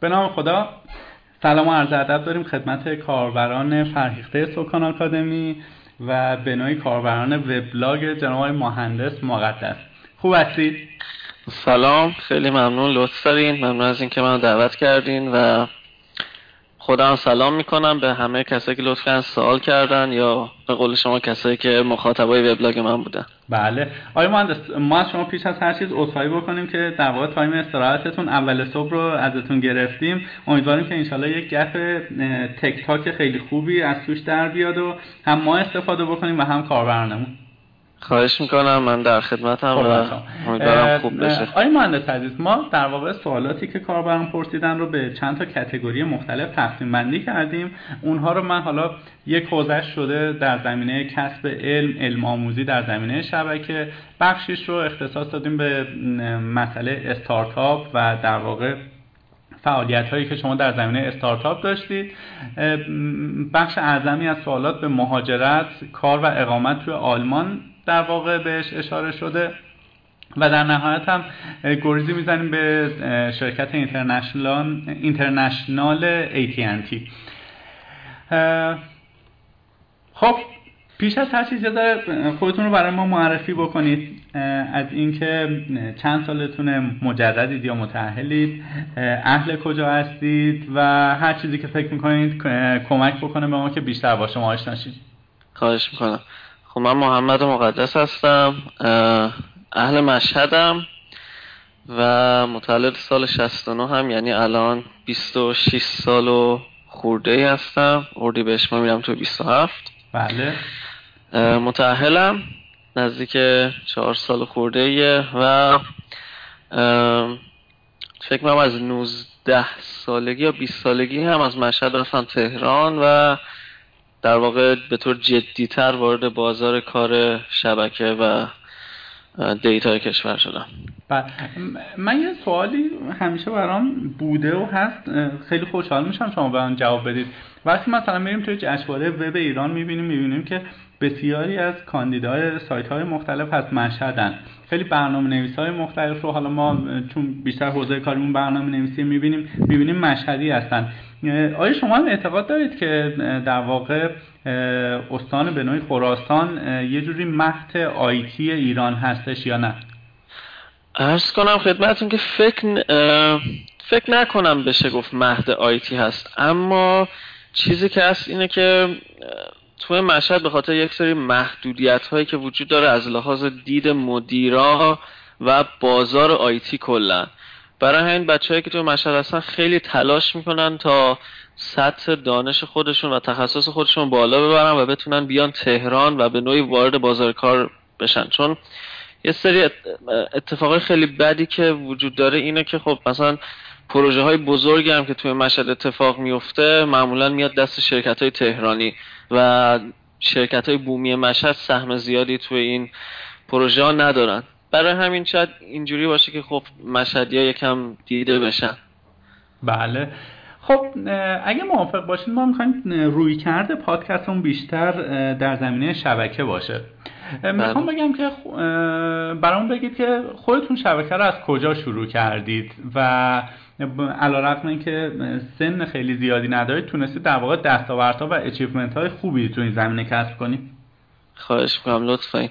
به نام خدا. سلام و عرض ادب داریم خدمت کاربران فرهیخته سوکان آکادمی و به نوعی کاربران وبلاگ جناب مهندس مقدس. خوب هستید؟ سلام خیلی ممنون. لطف دارین. ممنون از اینکه من دعوت کردین و خودم سلام می‌کنم به همه کسایی که لطفا سوال کردن یا به قول شما کسایی که مخاطبای وبلاگ من بودن. بله. آقای مهندس ما از شما پیش از هر چیز عذرخواهی بکنیم که در واقع time استراحتتون اول صبح رو ازتون گرفتیم. امیدواریم که انشالله یک گپ تک تاک خیلی خوبی از توش در بیاد و هم ما استفاده بکنیم و هم کاربرانمون. خواهش می‌کنم من در خدمتم و امیدوارم خوب بشه. آقای مهندس عزیز ما در واقع سوالاتی که کاربران پرسیدن رو به چند تا کتگوری مختلف تقسیم بندی کردیم. اونها رو من حالا یک حوزه شده در زمینه کسب علم علم آموزی در زمینه شبکه بخشیش رو اختصاص دادیم به مسئله استارتاپ و در واقع فعالیت هایی که شما در زمینه استارتاپ داشتید. بخش اعظمی از سوالات به مهاجرت کار و اقامت توی آلمان در واقع بهش اشاره شده و در نهایت هم گریزی می‌زنیم به شرکت اینترنشنال اینترنشنال AT&T خب پیش از هر چیز خودتون رو برای ما معرفی بکنید از اینکه چند سالتون مجردید یا متأهلید اهل کجا هستید و هر چیزی که فکر می‌کنید کمک بکنه به ما که بیشتر با شما آشنا شید. خواهش می‌کنم. خب من محمد مقدس هستم اهل مشهدم و متولد سال 69 هم یعنی الان 26 سال و خورده هستم. اردی بهش ما میرم تو 27 بله. متأهلم نزدیک چهار سال خورده ایه و فکر کنم از 19 سالگی یا 20 سالگی هم از مشهد رفتم تهران و در واقع به طور جدیتر وارد بازار کار شبکه و دیتای کشور شدم. بله. من یه سوالی همیشه برام بوده و هست. خیلی خوشحال میشم شما آن جواب بدید. وقتی مثلا میریم توی جشنواره وب ایران می‌بینیم می‌بینیم که بسیاری از کاندیدای سایت های مختلف از مشهدن. خیلی برنامه نویس های مختلف رو حالا ما چون بیشتر حوزه کاریمون برنامه نویسی می‌بینیم می‌بینیم مشهدی هستن. آیا شما هم اعتقاد دارید که در واقع استان به نوعی خراسان یه جوری مهد آیتی ایران هستش یا نه؟ ارز کنم خدمتون که فکر فکر نکنم بشه گفت مهد آیتی هست. اما چیزی که هست اینه که توی مشهد به خاطر یک سری محدودیت هایی که وجود داره از لحاظ دید مدیرا و بازار آیتی کلا. برای همین بچههایی که توی مشهد هستن خیلی تلاش می‌کنن تا سطح دانش خودشون و تخصص خودشون بالا ببرن و بتونن بیان تهران و به نوعی وارد بازار کار بشن. چون یه سری اتفاقای خیلی بدی که وجود داره اینه که خب مثلا پروژه های بزرگی هم که توی مشهد اتفاق میفته معمولا میاد دست شرکت های تهرانی. و شرکت های بومی مشهد سهم زیادی توی این پروژه ها ندارن. برای همین شاید اینجوری باشه که خب مشهدی ها یکم دیده بشن. بله. خب اگه موافق باشید ما می‌خوایم روی کرده پادکستمون بیشتر در زمینه شبکه باشه. می‌خوام بله. بگم که برامون بگید که خودتون شبکه رو از کجا شروع کردید و علا رقم این که سن خیلی زیادی ندارید تونستید در واقع دستاوردها و اچیومنت های خوبی تو این زمینه کسب کنید. خواهش می‌کنم لطفا. این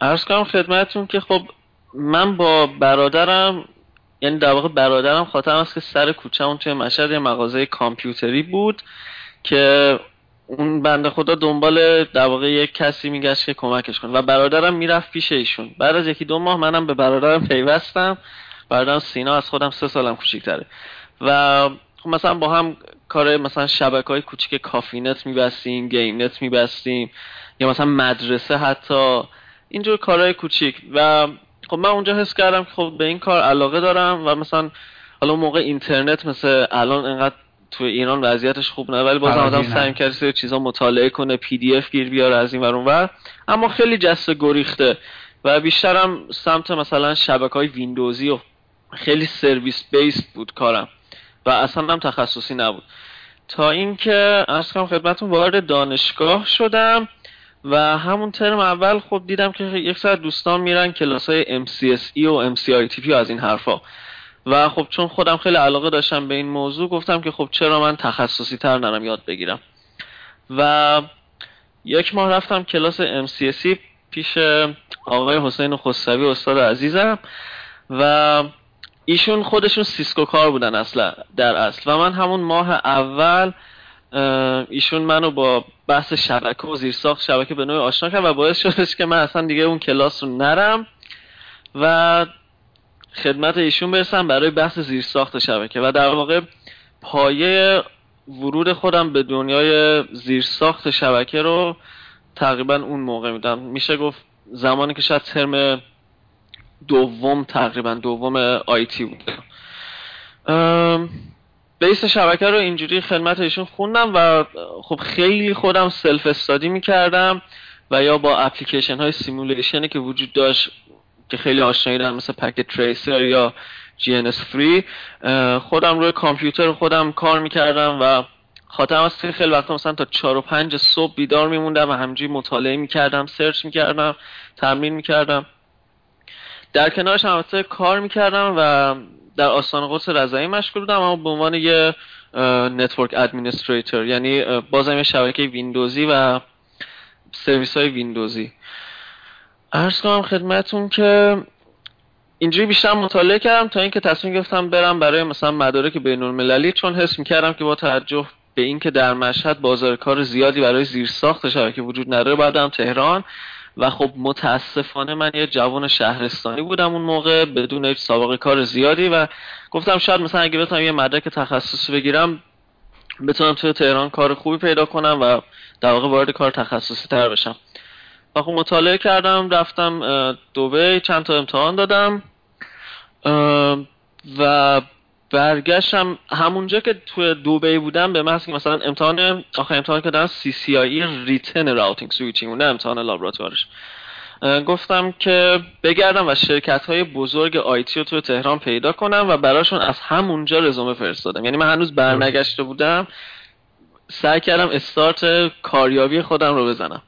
ارز کنم خدمتتون که خب من با برادرم یعنی در واقع برادرم خاطرم است که سر کوچه توی مشهد یه مغازه کامپیوتری بود که اون بنده خدا دنبال در واقع یک کسی میگشت که کمکش کنه. و برادرم می‌رفت پیش ایشون. بعد از یکی دو ماه منم به برادرم پیوستم. برادرم سینا از خودم سه سالم کوچیک‌تره. و خب مثلا با هم کار مثلا شبکه های کوچیک کافینت میبستیم گیم نت میبستیم یا مثلا مدرسه حتی. اینجور کارهای کوچیک. و خب من اونجا حس کردم که خب به این کار علاقه دارم و مثلا حالا موقع اینترنت مثل الان انقدر تو ایران وضعیتش خوب نه ولی بازم آدم سعی کرد سری چیزا مطالعه کنه PDF گیر بیاره از این ور اون ور. اما خیلی جسته گریخته و بیشترم سمت مثلا شبکه های ویندوزی و خیلی service base بود کارم. و اصلا هم تخصصی نبود. تا اینکه عرض کنم خدمتتون وارد دانشگاه شدم و همون ترم اول خب دیدم که یک سری دوستان میرن کلاس های MCSE و MCITP از این حرفا. و خب چون خودم خیلی علاقه داشتم به این موضوع گفتم که خب چرا من تخصصی تر نرم یاد بگیرم. و یک ماه رفتم کلاس MCSE پیش آقای حسین خسروی استاد عزیزم. و ایشون خودشون سیسکو کار بودن اصلا در اصل. و من همون ماه اول ایشون منو با بحث شبکه و زیرساخت شبکه به نوعی آشنا کرد و باعث شدش که من اصلا دیگه اون کلاس رو نرم و خدمت ایشون برسم برای بحث زیرساخت شبکه. و در واقع پایه ورود خودم به دنیای زیرساخت شبکه رو تقریبا اون موقع میدم. میشه گفت زمانی که شاید ترم دوم تقریبا دوم آیتی بود بیس شبکه رو اینجوری خدمت ایشون خوندم و خب خیلی خودم سلف استادی می‌کردم و یا با اپلیکیشن های simulation ی که وجود داشت که خیلی آشنایی دارم مثل Packet Tracer یا GNS3 خودم روی کامپیوتر خودم کار می‌کردم و خاطرم هست خیلی وقتا مثلا تا چهار و پنج صبح بیدار میموندم و همینجوری مطالعه می‌کردم search می‌کردم تمرین می‌کردم. در کنارش هم کار می‌کردم و در آستان قدس رضوی مشغول بودم اما به عنوان یه network administrator یعنی بازم یه شبکه ویندوزی و سرویس های ویندوزی. ارز کنم خدمتون که اینجوری بیشتر مطالعه کردم تا اینکه تصمیم گرفتم برم برای مثلا مدارک بین المللی چون حس می‌کردم که با توجه به اینکه در مشهد بازار کار زیادی برای زیرساخت شبکه وجود نداره بعدم تهران. و خب متاسفانه من یه جوان شهرستانی بودم اون موقع بدون هیچ سابقه کار زیادی و گفتم شاید مثلا اگه بتونم یه مدرک تخصصی بگیرم بتونم توی تهران کار خوبی پیدا کنم و در واقع وارد کار تخصصی تر بشم. و خب مطالعه کردم رفتم دوبه چند تا امتحان دادم و برگشتم همونجا که توی دوبی بودم به محض که مثلا امتحان آخر امتحان که دادم CCIE written routing switching نه امتحان لابراتوارش گفتم که بگردم و شرکت های بزرگ IT رو توی تهران پیدا کنم و براشون از همونجا رزومه فرستادم. یعنی من هنوز برنگشته بودم. سعی کردم استارت کاریابی خودم رو بزنم.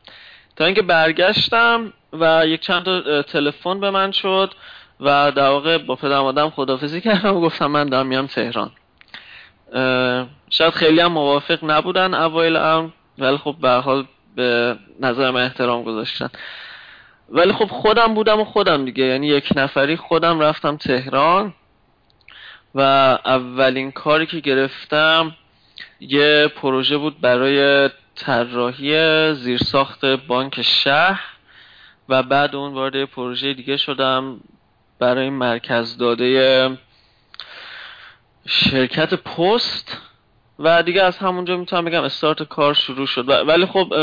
تا اینکه برگشتم و یک چند تلفن به من شد. و در واقع با پدر مادرم خدافزی کردم و گفتم من دارم میام تهران. شاید خیلی هم موافق نبودن اوایل هم ولی خب به حال به نظر من احترام گذاشتن. ولی خب خودم بودم و خودم دیگه یعنی یک نفری خودم رفتم تهران و اولین کاری که گرفتم یه پروژه بود برای طراحی زیرساخت بانک شهر و بعد اون وارد پروژه دیگه شدم. برای مرکز داده شرکت پست و دیگه از همونجا می‌تونم بگم استارت کار شروع شد. ولی خب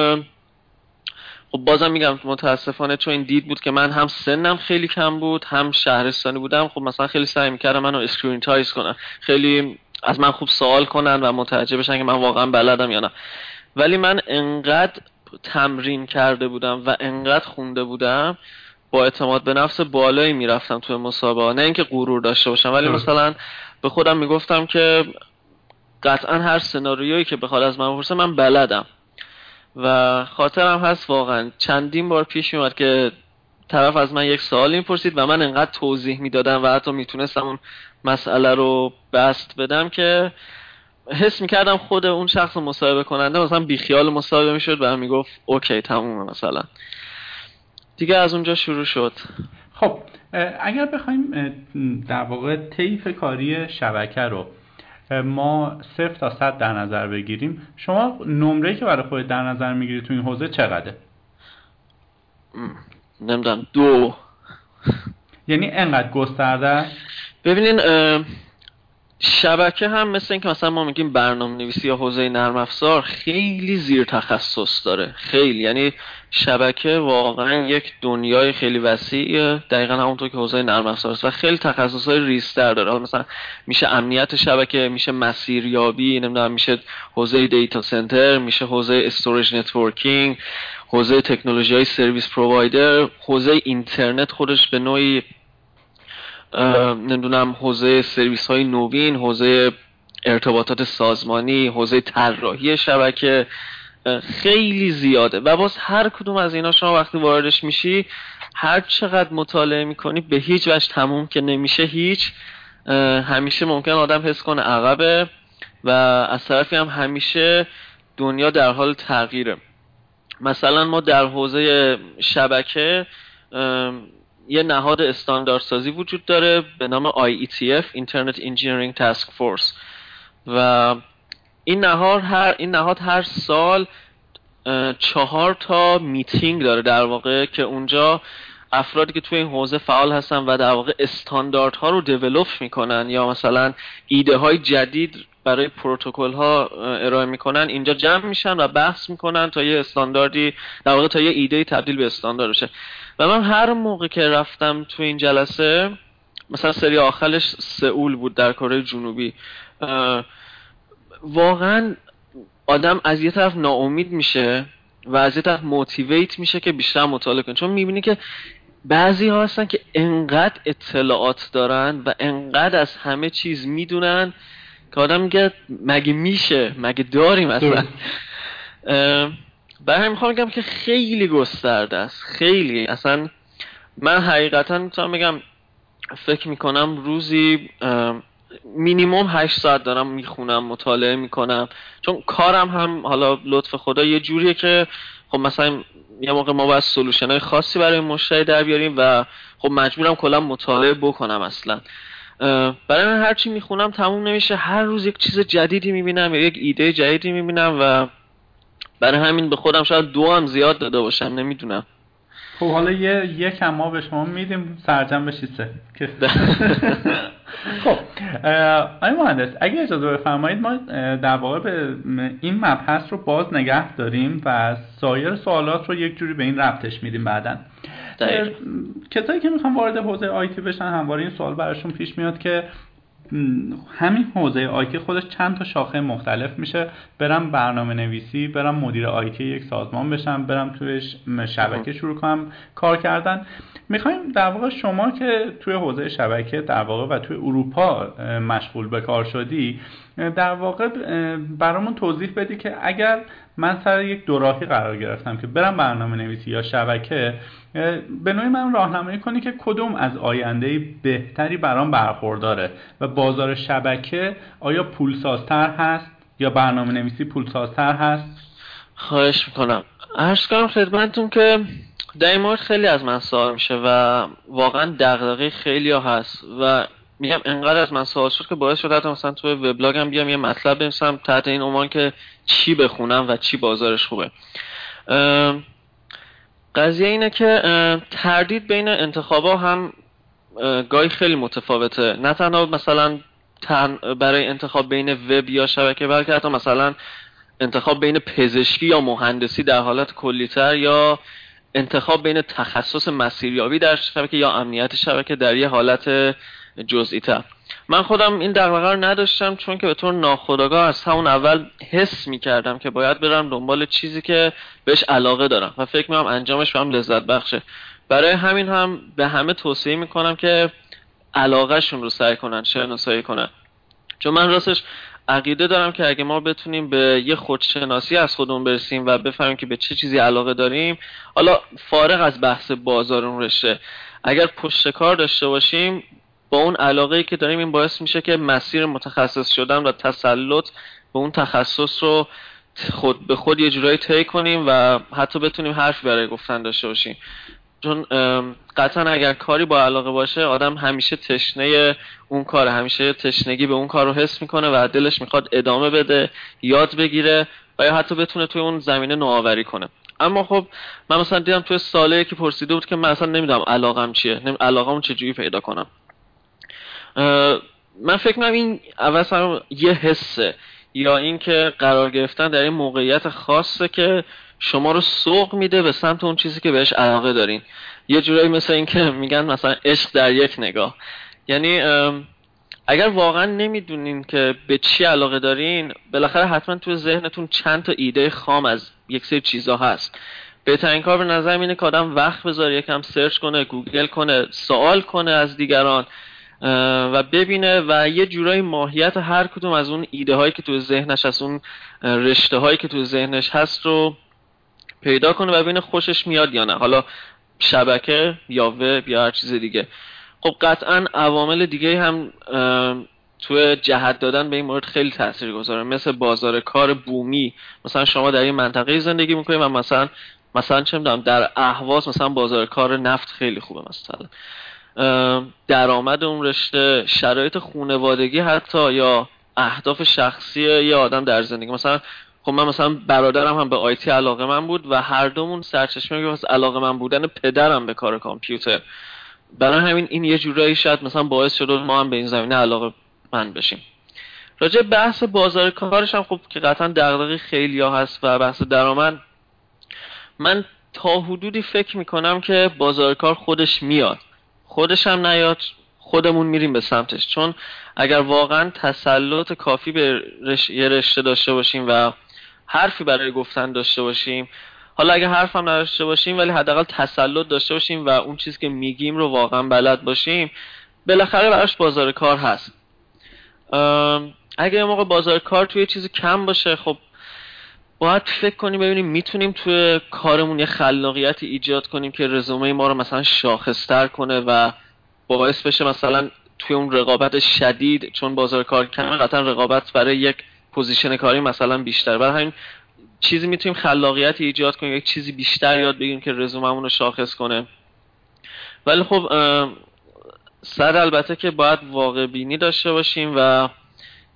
خب بازم میگم متاسفانه چون این دید بود که من هم سنم خیلی کم بود هم شهرستانی بودم خب مثلا خیلی سعی می‌کردن منو scrutinize کنن. خیلی از من خوب سوال کنن و متوجه بشن که من واقعا بلدم یا نه. ولی من انقدر تمرین کرده بودم و انقدر خونده بودم با اعتماد به نفس بالایی می‌رفتم توی مسابقه. نه اینکه غرور داشته باشم ولی مثلا به خودم می‌گفتم که قطعا هر سناریویی که بخواد از من بپرسه من بلدم. و خاطرم هست واقعا چندین بار پیش میومد که طرف از من یک سوال می‌پرسید و من انقدر توضیح می‌دادم و حتی می‌تونستم اون مسئله رو بست بدم که حس می‌کردم خود اون شخص مصاحبه کننده مثلا بیخیال مصاحبه می‌شد و هم می‌گفت اوکی تمومه مثلا. دیگه از اونجا شروع شد. خب اگر بخوایم در واقع طیف کاری شبکه رو ما صفر تا صد در نظر بگیریم. شما نمره که برای خود در نظر می‌گیری تو این حوزه چقدره؟ نمی‌دونم دو. یعنی انقدر گسترده؟ ببینین شبکه هم مثل اینکه مثلا ما میگیم برنامه نویسی یا حوزه نرم افزار خیلی زیر تخصص داره. خیلی. یعنی شبکه واقعا یک دنیای خیلی وسیعه. دقیقا همونطور که حوزه نرم افزار است. و خیلی تخصص های ریزتر داره مثلا میشه امنیت شبکه میشه مسیریابی نمی‌دونم میشه حوزه data center میشه حوزه storage networking حوزه تکنولوژی های service provider حوزه اینترنت خودش به نوعی نمی‌دونم حوزه سرویس های نوین حوزه ارتباطات سازمانی حوزه طراحی شبکه خیلی زیاده. و باز هر کدوم از اینا شما وقتی واردش میشی هر چقدر مطالعه می‌کنی به هیچ وجه تموم که نمیشه هیچ. همیشه ممکن آدم حس کنه عقبه و از طرفی هم همیشه دنیا در حال تغییره. مثلا ما در حوزه شبکه یه نهاد استانداردسازی وجود داره به نام IETF Internet Engineering Task Force. و این نهاد هر این نهاد هر سال چهار تا میتینگ داره در واقع که اونجا افرادی که توی این حوزه فعال هستن و در واقع استانداردها رو دیولپ می‌کنن یا مثلا ایده های جدید برای پروتکل ها ارائه می‌کنن اینجا جمع میشن و بحث می‌کنن تا یه استانداردی در واقع تا یه ایده تبدیل به استاندارد بشه. و من هر موقع که رفتم تو این جلسه مثلا سری آخرش سئول بود در کره جنوبی واقعا آدم از یه طرف ناامید میشه و از یه طرف موتیویت میشه که بیشتر مطالعه کنه. چون می‌بینی که بعضی ها هستن که انقدر اطلاعات دارن و انقدر از همه چیز می‌دونن که آدم میگه مگه میشه مگه داریم اصلا؟ برای می‌خوام بگم که خیلی گسترده است. خیلی. اصلا من حقیقتا می‌تونم بگم فکر می‌کنم روزی مینیموم هشت ساعت دارم می‌خونم مطالعه می‌کنم. چون کارم هم حالا لطف خدا یه جوریه که خب مثلا یه موقع ما باید سلوشن های خاصی برای مشتری در بیاریم و خب مجبورم کلا مطالعه بکنم اصلا. برای من هرچی می‌خونم تموم نمیشه. هر روز یک چیز جدیدی می‌بینم یا یک ایده جدیدی می‌بینم و برای همین به خودم شاید دو هم زیاد داده باشم نمی‌دونم. خب حالا یه یک ما به شما میدیم سرجم بشید سه. خب آقای مهندس اگه اجازه بفرمایید ما در واقع به این مبحث رو باز نگه داریم و سایر سوالات رو یک جوری به این رفتش میدیم بعدا. کسایی که می‌خوان وارد حوزه آیتی بشن همواره این سوال براشون پیش میاد که همین حوزه آیتی خودش چند تا شاخه مختلف میشه. برم برنامه نویسی برم مدیر آیتی یک سازمان بشم برم توی شبکه شروع کنم کار کردن. می‌خوایم در واقع شما که توی حوزه شبکه در واقع و توی اروپا مشغول به کار شدی در واقع برامون توضیح بدی که اگر من سر یک دوراهی قرار گرفتم که برم برنامه نویسی یا شبکه به نوعی من راهنمایی کنی که کدوم از آینده بهتری برام برخورداره و بازار شبکه آیا پولسازتر هست یا برنامه نویسی پولسازتر هست؟ خواهش می‌کنم. عرض کنم خدمتتون که در این مورد خیلی از من سوال میشه و واقعا دغدغه خیلی هست و میگم انقدر از من سوال شد که باعث شد حتی مثلا تو وبلاگم بیام یه مطلب بنویسم تحت این عنوان که چی بخونم و چی بازارش خوبه. قضیه اینه که تردید بین انتخابا هم گاهی خیلی متفاوته. نه تنها مثلا برای انتخاب بین وب یا شبکه بلکه حتی مثلا انتخاب بین پزشکی یا مهندسی در حالت کلیتر یا انتخاب بین تخصص مسیریابی در شبکه یا امنیت شبکه در یه حالت جزئی تر من خودم این دغدغه رو نداشتم چون که به طور ناخودآگاه از همون اول حس می‌کردم که باید برم دنبال چیزی که بهش علاقه دارم و فکر می‌کنم انجامش هم لذت بخشه. برای همین هم به همه توصیه می‌کنم که علاقهشون رو سعی کنن شناسایی کنن. چون من راستش عقیده دارم که اگه ما بتونیم به یه خودشناسی از خودمون برسیم و بفهمیم که به چه چیزی علاقه داریم حالا فارغ از بحث بازار اون رشته اگر پشت کار داشته باشیم با اون علاقه که داریم این باعث میشه که مسیر متخصص شدن و تسلط به اون تخصص رو خود به خود یه جورایی طی کنیم و حتی بتونیم حرف برای گفتن داشته باشیم. چون قطعا اگر کاری با علاقه باشه آدم همیشه تشنه اون کار همیشه تشنگی به اون کار رو حس می‌کنه و دلش می‌خواد ادامه بده یاد بگیره و یا حتی بتونه توی اون زمینه نوآوری کنه. اما خب من مثلا دیدم توی ساله که پرسیده بود که من اصلا نمی‌دونم علاقم چیه علاقم چجوری پیدا کنم. من فکر می‌کنم این اول یه حسه. یا اینکه قرار گرفتن در این موقعیت خاصه که شما رو سوق میده به سمت اون چیزی که بهش علاقه دارین. یه جورایی مثل اینکه میگن مثلا عشق در یک نگاه. یعنی اگر واقعا نمی‌دونین که به چی علاقه دارین بالاخره حتما تو ذهنتون چند تا ایده خام از یک سری چیزا هست. بهترین کار به نظر اینه که آدم وقت بذاره یکم search کنه گوگل کنه سوال کنه از دیگران. و ببینه و یه جورایی ماهیت هر کدوم از اون ایده هایی که تو ذهنش هست اون رشته هایی که تو ذهنش هست رو پیدا کنه و ببینه خوشش میاد یا نه. حالا شبکه یا وب یا هر چیز دیگه. خب قطعا عوامل دیگه هم توی جهت دادن به این مورد خیلی تاثیر گذاره مثل بازار کار بومی. مثلا شما در این منطقه زندگی می‌کنید و مثلا مثلا چه می‌دونم در اهواز مثلا بازار کار نفت خیلی خوبه مثلا. درآمد اون رشته شرایط خونوادگی حتی یا اهداف شخصی یه آدم در زندگی. مثلا خب من مثلا برادرم هم به آیتی علاقه من بود و هر دومون سرچشمه از علاقه من بودن پدرم به کار کامپیوتر. برای همین این یه جورایی شاید مثلا باعث شد ما هم به این زمینه علاقه من بشیم. راجع بحث بازار کارش هم خب که قطعا دغدغه خیلی ها هست و بحث درآمد من تا حدودی فکر می‌کنم که بازار کار خودش میاد. خودش هم نیاد خودمون میریم به سمتش. چون اگر واقعا تسلط کافی به یه رشته داشته باشیم و حرفی برای گفتن داشته باشیم حالا اگه حرف هم نداشته باشیم ولی حداقل تسلط داشته باشیم و اون چیزی که میگیم رو واقعا بلد باشیم بالاخره براش بازار کار هست. اگه یه موقع بازار کار توی چیزی کم باشه خب باید فکر کنیم ببینیم می‌تونیم توی کارمون یه خلاقیت ایجاد کنیم که رزومه ما رو مثلا شاخصتر کنه و باعث بشه مثلا توی اون رقابت شدید چون بازار کار کمه قطعا رقابت برای یک position کاری مثلا بیشتر. برای همین چیزی می‌تونیم خلاقیت ایجاد کنیم یک چیزی بیشتر یاد بگیریم که رزوممون رو شاخص کنه. ولی خب سر البته که باید واقع بینی داشته باشیم و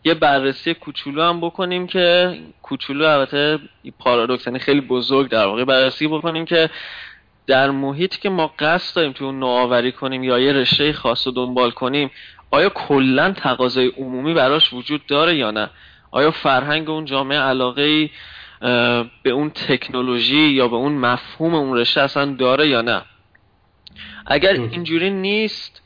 یه بررسی کوچولو هم بکنیم که کوچولو البته پارادوکس یعنی خیلی بزرگ در واقع بررسی بکنیم که در محیطی که ما قصد داریم تو اون نوآوری کنیم یا یه رشته خاص رو دنبال کنیم آیا کلا تقاضای عمومی براش وجود داره یا نه؟ آیا فرهنگ اون جامعه علاقه ای به اون تکنولوژی یا به اون مفهوم اون رشته اصلا داره یا نه؟ اگر اینجوری نیست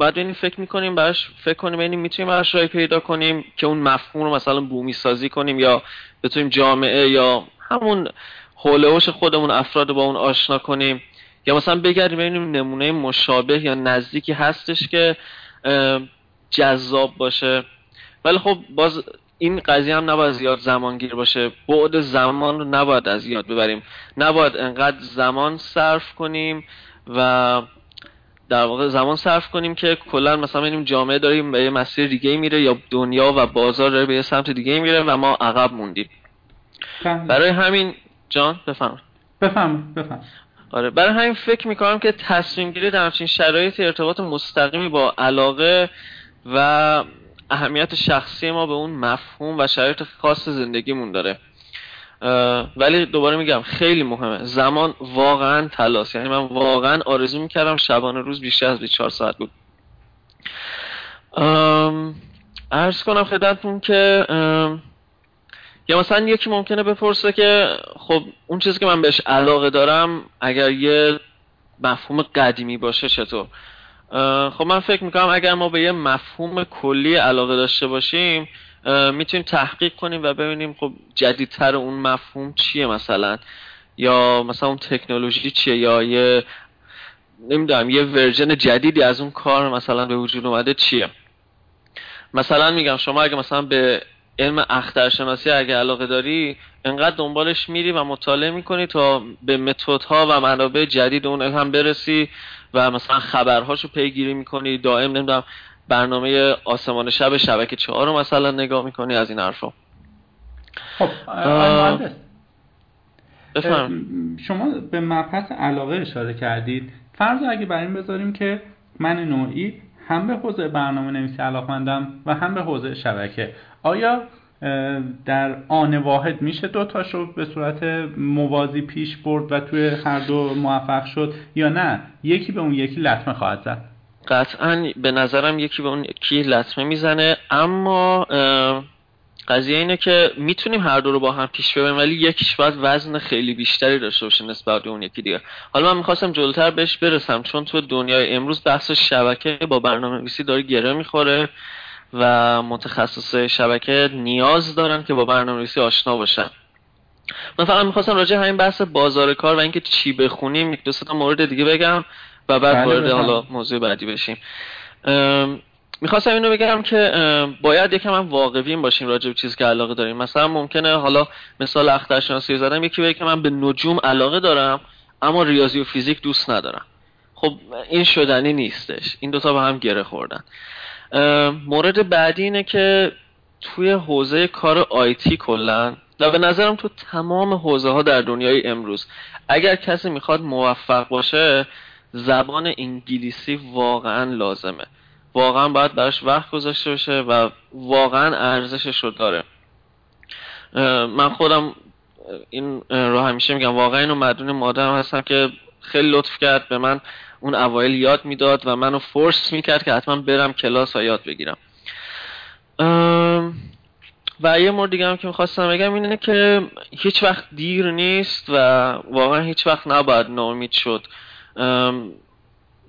باید ببینیم فکر می‌کنیم براش فکر کنیم ببینیم می‌تونیم براش رای پیدا کنیم که اون مفهوم رو مثلا بومی سازی کنیم یا بتونیم جامعه یا همون حولهوش خودمون افراد با اون آشنا کنیم. یا مثلا بگردیم ببینیم نمونه مشابه یا نزدیکی هستش که جذاب باشه. ولی خب باز این قضیه هم نباید زیاد زمانگیر باشه. بعد زمان رو نباید از یاد ببریم. نباید انقدر زمان صرف کنیم و در واقع زمان صرف کنیم که کلا مثلا ببینیم جامعه داریم به یه مسیر دیگه میره یا دنیا و بازار داره به یه سمت دیگه میره و ما عقب موندیم. برای همین جان بفهم بفهم بفهم آره برای همین فکر می‌کنم که تصمیم گیری در همچین شرایط ارتباط مستقیمی با علاقه و اهمیت شخصی ما به اون مفهوم و شرایط خاص زندگیمون داره. ولی دوباره میگم خیلی مهمه. زمان واقعا تلاس. یعنی من واقعا آرزو می‌کردم شبانه روز بیشتر از 24 ساعت بود. ارز کنم خدمتتون که یا مثلا یکی ممکنه بپرسه که خب اون چیزی که من بهش علاقه دارم اگر یه مفهوم قدیمی باشه چطور؟ خب من فکر می‌کنم اگر ما به یه مفهوم کلی علاقه داشته باشیم می‌تونیم تحقیق کنیم و ببینیم خب جدیدتر اون مفهوم چیه مثلا؟ یا مثلا اون تکنولوژی چیه؟ یا یه نمی‌دونم یه ورژن جدیدی از اون کار مثلا به وجود اومده چیه؟ مثلا میگم شما اگه مثلا به علم اخترشناسی اگه علاقه داری انقدر دنبالش میری و مطالعه می‌کنی تا به متدها و منابع جدید اون هم برسی و مثلا خبرهاشو پیگیری می‌کنی دائم نمی‌دونم برنامه آسمان شب شبکه چهار رو مثلا نگاه می‌کنی از این حرفا. خب شما به مبحث علاقه اشاره کردید. فرض اگه بر این بذاریم که من نوعی هم به حوزه برنامه نویسی علاقمندم و هم به حوزه شبکه. آیا در آن واحد میشه دو تاشو به صورت موازی پیش برد و توی هر دو موفق شد یا نه؟ یکی به اون یکی لطمه خواهد زد. قطعا به نظرم یکی به اون یکی لطمه می‌زنه. اما قضیه اینه که می‌تونیم هر دو رو با هم پیش ببریم ولی یکیش باید وزن خیلی بیشتری داشته باشه نسبت به اون یکی دیگه. حالا من می‌خواستم جلوتر بهش برسم چون تو دنیای امروز بحث شبکه با برنامه نویسی داره گره می‌خوره و متخصص شبکه نیاز دارن که با برنامه نویسی آشنا باشن. من فقط می‌خواستم راجع همین بحث بازار کار و اینکه چی بخونیم دو تا مورد دیگه بگم. و بعد بله، وارد حالا موضوع بعدی بشیم. می‌خواستم اینو بگم که باید یکم هم واقعیم باشیم راجع به چیزی که علاقه داریم. مثلا ممکنه حالا مثال اخترشناسی زدم یکی بگه که من به نجوم علاقه دارم اما ریاضی و فیزیک دوست ندارم. خب این شدنی نیستش. این دوتا با هم گره خوردن. مورد بعدی اینه که توی حوزه کار آیتی کلا و به نظرم تو تمام حوزه ها در دنیای امروز اگر کسی می‌خواد موفق باشه زبان انگلیسی واقعا لازمه. واقعا باید براش وقت گذاشته باشه و واقعا ارزشش رو داره. من خودم این رو همیشه میگم واقعا اینو مدون مادرم هستم که خیلی لطف کرد به من اون اوایل یاد می‌داد و منو فورس می‌کرد که حتما برم کلاس ها یاد بگیرم. و یه مورد دیگه هم که می‌خواستم بگم اینه که هیچ وقت دیر نیست و واقعا هیچ وقت نباید ناامید شد.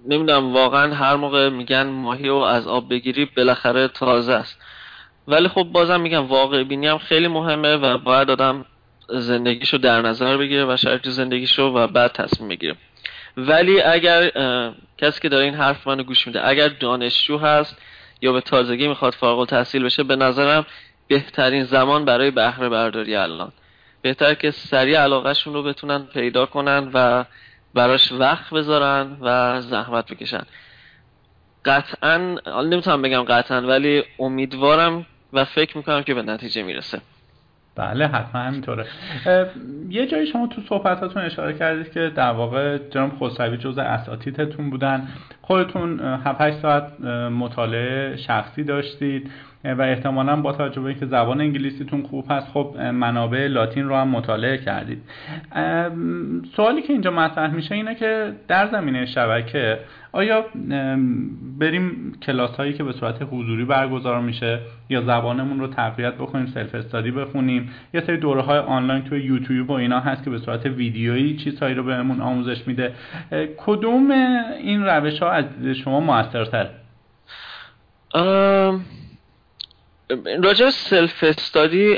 نمی‌دونم واقعا هر موقع میگن ماهی رو از آب بگیری بالاخره تازه است. ولی خب بازم میگم واقع بینی هم خیلی مهمه و باید آدم زندگیشو در نظر بگیره و شرط زندگیشو و بعد تصمیم بگیره. ولی اگر کسی که داره این حرف منو گوش میده اگر دانشجو هست یا به تازگی می‌خواد فارغ التحصیل بشه به نظرم بهترین زمان برای بهره برداری الان. بهتر که سریع علاقهشون رو بتونن پیدا کنن و براش وقت بذارن و زحمت بکشن. قطعا نمی‌تونم بگم قطعا ولی امیدوارم و فکر می‌کنم که به نتیجه می‌رسه. بله حتما همینطوره. یه جایی شما تو صحبتاتون اشاره کردید که در واقع جناب خسروی جز اساتیدتون بودن. خودتون 7 ساعت مطالعه شخصی داشتید. و احتمالا با توجه به اینکه زبان انگلیسیتون خوب هست خب منابع لاتین رو هم مطالعه کردید. سوالی که اینجا مطرح میشه اینه که در زمینه شبکه آیا بریم کلاس هایی که به صورت حضوری برگزار میشه یا زبانمون رو تقویت بکنیم سلف استادی بخونیم؟ یا سری دوره های آنلاین توی یوتیوب و اینا هست که به صورت ویدیویی چیزهایی رو بهمون آموزش میده. کدوم این روش ها از شما موثرتر راجع self study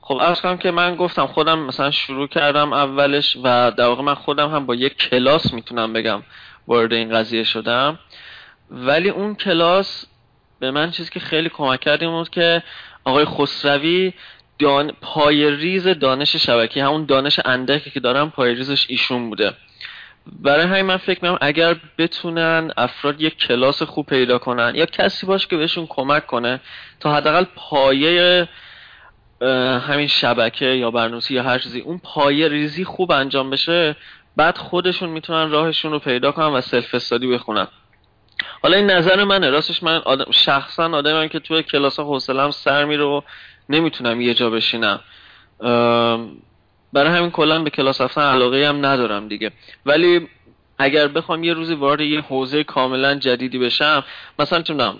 خب عرض کنم که من گفتم خودم مثلا شروع کردم اولش و در واقع من خودم هم با یک کلاس می‌تونم بگم وارد این قضیه شدم. ولی اون کلاس به من چیزی که خیلی کمک کرد بود که آقای خسروی دان... پایه ریز دانش شبکه همون دانش اندکی که دارم پایه ریزش ایشون بوده. برای همین من فکر می‌کنم اگر بتونن افراد یک کلاس خوب پیدا کنن یا کسی باشه که بهشون کمک کنه تا حداقل پایه همین شبکه یا برنامه‌نویسی یا هر چیزی اون پایه ریزی خوب انجام بشه بعد خودشون می‌تونن راهشون رو پیدا کنن و سلف استادی بخونن. حالا این نظر منه. راستش من آدم شخصا آدمم که توی کلاس حوصله‌ام سر میره و نمی‌تونم یه جا بشینم. برای همین کلا به کلاس رفتن علاقه هم ندارم دیگه. ولی اگر بخوام یه روزی وارد یه حوزه کاملا جدیدی بشم مثلا چون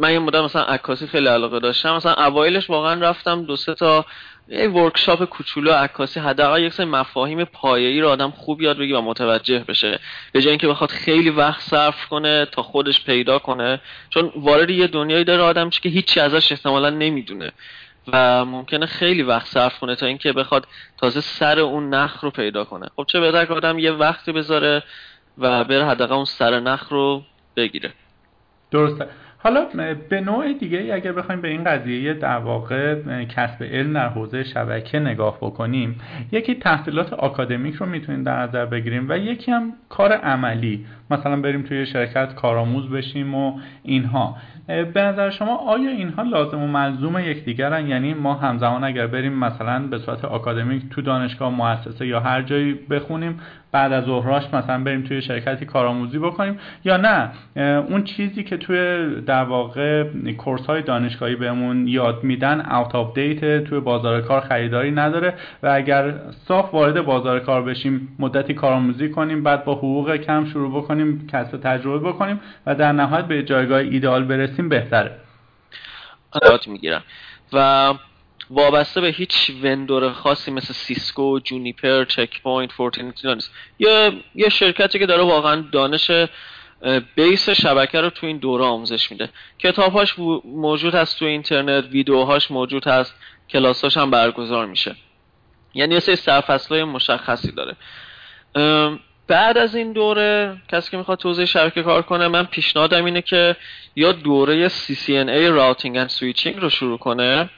من یه مدت مثلا عکاسی خیلی علاقه داشتم مثلا اوایلش واقعا رفتم دو سه تا یه ورکشاپ کوچولو عکاسی حداقل یک سری مفاهیم پایه‌ای رو آدم خوب یاد بگیره و متوجه بشه. به جای اینکه بخواد خیلی وقت صرف کنه تا خودش پیدا کنه. چون وارد یه دنیایی داره آدم که هیچی ازش احتمالا نمی‌دونه. و ممکنه خیلی وقت صرف کنه تا اینکه بخواد تازه سر اون نخ رو پیدا کنه. خب چه بهتر که آدم یه وقتی بذاره و بره حداقل اون سر نخ رو بگیره. درسته. حالا به نوع دیگه اگر بخوایم به این قضیه در واقع کسب علم در حوزه شبکه نگاه بکنیم یکی تحصیلات آکادمیک رو می‌تونیم در نظر بگیریم و یکی هم کار عملی. مثلا بریم توی شرکت کارآموز بشیم و اینها. به نظر شما آیا اینها لازم و ملزوم یکدیگرن؟ یعنی ما همزمان اگر بریم مثلا به صورت آکادمیک تو دانشگاه مؤسسه یا هر جایی بخونیم بعد از ظهراش مثلا بریم توی شرکتی کارآموزی بکنیم. یا نه اون چیزی که توی در واقع course های دانشگاهی بهمون یاد میدن out of date توی بازار کار خریداری نداره و اگر صاف وارد بازار کار بشیم مدتی کارآموزی کنیم بعد با حقوق کم شروع بکنیم کسب تجربه بکنیم و در نهایت به جایگاه ایدئال برسیم بهتره. می‌گیرم. و وابسته به هیچ vendor خاصی مثل Cisco، Juniper، Check Point، Fortinet نیست یه یه شرکتی که داره واقعا دانش base شبکه رو تو این دوره آموزش میده. کتابهاش موجود هست تو اینترنت ویدیوهاش موجود هست کلاساش هم برگزار میشه. یعنی یه سری سرفصلای مشخصی داره. بعد از این دوره کسی که می‌خواد تو حوزه شبکه کار کنه من پیشنهادم اینه که یا دوره CCNA Routing and Switching رو شروع کنه.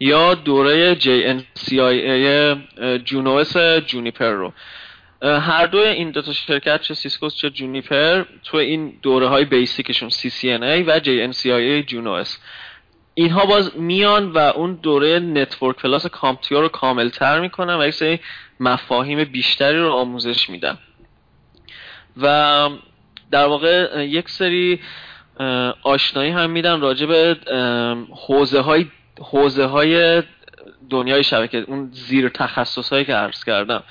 یا دوره JNCIA Junos Juniper رو. هر دو این دو تا شرکت چه Cisco چه Juniper تو این دوره های basic شون CCNA و JNCIA Junos اینها باز میان و اون دوره Network Plus CompTIA رو کاملتر می‌کنن و یک مفاهیم بیشتری رو آموزش میدن. و در واقع یک سری آشنایی هم میدن راجع به حوزه های حوزه های دنیای شبکه اون زیر تخصص هایی که عرض کردم.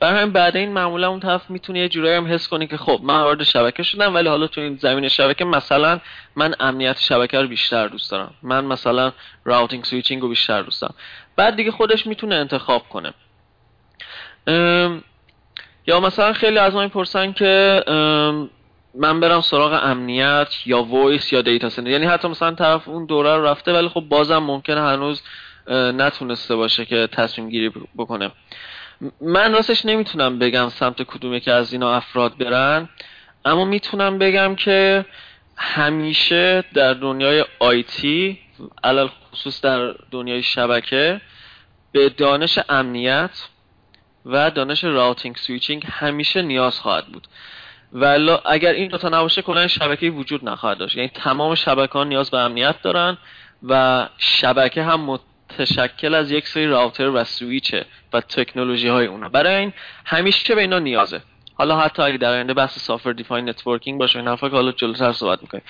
برای همین بعد این معمولا اون طرف می‌تونه یه جورایی هم حس کنی که خب من وارد شبکه شدم ولی حالا تو این زمین شبکه مثلا من امنیت شبکه رو بیشتر دوست دارم. من مثلا routing switching رو بیشتر دوست دارم. بعد دیگه خودش می‌تونه انتخاب کنه. یا مثلا خیلی از ما می‌پرسن که من برم سراغ امنیت یا voice یا data center. یعنی حتی مثلا طرف اون دوره رو رفته ولی خب بازم ممکنه هنوز نتونسته باشه که تصمیم گیری بکنه. من راستش نمی‌تونم بگم سمت کدوم که از اینا افراد برن اما می‌تونم بگم که همیشه در دنیای IT علی‌الخصوص در دنیای شبکه به دانش امنیت و دانش routing switching همیشه نیاز خواهد بود. ولی اگر این دوتا نباشه کلا شبکه وجود نخواهد داشت. یعنی تمام شبکه ها نیاز به امنیت دارن و شبکه هم متشکل از یک سری router و سویچه و تکنولوژی های اونا. برای این همیشه به اینا نیازه. حالا حتی اگه در آینده بحث software defined networking باشه این حرفا که حالا جلوتر صحبت می‌کنیم.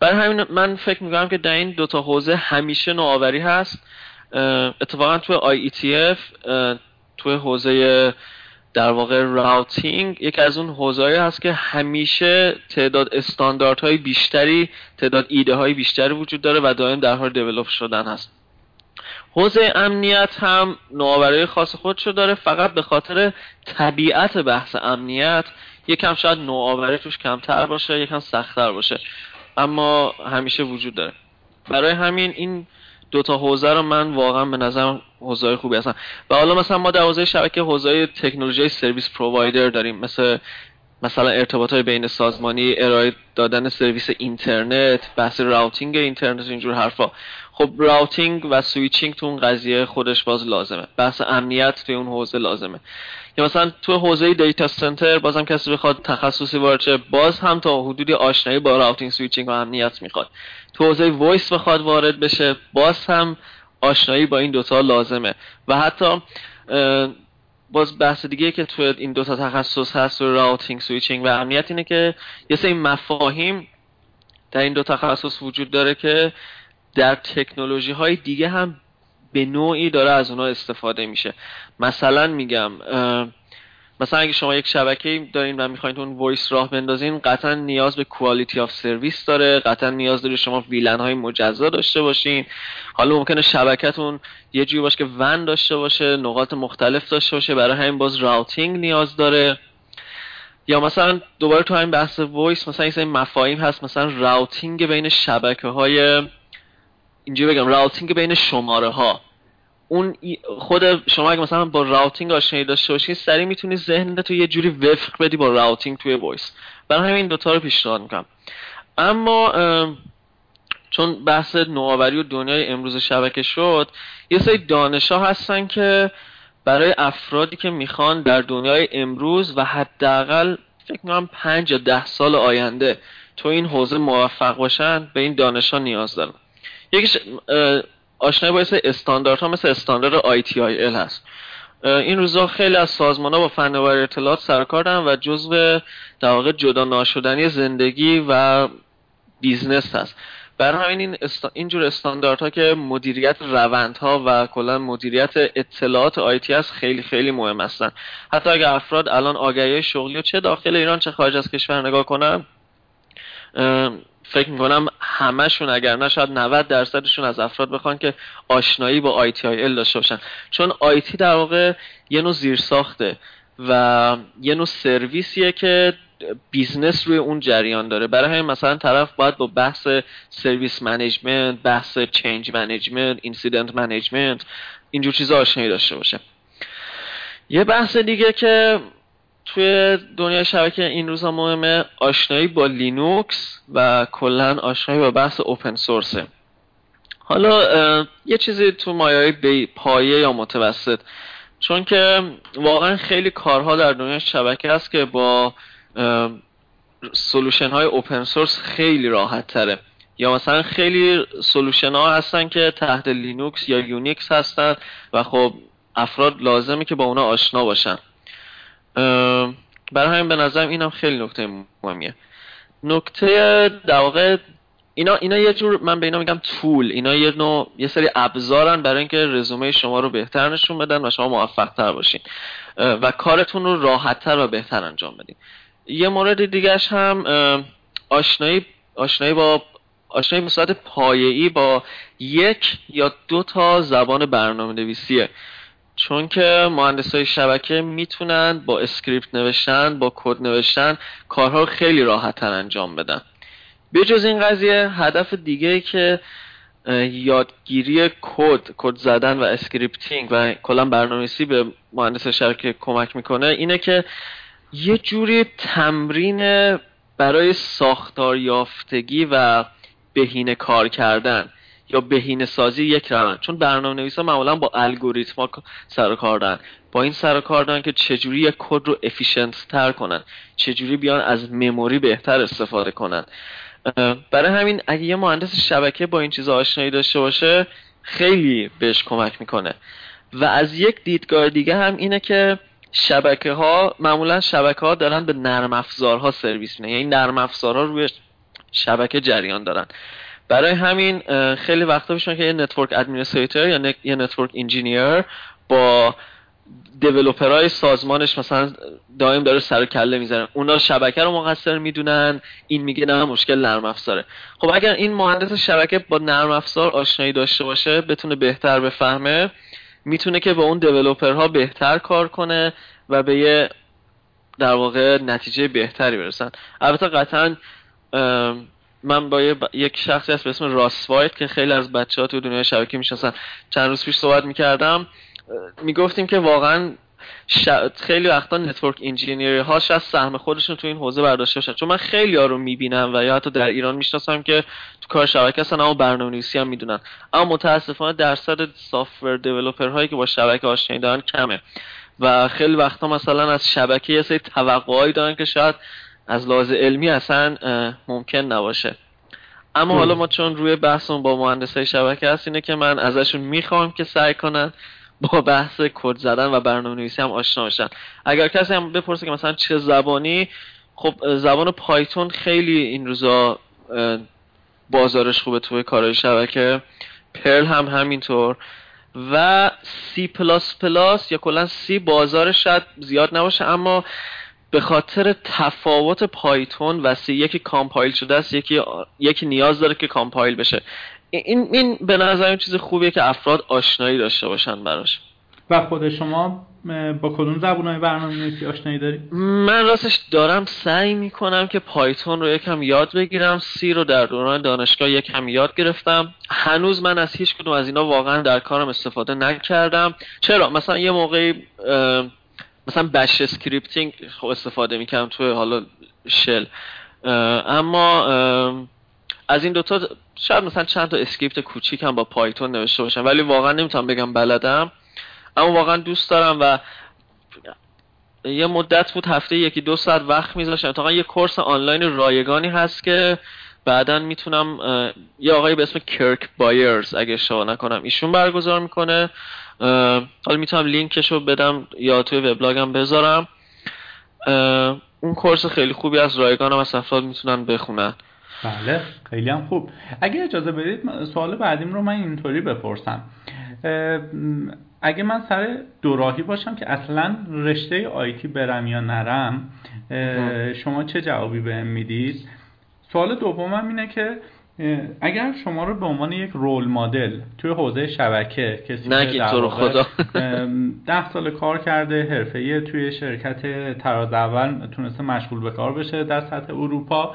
برای همین من فکر می‌کنم که در این دوتا حوزه همیشه نوآوری هست. اتفاقا تو IETF تو حوزه در واقع routing یکی از اون حوزه‌ای هست که همیشه تعداد استانداردهای بیشتری تعداد ایده های بیشتری وجود داره و دائم در حال develop شدن هست. حوزه امنیت هم نوآوری خاص خودشو داره فقط به خاطر طبیعت بحث امنیت یکم شاید نوآوری توش کمتر باشه یکم سختتر باشه اما همیشه وجود داره. برای همین این دو تا حوزه رو من واقعا به نظرم حوزه خوبی هستن. و حالا مثلا ما در حوزه شبکه حوزه تکنولوژی service provider داریم. مثل مثلا ارتباط های بین سازمانی ارائه دادن سرویس اینترنت بحث routing اینترنت اینجور حرفا. خب routing و switching تو اون قضیه خودش باز لازمه. بحث امنیت توی اون حوزه لازمه. یا مثلا تو حوزه data center بازم کسی بخواد تخصصی وارد باز هم تا حدودی آشنایی با routing switching و امنیت می‌خواد. تو حوزه voice بخواد وارد بشه باز هم آشنایی با این دوتا لازمه. و حتی باز بحث دیگه که تو این دوتا تخصص هست و routing switching و امنیت اینه که یه سری مفاهیم در این دو تخصص وجود داره که در تکنولوژی های دیگه هم به نوعی داره از اونها استفاده میشه. مثلا میگم مثلا اگه شما یک شبکه دارین و می‌خواین اون voice راه بندازین قطعا نیاز به quality of service داره قطعا نیاز داره شما VLAN های مجزا داشته باشین. حالا ممکنه شبکتون یه جوری باشه که WAN داشته باشه نقاط مختلف داشته باشه برای همین باز routing نیاز داره. یا مثلا دوباره تو همین بحث voice مثلا این مفاهیم هست مثلا routing بین شبکه های اینجوری بگم routing بین شماره ها اون خود شما اگه مثلا با routing آشنایی داشته باشین سریع می‌تونی ذهنت تو یه جوری وفق بدی با routing توی voice. برای همین این دوتا رو پیشنهاد می‌کنم. اما چون بحث نوآوری و دنیای امروز شبکه شد یه سری دانش ها هستن که برای افرادی که می‌خوان در دنیای امروز و حداقل فکر می‌کنم پنج یا ده سال آینده تو این حوزه موفق باشن به این دانش ها نیاز دارن. یکیش آشنایی با استانداردها مثل استاندارد ITIL هست. این روزا خیلی از سازمان ها با فناوری اطلاعات سر و کار دارن و جزو در واقع جدا ناشدنی زندگی و business هست. برای همین این است... اینجور استانداردها که مدیریت روندها و کلا مدیریت اطلاعات IT هست خیلی خیلی مهم هستن. حتی اگر افراد الان آگهی شغلی و چه داخل ایران چه خارج از کشور نگاه کنن فکر می‌کنم همشون اگر نه شاید 90 درصدشون از افراد بخوان که آشنایی با ITIL داشته باشن. چون IT در واقع یه نوع زیرساخته و یه نوع سرویسیه که business روی اون جریان داره. برای همین مثلا طرف باید با بحث service management بحث change management incident management اینجور چیزا آشنایی داشته باشه. یه بحث دیگه که توی دنیای شبکه این روزها مهمه آشنایی با لینوکس و کلا آشنایی با بحث open source ه حالا یه چیزی تو مایه پایه یا متوسط. چون که واقعا خیلی کارها در دنیای شبکه هست که با solution های open source خیلی راحت تره. یا مثلا خیلی solution ها هستن که تحت لینوکس یا یونیکس هستن و خب افراد لازمه که با اونا آشنا باشن. برای همین به نظرم اینم خیلی نکته مهمیه. نکته در واقع اینا اینا یه جور من به اینا میگم tool. اینا یه نوع یه سری ابزارن برای اینکه رزومه شما رو بهتر نشون بدن و شما موفق تر باشین و کارتون رو راحت تر و بهتر انجام بدین. یه مورد دیگهش هم آشنایی آشنایی با آشنایی به پایه‌ای با یک یا دو تا زبان برنامه نویسیه چون که مهندس های شبکه می‌تونن با اسکریپت نوشتن با کد نوشتن کارها خیلی راحت تر انجام بدن. جز این قضیه هدف دیگه ای که یادگیری کد کد زدن و scripting و کلا برنامه‌نویسی به مهندس شبکه کمک می‌کنه اینه که یه جوری تمرین برای ساختار یافتگی و بهینه کار کردن. یا بهینه سازی یک روند. چون برنامه نویسا معمولا با الگوریتما سر کار دارن. با این سر کار دارن که چجوری یک کد رو افیشنت تر کنن. چجوری بیان از مموری بهتر استفاده کنن. برای همین اگه یه مهندس شبکه با این چیز آشنایی داشته باشه خیلی بهش کمک می‌کنه. و از یک دیدگاه دیگه هم اینه که شبکه ها معمولا شبکه ها دارن به نرم افزارها سرویس میدن. یعنی نرم افزارها روی شبکه جریان دارن. برای همین خیلی وقتا میشن که یه network administrator یا یه network engineer با developer های سازمانش مثلا دائم داره سر کله می‌زنن اونا شبکه رو مقصر می‌دونن این میگه نه مشکل نرم افزاره. خب اگر این مهندس شبکه با نرم افزار آشنایی داشته باشه بتونه بهتر بفهمه می‌تونه که با اون developer ها بهتر کار کنه و به یه در واقع نتیجه بهتری برسن. البته قطعا من با یک شخصی هست به اسم راس وایت که خیلی از بچه ها تو دنیای شبکه می‌شناسن. چند روز پیش صحبت می‌کردم می‌گفتیم که واقعا خیلی وقتا network engineer هاش از سهم خودشون تو این حوزه برداشته باشن. چون من خیلی ها رو می‌بینم و یا حتی در ایران می‌شناسم که تو کار شبکه هستن اما برنامه نویسی هم می‌دونن. اما متاسفانه درصد سافتور دیولپر هایی که با شبکه آشنایی دارن کمه. و خیلی وقتا مثلا از شبکه یه سری توقعایی دارن که شاید از لحاظ علمی اصلا ممکن نباشه. اما حالا ما چون روی بحثمون با مهندس های شبکه هست اینه که من ازشون می‌خوام که سعی کنن با بحث کد زدن و برنامه نویسی هم آشنا باشن اگر کسی هم بپرسه که مثلا چه زبانی خب زبان پایتون خیلی این روزا بازارش خوبه توی کارهای شبکه. پرل هم همینطور. و سی پلاس پلاس یا کلا C بازارش شاید زیاد نباشه اما به خاطر تفاوت پایتون و C یکی compile شده است یکی یکی نیاز داره که compile بشه. این این به نظر این چیز خوبیه که افراد آشنایی داشته باشن براش. و خود شما با کدوم زبونهای برنامه نویسی آشنایی داری؟ من راستش دارم سعی می‌کنم که پایتون رو یکم یاد بگیرم C رو در دوران دانشگاه یکم یاد گرفتم. هنوز من از هیچ کدوم از اینا واقعا در کارم استفاده نکردم. چرا؟ مثلا یه موقعی مثلا bash scripting خب استفاده می‌کردم توی حالا shell. اما از این دوتا شاید مثلا چند تا اسکریپت کوچیک هم با پایتون نوشته باشم ولی واقعا نمی‌تونم بگم بلدم. اما واقعا دوست دارم و یه مدت بود هفته یکی دو ساعت وقت میذاشتم. اتفاقا یه کورس آنلاین رایگانی هست که بعدا می‌تونم یه آقایی به اسم کرک بایرز اگه اشتباه نکنم ایشون برگزار می‌کنه. حالا می‌تونم لینکش رو بدم یا توی وبلاگم بذارم. اون کورس خیلی خوبی از رایگان هم از افراد می‌تونن بخونن. بله خیلی هم خوب. اگه اجازه بدید سوال بعدیم رو من اینطوری بپرسم. اگه من سر دوراهی باشم که اصلا رشته آیتی برم یا نرم شما چه جوابی بهم می‌دید؟ سوال دومم اینه که اگر شما رو به عنوان یک رول مدل توی حوزه شبکه کسی که تو خدا. ده سال کار کرده حرفه‌ای توی شرکت تراز اول تونسته مشغول به کار بشه در سطح اروپا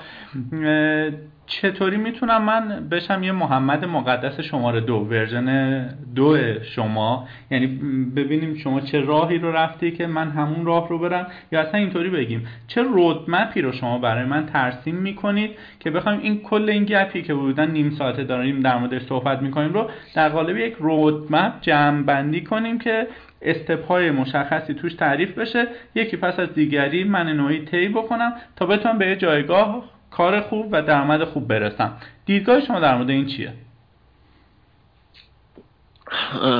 چطوری می‌تونم من بشم یه محمد مقدس شماره دو ورژن دو شما؟ یعنی ببینیم شما چه راهی رو رفتی که من همون راه رو برم؟ یا اصلا اینطوری بگیم چه رودمپی رو شما برای من ترسیم می‌کنید که بخوایم این کل این گپی که بودن نیم ساعته داریم در موردش صحبت می‌کنیم رو در قالب یک رودمپ جمع بندی کنیم که استپ های مشخصی توش تعریف بشه. یکی پس از دیگری من نوعی طی بکنم تا بتونم به جایگاه کار خوب و درآمد خوب برسم. دیدگاه شما در مورد این چیه؟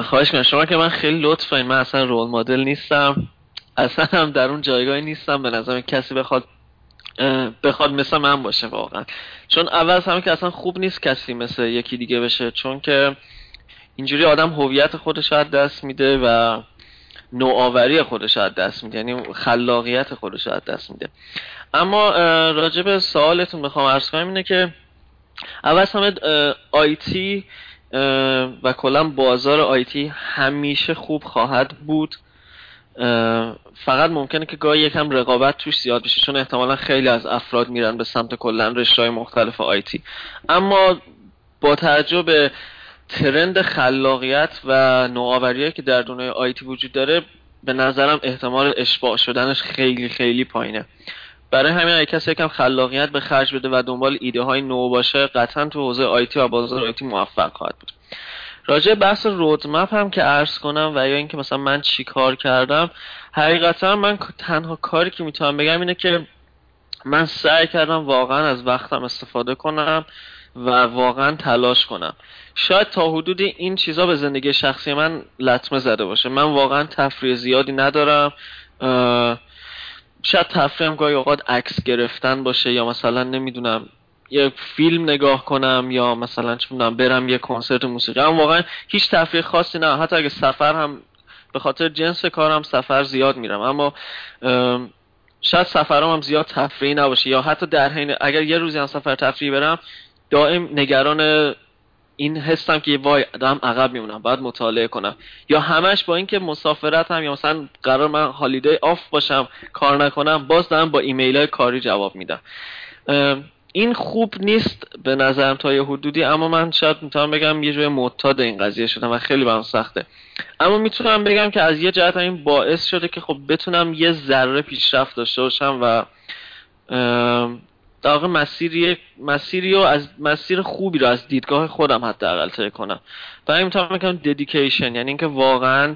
خواهش کنم شما که من خیلی لطف من اصلا رول مدل نیستم. اصلا هم در اون جایگاهی نیستم. به نظرم کسی بخواد بخواد مثل من باشه واقعا. چون اول همه که اصلا خوب نیست کسی مثل یکی دیگه بشه. چون که اینجوری آدم هویت خودش از دست میده و نوآوری خودش از دست میده یعنی خلاقیت خودش از دست میده. اما راجع به سوالتون می‌خوام عرض کنم اینه که اول همه آیتی و کلا بازار آیتی همیشه خوب خواهد بود. فقط ممکنه که گاهی یکم رقابت توش زیاد بشه چون احتمالا خیلی از افراد میرن به سمت کلا رشته مختلف آیتی اما با توجه به ترند خلاقیت و نوآوری که در دنیای آیتی وجود داره به نظرم احتمال اشباع شدنش خیلی خیلی پایینه. برای همین اگه کسی یکم خلاقیت به خرج بده و دنبال ایده های نو باشه قطعا تو حوزه آیتی و بازار آیتی موفق خواهد بود. راجع بحث رودمپ هم که عرض کنم و یا اینکه مثلا من چی کار کردم حقیقتا من تنها کاری که می‌تونم بگم اینه که من سعی کردم واقعا از وقتم استفاده کنم. و واقعا تلاش کنم. شاید تا حدود این چیزا به زندگی شخصی من لطمه زده باشه. من واقعا تفریح زیادی ندارم. شاید تفریحم گاهی اوقات عکس گرفتن باشه یا مثلا نمی‌دونم یه فیلم نگاه کنم یا مثلا چه برم یه کنسرت موسیقی. هم واقعا هیچ تفریح خاصی نه. حتی اگه سفر هم به خاطر جنس کارم سفر زیاد میرم. اما شاید سفرام هم زیاد تفریحی نباشه. یا حتی در حین اگر یه روزی هم سفر تفریحی برم دائم نگران این حسم که وای دارم عقب میمونم باید مطالعه کنم. یا همش با اینکه مسافرت هم یا مثلا قرار من هالیدی آف باشم کار نکنم باز دارم با ایمیل های کاری جواب میدم. این خوب نیست به نظرم تا یه حدودی اما من شاید می‌تونم بگم یه جای معتاد این قضیه شدم و خیلی برام سخته. اما می‌تونم بگم که از یه جهت این باعث شده که خب بتونم یه ذره پیشرفت داشته باشم و در واقع مسیری مسیری رو از مسیر خوبی رو از دیدگاه خودم حداقل طی کنم. برای می‌تونم بگم ددیکیشن یعنی اینکه واقعا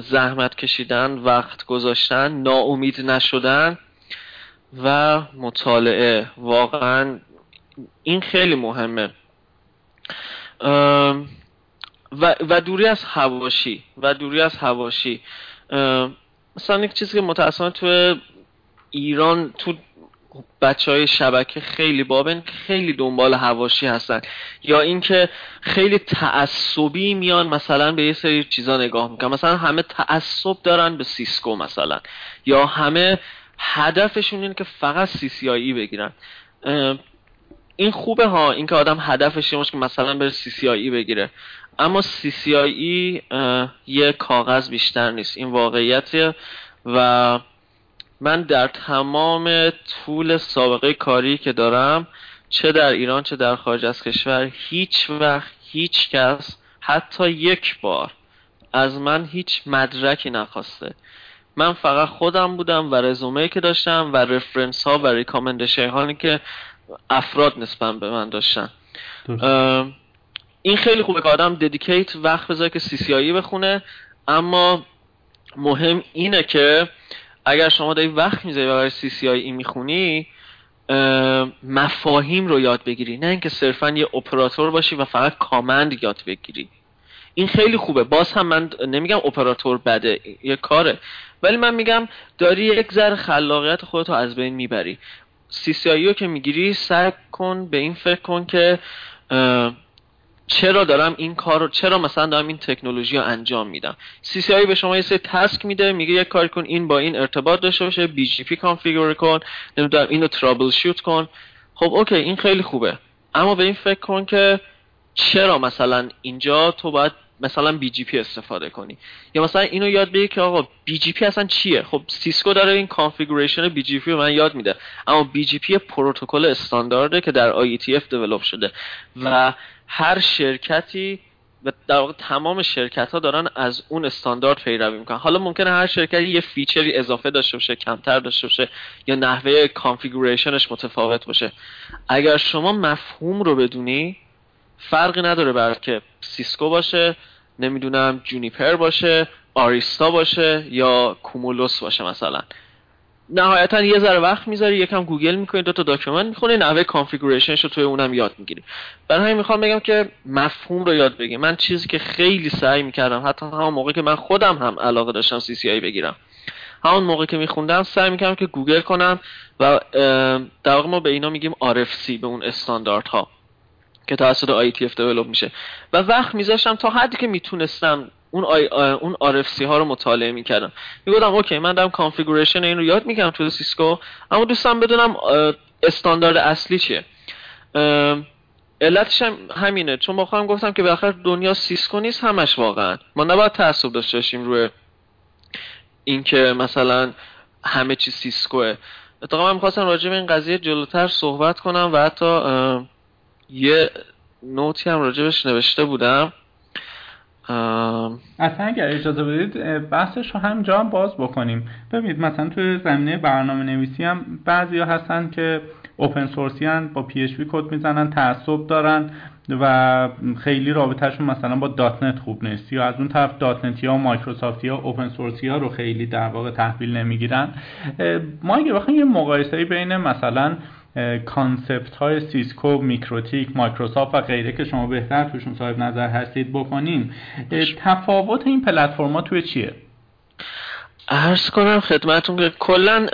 زحمت کشیدن وقت گذاشتن ناامید نشدن و مطالعه. واقعا این خیلی مهمه. و, و دوری از هواشی و دوری از هواشی مثلا یک چیزی که متاسفانه تو ایران تو بچه های شبکه خیلی بابن خیلی دنبال هواشی هستن. یا اینکه خیلی تعصبی میان مثلا به یه سری چیزا نگاه می‌کنن. مثلا همه تعصب دارن به سیسکو مثلا. یا همه هدفشون اینه که فقط CCIE بگیرن. این خوبه ها اینکه آدم هدفش باشه که مثلا بره CCIE بگیره. اما CCIE یه کاغذ بیشتر نیست. این واقعیتیه و من در تمام طول سابقه کاری که دارم چه در ایران چه در خارج از کشور هیچ وقت هیچ کس حتی یک بار از من هیچ مدرکی نخواسته. من فقط خودم بودم و رزومه که داشتم و reference ها و recommendation هایی که افراد نسبت به من داشتن. این خیلی خوبه که آدم dedicate وقت بذاره که CCIE بخونه اما مهم اینه که اگر شما داری وقت می‌ذاری و برای سی ای می‌خونی مفاهیم رو یاد بگیری. نه اینکه صرفا یه اپراتور باشی و فقط کامند یاد بگیری. این خیلی خوبه. باز هم من نمیگم اپراتور بده یه کاره. ولی من میگم داری یک ذره خلاقیت خودتو از بین می‌بری. سی سی رو که می‌گیری سعی کن به این فکر کن که چرا دارم این کار رو چرا مثلا دارم این تکنولوژی رو انجام میدم؟ CCIE به شما یه سری task میده میگه یک کار کن این با این ارتباط داشته باشه BGP configure کن نمی‌دونم اینو troubleshoot کن. خب okay این خیلی خوبه. اما به این فکر کن که چرا مثلا اینجا تو باید مثلا BGP استفاده کنی؟ یا مثلا اینو یاد بگیر که آقا BGP اصلا چیه؟ خب سیسکو داره این configuration BGP رو من یاد میده. اما BGP پروتکل استاندارده که در IETF شده. و هر شرکتی و در واقع تمام شرکت ها دارن از اون استاندارد پیروی می‌کنن. حالا ممکنه هر شرکتی یه feature ی اضافه داشته باشه کمتر داشته باشه یا نحوه configuration ش متفاوت باشه. اگر شما مفهوم رو بدونی فرقی نداره برند که سیسکو باشه نمی‌دونم جونیپر باشه آریستا باشه یا کومولوس باشه مثلا. نهایتا یه ذره وقت می‌ذاری یکم گوگل می‌کنی دو تا document می‌خونی نحوه configuration ش رو توی اونم یاد می‌گیری. برای همین می‌خوام بگم که مفهوم رو یاد بگیر. من چیزی که خیلی سعی می‌کردم حتی همون موقع که من خودم هم علاقه داشتم CCIE بگیرم همون موقع که میخوندم سعی می‌کردم که گوگل کنم و در واقع ما به اینا میگیم RFC به اون استانداردها که توسط IETF develop میشه. و وقت میذاشتم تا حدی که می‌تونستم اون آی اون RFC ها رو مطالعه می‌کردم. می‌گفتم okay من دارم configuration این رو یاد می‌گیرم تو سیسکو اما دوستم بدونم استاندارد اصلی چیه. علتش هم همینه. چون با خودم گفتم که بالاخره دنیا سیسکو نیست همش واقعا. ما نباید تعصب داشته باشیم روی اینکه مثلا همه چی سیسکوه. اتفاقا من می‌خواستم راجع به این قضیه جلوتر صحبت کنم و حتی یه نوتی هم راجبش نوشته بودم. اصلا اگر اجازه بدید بحثش رو هم باز بکنیم. ببینید مثلا توی زمینه برنامه نویسی هم بعضی ها هستن که open source ای با PHP کد می‌زنن تعصب دارن و خیلی رابطهشون مثلا با .NET خوب نیست. یا از اون طرف .NET یا مایکروسافت یا open source ای ها رو خیلی در واقع تحویل نمی‌گیرن. ما اگه بخوایم یه مقایسه بین مثلا concept های سیسکو میکروتیک مایکروسافت و غیره که شما بهتر توشون صاحب نظر هستید بکنیم تفاوت این پلتفرما توی چیه؟ عرض کنم خدمتون که کلا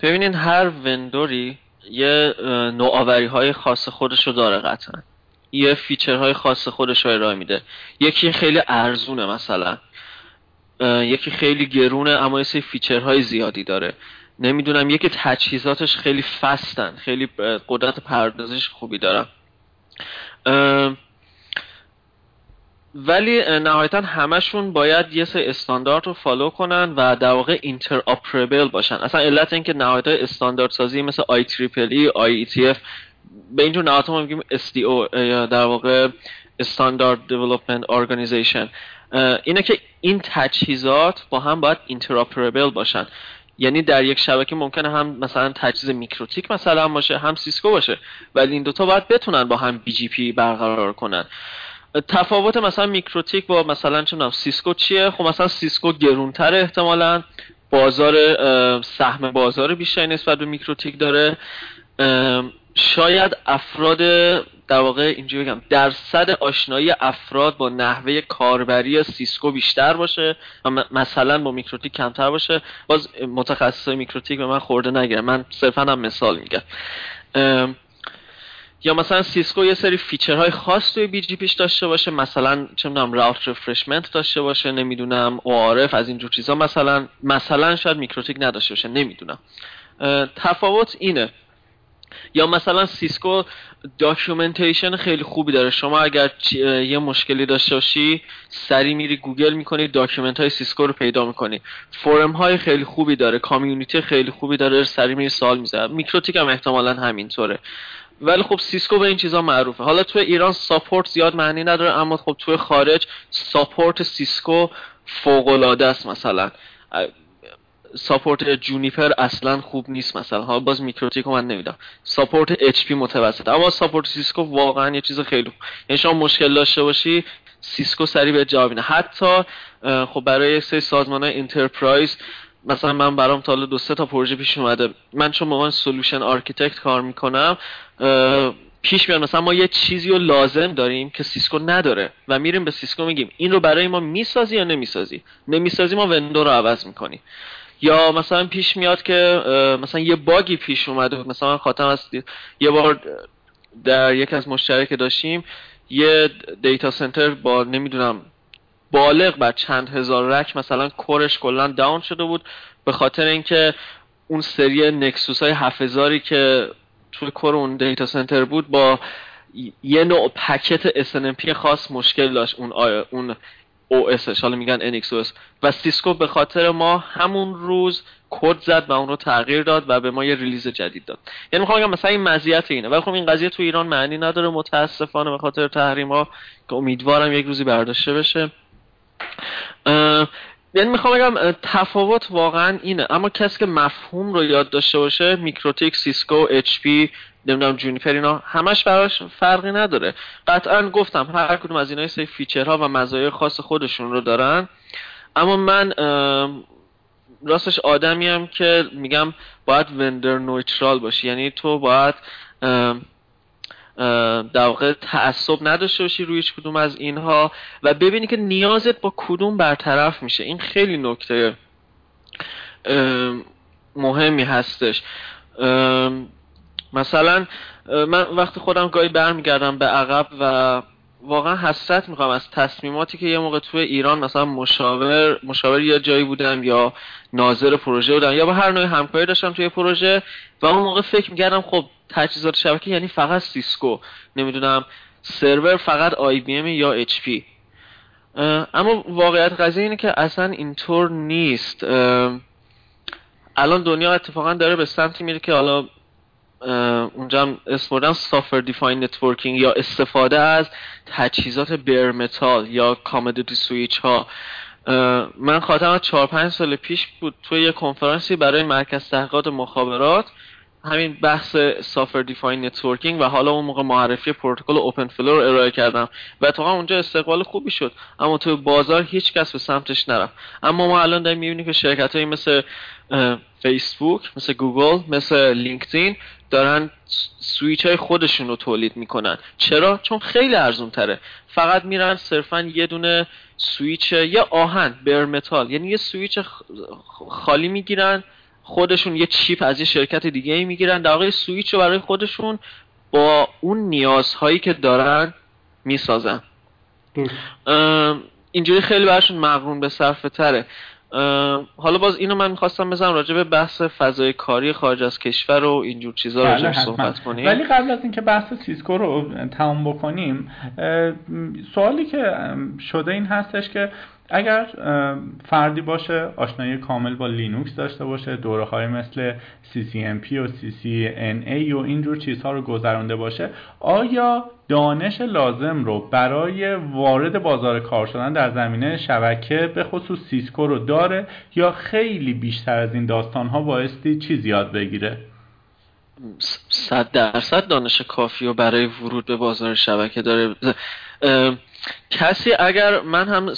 ببینین هر vendor ی یه نوآوری های خاص خودش رو داره قطعا. یه feature های خاص خودش رو ارائه میده. یکی خیلی ارزونه مثلا. یکی خیلی گرونه اما یه سری feature های زیادی داره. نمی‌دونم یکی تجهیزاتش خیلی fast ن خیلی قدرت پردازش خوبی دارن. ولی نهایتا همشون باید یه سری استاندارد رو follow کنن و در واقع interoperable باشن. اصلا علت اینکه نهایت استاندارد سازی مثل آی تریپل ای آی به اینجور نهایت ما میگیم SDO یا در واقع standard development organization. اینه که این تجهیزات با هم باید interoperable باشن. یعنی در یک شبکه ممکنه هم مثلا تجهیز میکروتیک مثلا باشه هم سیسکو باشه ولی این دوتا باید بتونن با هم BGP برقرار کنن. تفاوت مثلا میکروتیک با مثلا چون سیسکو چیه؟ خب مثلا سیسکو گرونتر احتمالا. بازار سهم بازار بیشتری نسبت به میکروتیک داره. شاید افراد در واقع اینجوری بگم درصد آشنایی افراد با نحوه کاربری سیسکو بیشتر باشه و مثلا با میکروتیک کمتر باشه. باز متخصص میکروتیک به من خرده نگیره من صرفا هم مثال میگم. یا مثلا سیسکو یه سری feature های خاص توی BGP ش داشته باشه. مثلا چه می‌دونم route refreshment داشته باشه. نمی‌دونم او از اینجور چیزا. مثلا مثلا شاید میکروتیک نداشته باشه. نمی‌دونم. تفاوت اینه. یا مثلا سیسکو documentation خیلی خوبی داره. شما اگر یه مشکلی داشته باشی سریع میری گوگل می‌کنی document های سیسکو رو پیدا می‌کنی. forum های خیلی خوبی داره community خیلی خوبی داره سریع میری سوال می‌زنی میکروتیک هم احتمالا همینطوره. ولی خب سیسکو به این چیزا معروفه. حالا تو ایران support زیاد معنی نداره اما خب تو خارج support سیسکو فوق العاده است مثلا. support جونیپر اصلا خوب نیست مثلا. ها باز میکروتیکو من ندیدم support اچ پی متوسط اما support سیسکو واقعا یه چیز خیلی یعنی شما مشکل داشته باشی سیسکو سریع بهت جواب حتی خب برای یه سری سازمان های enterprise مثلا من برام تا دو سه تا پروژه پیش اومده. من چون موقع solution architect کار می‌کنم پیش میاد. مثلا ما یه چیزی رو لازم داریم که سیسکو نداره و میریم به سیسکو میگیم. این رو برای ما می‌سازی یا نمی‌سازی؟ نمی‌سازی ما vendor رو عوض می‌کنیم یا مثلا پیش میاد که مثلا یه bug ی پیش اومده مثلا خاطرم هست یه بار در یک از مشترک داشتیم یه data center با نمی‌دونم بالغ بر چند هزار rack مثلا core ش کلا down شده بود. به خاطر اینکه اون سری Nexus های 7000 که توی core اون data center بود با یه نوع packet SNMP خاص مشکل داشت. اون اون OS حالا میگن NXOS و سیسکو به خاطر ما همون روز کد زد و اون رو تغییر داد و به ما یه release جدید داد. یعنی می‌خوام بگم مثلا این مزیت اینه. ولی خب این قضیه تو ایران معنی نداره. متاسفانه به خاطر تحریم ها که امیدوارم یک روزی برداشته بشه. یعنی می‌خوام بگم تفاوت واقعا اینه. اما کسی که مفهوم رو یاد داشته باشه میکروتیک سیسکو اچ پی نمی‌دونم جونیپر اینا همش براش فرقی نداره. قطعا گفتم هر کدوم از اینا سری feature ها و مزایای خاص خودشون رو دارن. اما من راستش آدمیم که میگم باید vendor neutral باشی. یعنی تو باید در واقع تعصب نداشته باشی روی هیچ کدوم از اینها و ببینی که نیازت با کدوم برطرف میشه. این خیلی نکته مهمی هستش. مثلا من وقتی خودم گاهی برمیگردم به عقب و واقعا حسرت می‌خوام از تصمیماتی که یه موقع توی ایران مثلا مشاور مشاور یا جایی بودم یا ناظر پروژه بودم یا با هر نوع همکاری داشتم توی پروژه و اون موقع فکر می‌کردم خب تجهیزات شبکه یعنی فقط سیسکو نمی‌دونم سرور فقط IBM یا اچ پی. اما واقعیت قضیه اینه که اصلا اینطور نیست. الان دنیا اتفاقا داره به سمتی میره که حالا اونجا هم اسم بردم software defined networking یا استفاده از تجهیزات bare metal یا commodity switch ها. من خاطرم 4 5 سال پیش بود. توی یه کنفرانسی برای مرکز تحقیقات مخابرات همین بحث software defined networking و حالا اون موقع معرفی پروتکل OpenFlow رو ارائه کردم. و اتفاقا اونجا استقبال خوبی شد اما تو بازار هیچ کس به سمتش نرفت. اما ما الان داریم می‌بینیم که شرکت هایی مثل فیسبوک مثل گوگل مثل لینکدین دارن سویچ های خودشون رو تولید می‌کنن. چرا؟ چون خیلی ارزون تره فقط میرن صرفا یه دونه سویچ یا همون bare metal یعنی یه سویچ خالی می‌گیرن خودشون یه chip از یه شرکت دیگه ای می‌گیرن. در واقع سویچ رو برای خودشون با اون نیازهایی که دارن می‌سازن. اینجوری خیلی براشون مقرون به صرفه تره. حالا باز اینو من می‌خواستم بزنم راجع به بحث فضای کاری خارج از کشور و اینجور چیزا بله راجع صحبت کنیم. ولی قبل از اینکه بحث سیسکو رو تمام بکنیم سوالی که شده این هستش که اگر فردی باشه آشنایی کامل با لینوکس داشته باشه دوره های مثل CCNP و CCNA و اینجور چیزها رو گذرانده باشه آیا دانش لازم رو برای وارد بازار کار شدن در زمینه شبکه به خصوص سیسکو رو داره یا خیلی بیشتر از این داستان ها بایستی چیز یاد بگیره؟ صد درصد دانش کافی و برای ورود به بازار شبکه داره. کسی اگر من هم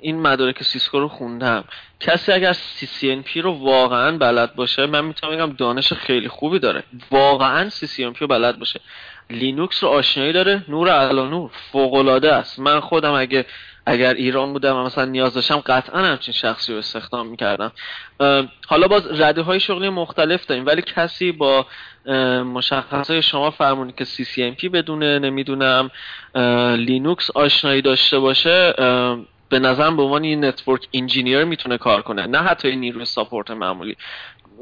این مدارک سیسکو رو خوندم کسی اگر CCNP رو واقعا بلد باشه من می‌تونم بگم دانش خیلی خوبی داره. واقعا CCNP رو بلد باشه. لینوکس رو آشنایی داره. نور علی نور. فوق العاده است. من خودم اگه اگر ایران بودم و مثلا نیاز داشتم قطعا همچین شخصی رو استخدام می‌کردم. حالا باز رده های شغلی مختلف داریم ولی کسی با مشخصه شما فرمودین که CCNP بدونه نمی‌دونم لینوکس آشنایی داشته باشه به نظرم به عنوان یه network engineer می‌تونه کار کنه نه حتی نیروی support معمولی.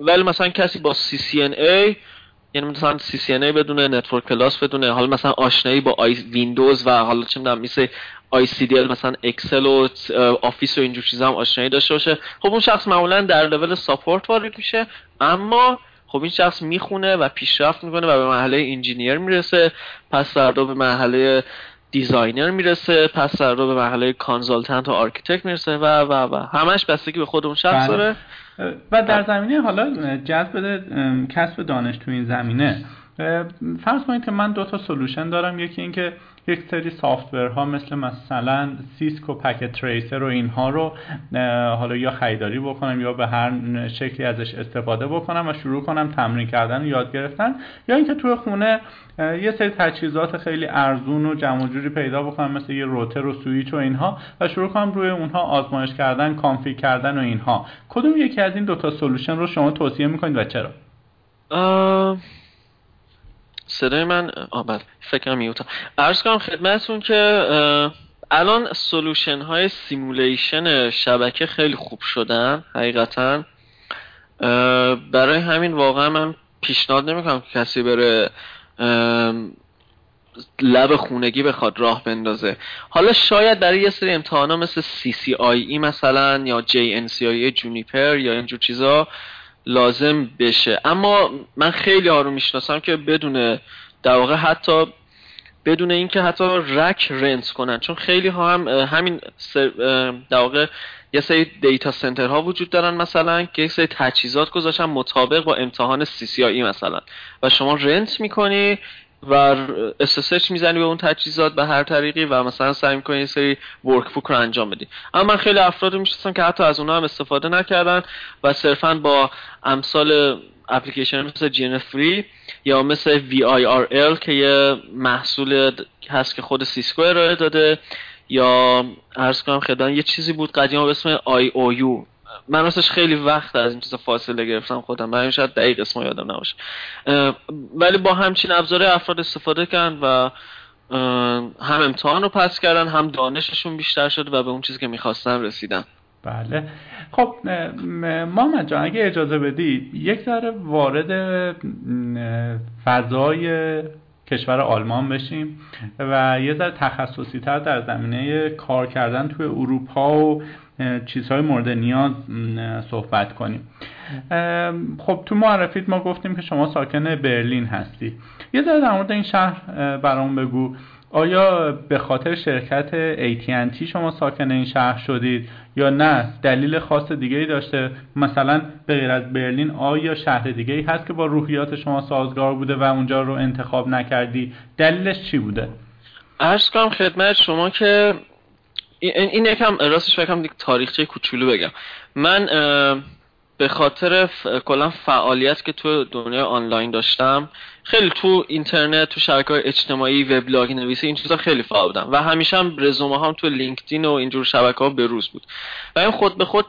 ولی مثلا کسی با CCNA یعنی مثلا CCNA بدونه network plus بدونه حالا مثلا آشنایی با آی ویندوز و حالا چه می‌دونم مثل ICDL مثلا Excel و Office و اینجور چیزا هم آشنایی داشته باشه. خب اون شخص معمولا در level support وارد میشه اما خب این شخص می‌خونه و پیشرفت می‌کنه و به مرحله engineer می‌رسه پس فردا به مرحله designer می‌رسه پس فردا به مرحله consultant و architect می‌رسه و و و. همش بستگی به خود اون شخص بله. داره. و در زمینه حالا جذب کسب دانش تو این زمینه. فرض کنید که من دو تا solution دارم. یکی اینکه یک سری ها مثل مثلا سیسکو Packet Tracer و اینها رو حالا یا خریداری بکنم یا به هر شکلی ازش استفاده بکنم و شروع کنم تمرین کردن و یاد گرفتن. یا اینکه توی خونه یه سری تجهیزات خیلی ارزون و جمع جوری پیدا بکنم مثل یه router و سویچ و اینها و شروع کنم روی اونها آزمایش کردن config کردن و اینها. کدوم یکی از این دوتا solution رو شما توصیه می‌کنید و چرا؟ صدای من آه بله فکرم میوته عرض کنم خدمتون که الان solution های simulation شبکه خیلی خوب شدن حقیقتا. برای همین واقعا من پیشنهاد نمی‌کنم که کسی بره لب خونگی بخواد راه بندازه. حالا شاید برای یه سری امتحانا مثل CCIE مثلا یا JNCIE جونیپر یا اینجور چیزا لازم بشه. اما من خیلی ها رو می‌شناسم که بدون در واقع حتی بدون اینکه حتی رک رنت کنن چون خیلی ها هم همین در واقع یه سری دیتا سنتر ها وجود دارن مثلا که یک سری تجهیزات گذاشتن مطابق با امتحان CCIE مثلا. و شما رنت می‌کنی و SSH می‌زنی به اون تجهیزات به هر طریقی و مثلا سعی می‌کنی یه سری ورک بوک رو انجام بدی. اما من خیلی افراد می‌شناسم که حتی از اونها هم استفاده نکردن و صرفا با امثال اپلیکیشن مثل جین فری یا مثل VIRL که یه محصول هست که خود سیسکو ارائه داده یا ارز کنم خدمت یه چیزی بود قدیما به اسم IOU من راستش خیلی وقت از این چیزا فاصله گرفتم خودم. برای شاید دقیق اسمو یادم نباشه. ولی با همچین ابزار افراد استفاده کردن و هم امتحان رو پس کردن هم دانششون بیشتر شد و به اون چیزی که می‌خواستن رسیدن. بله. خب محمد جان اگه اجازه بدی یک ذره وارد فضای کشور آلمان بشیم و یه ذره تخصصی تر در زمینه کار کردن توی اروپا و چیزهای مورد نیاز صحبت کنیم. خب تو معرفیت ما گفتیم که شما ساکن برلین هستی. یه ذره در مورد این شهر برام بگو. آیا به خاطر شرکت AT&T شما ساکن این شهر شدید؟ یا نه؟ دلیل خاص دیگه ای داشته؟ مثلا به غیر از برلین آیا شهر دیگه ای هست که با روحیات شما سازگار بوده و اونجا رو انتخاب نکردی؟ دلیلش چی بوده؟ عرض کنم خدمت شما که این یکم راستش فکرم تاریخچه کوچولو بگم. من به خاطر کلا فعالیت که تو دنیای آنلاین داشتم خیلی تو اینترنت تو شبکه اجتماعی وبلاگ نویسی این چیزا خیلی فعال بودم. و همیشه هم رزومه هم تو لینکدین و اینجور شبکه ها به روز بود. و این خود به خود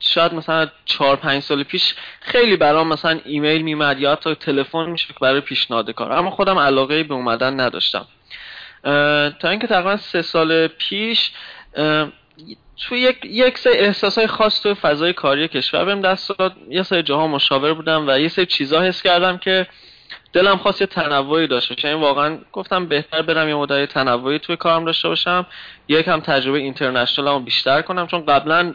شاید مثلا چهار پنج سال پیش خیلی برام مثلا ایمیل میمد یا حتی تلفن میشه برای پیشنهاد کار. اما خودم علاقه به اومدن نداشتم. تا اینکه تقریبا سه سال پیش تو یک یک سری احساسای خاص تو فضای کاری کشور بهم دست داد. یه سری جاها مشاور بودم و یه سری چیزا حس کردم که دلم خواست یه تنوعی داشته باشه یعنی واقعا گفتم بهتر برم یه مدت تنوعی توی کارم داشته باشم. یکم تجربه international مو بیشتر کنم. چون قبلا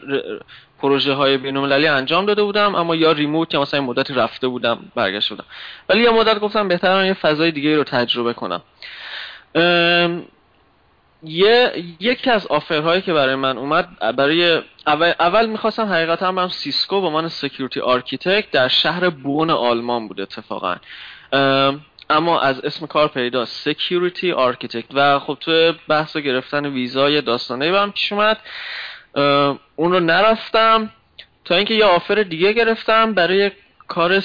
پروژه های بین‌المللی انجام داده بودم اما یا remote یا مثلا مدتی رفته بودم برگشته بودم. ولی یه مدت گفتم بهتر یه فضای دیگه رو تجربه کنم. یه یکی از offer هایی که برای من اومد برای اول, اول می‌خواستم حقیقتا برم سیسکو به عنوان security architect در شهر بون آلمان بود اتفاقا. اما از اسم کار پیدا security architect. و خب تو بحث گرفتن ویزای داستانه برم پیش اومد. اون رو نرفتم. تا اینکه یه offer دیگه گرفتم برای کار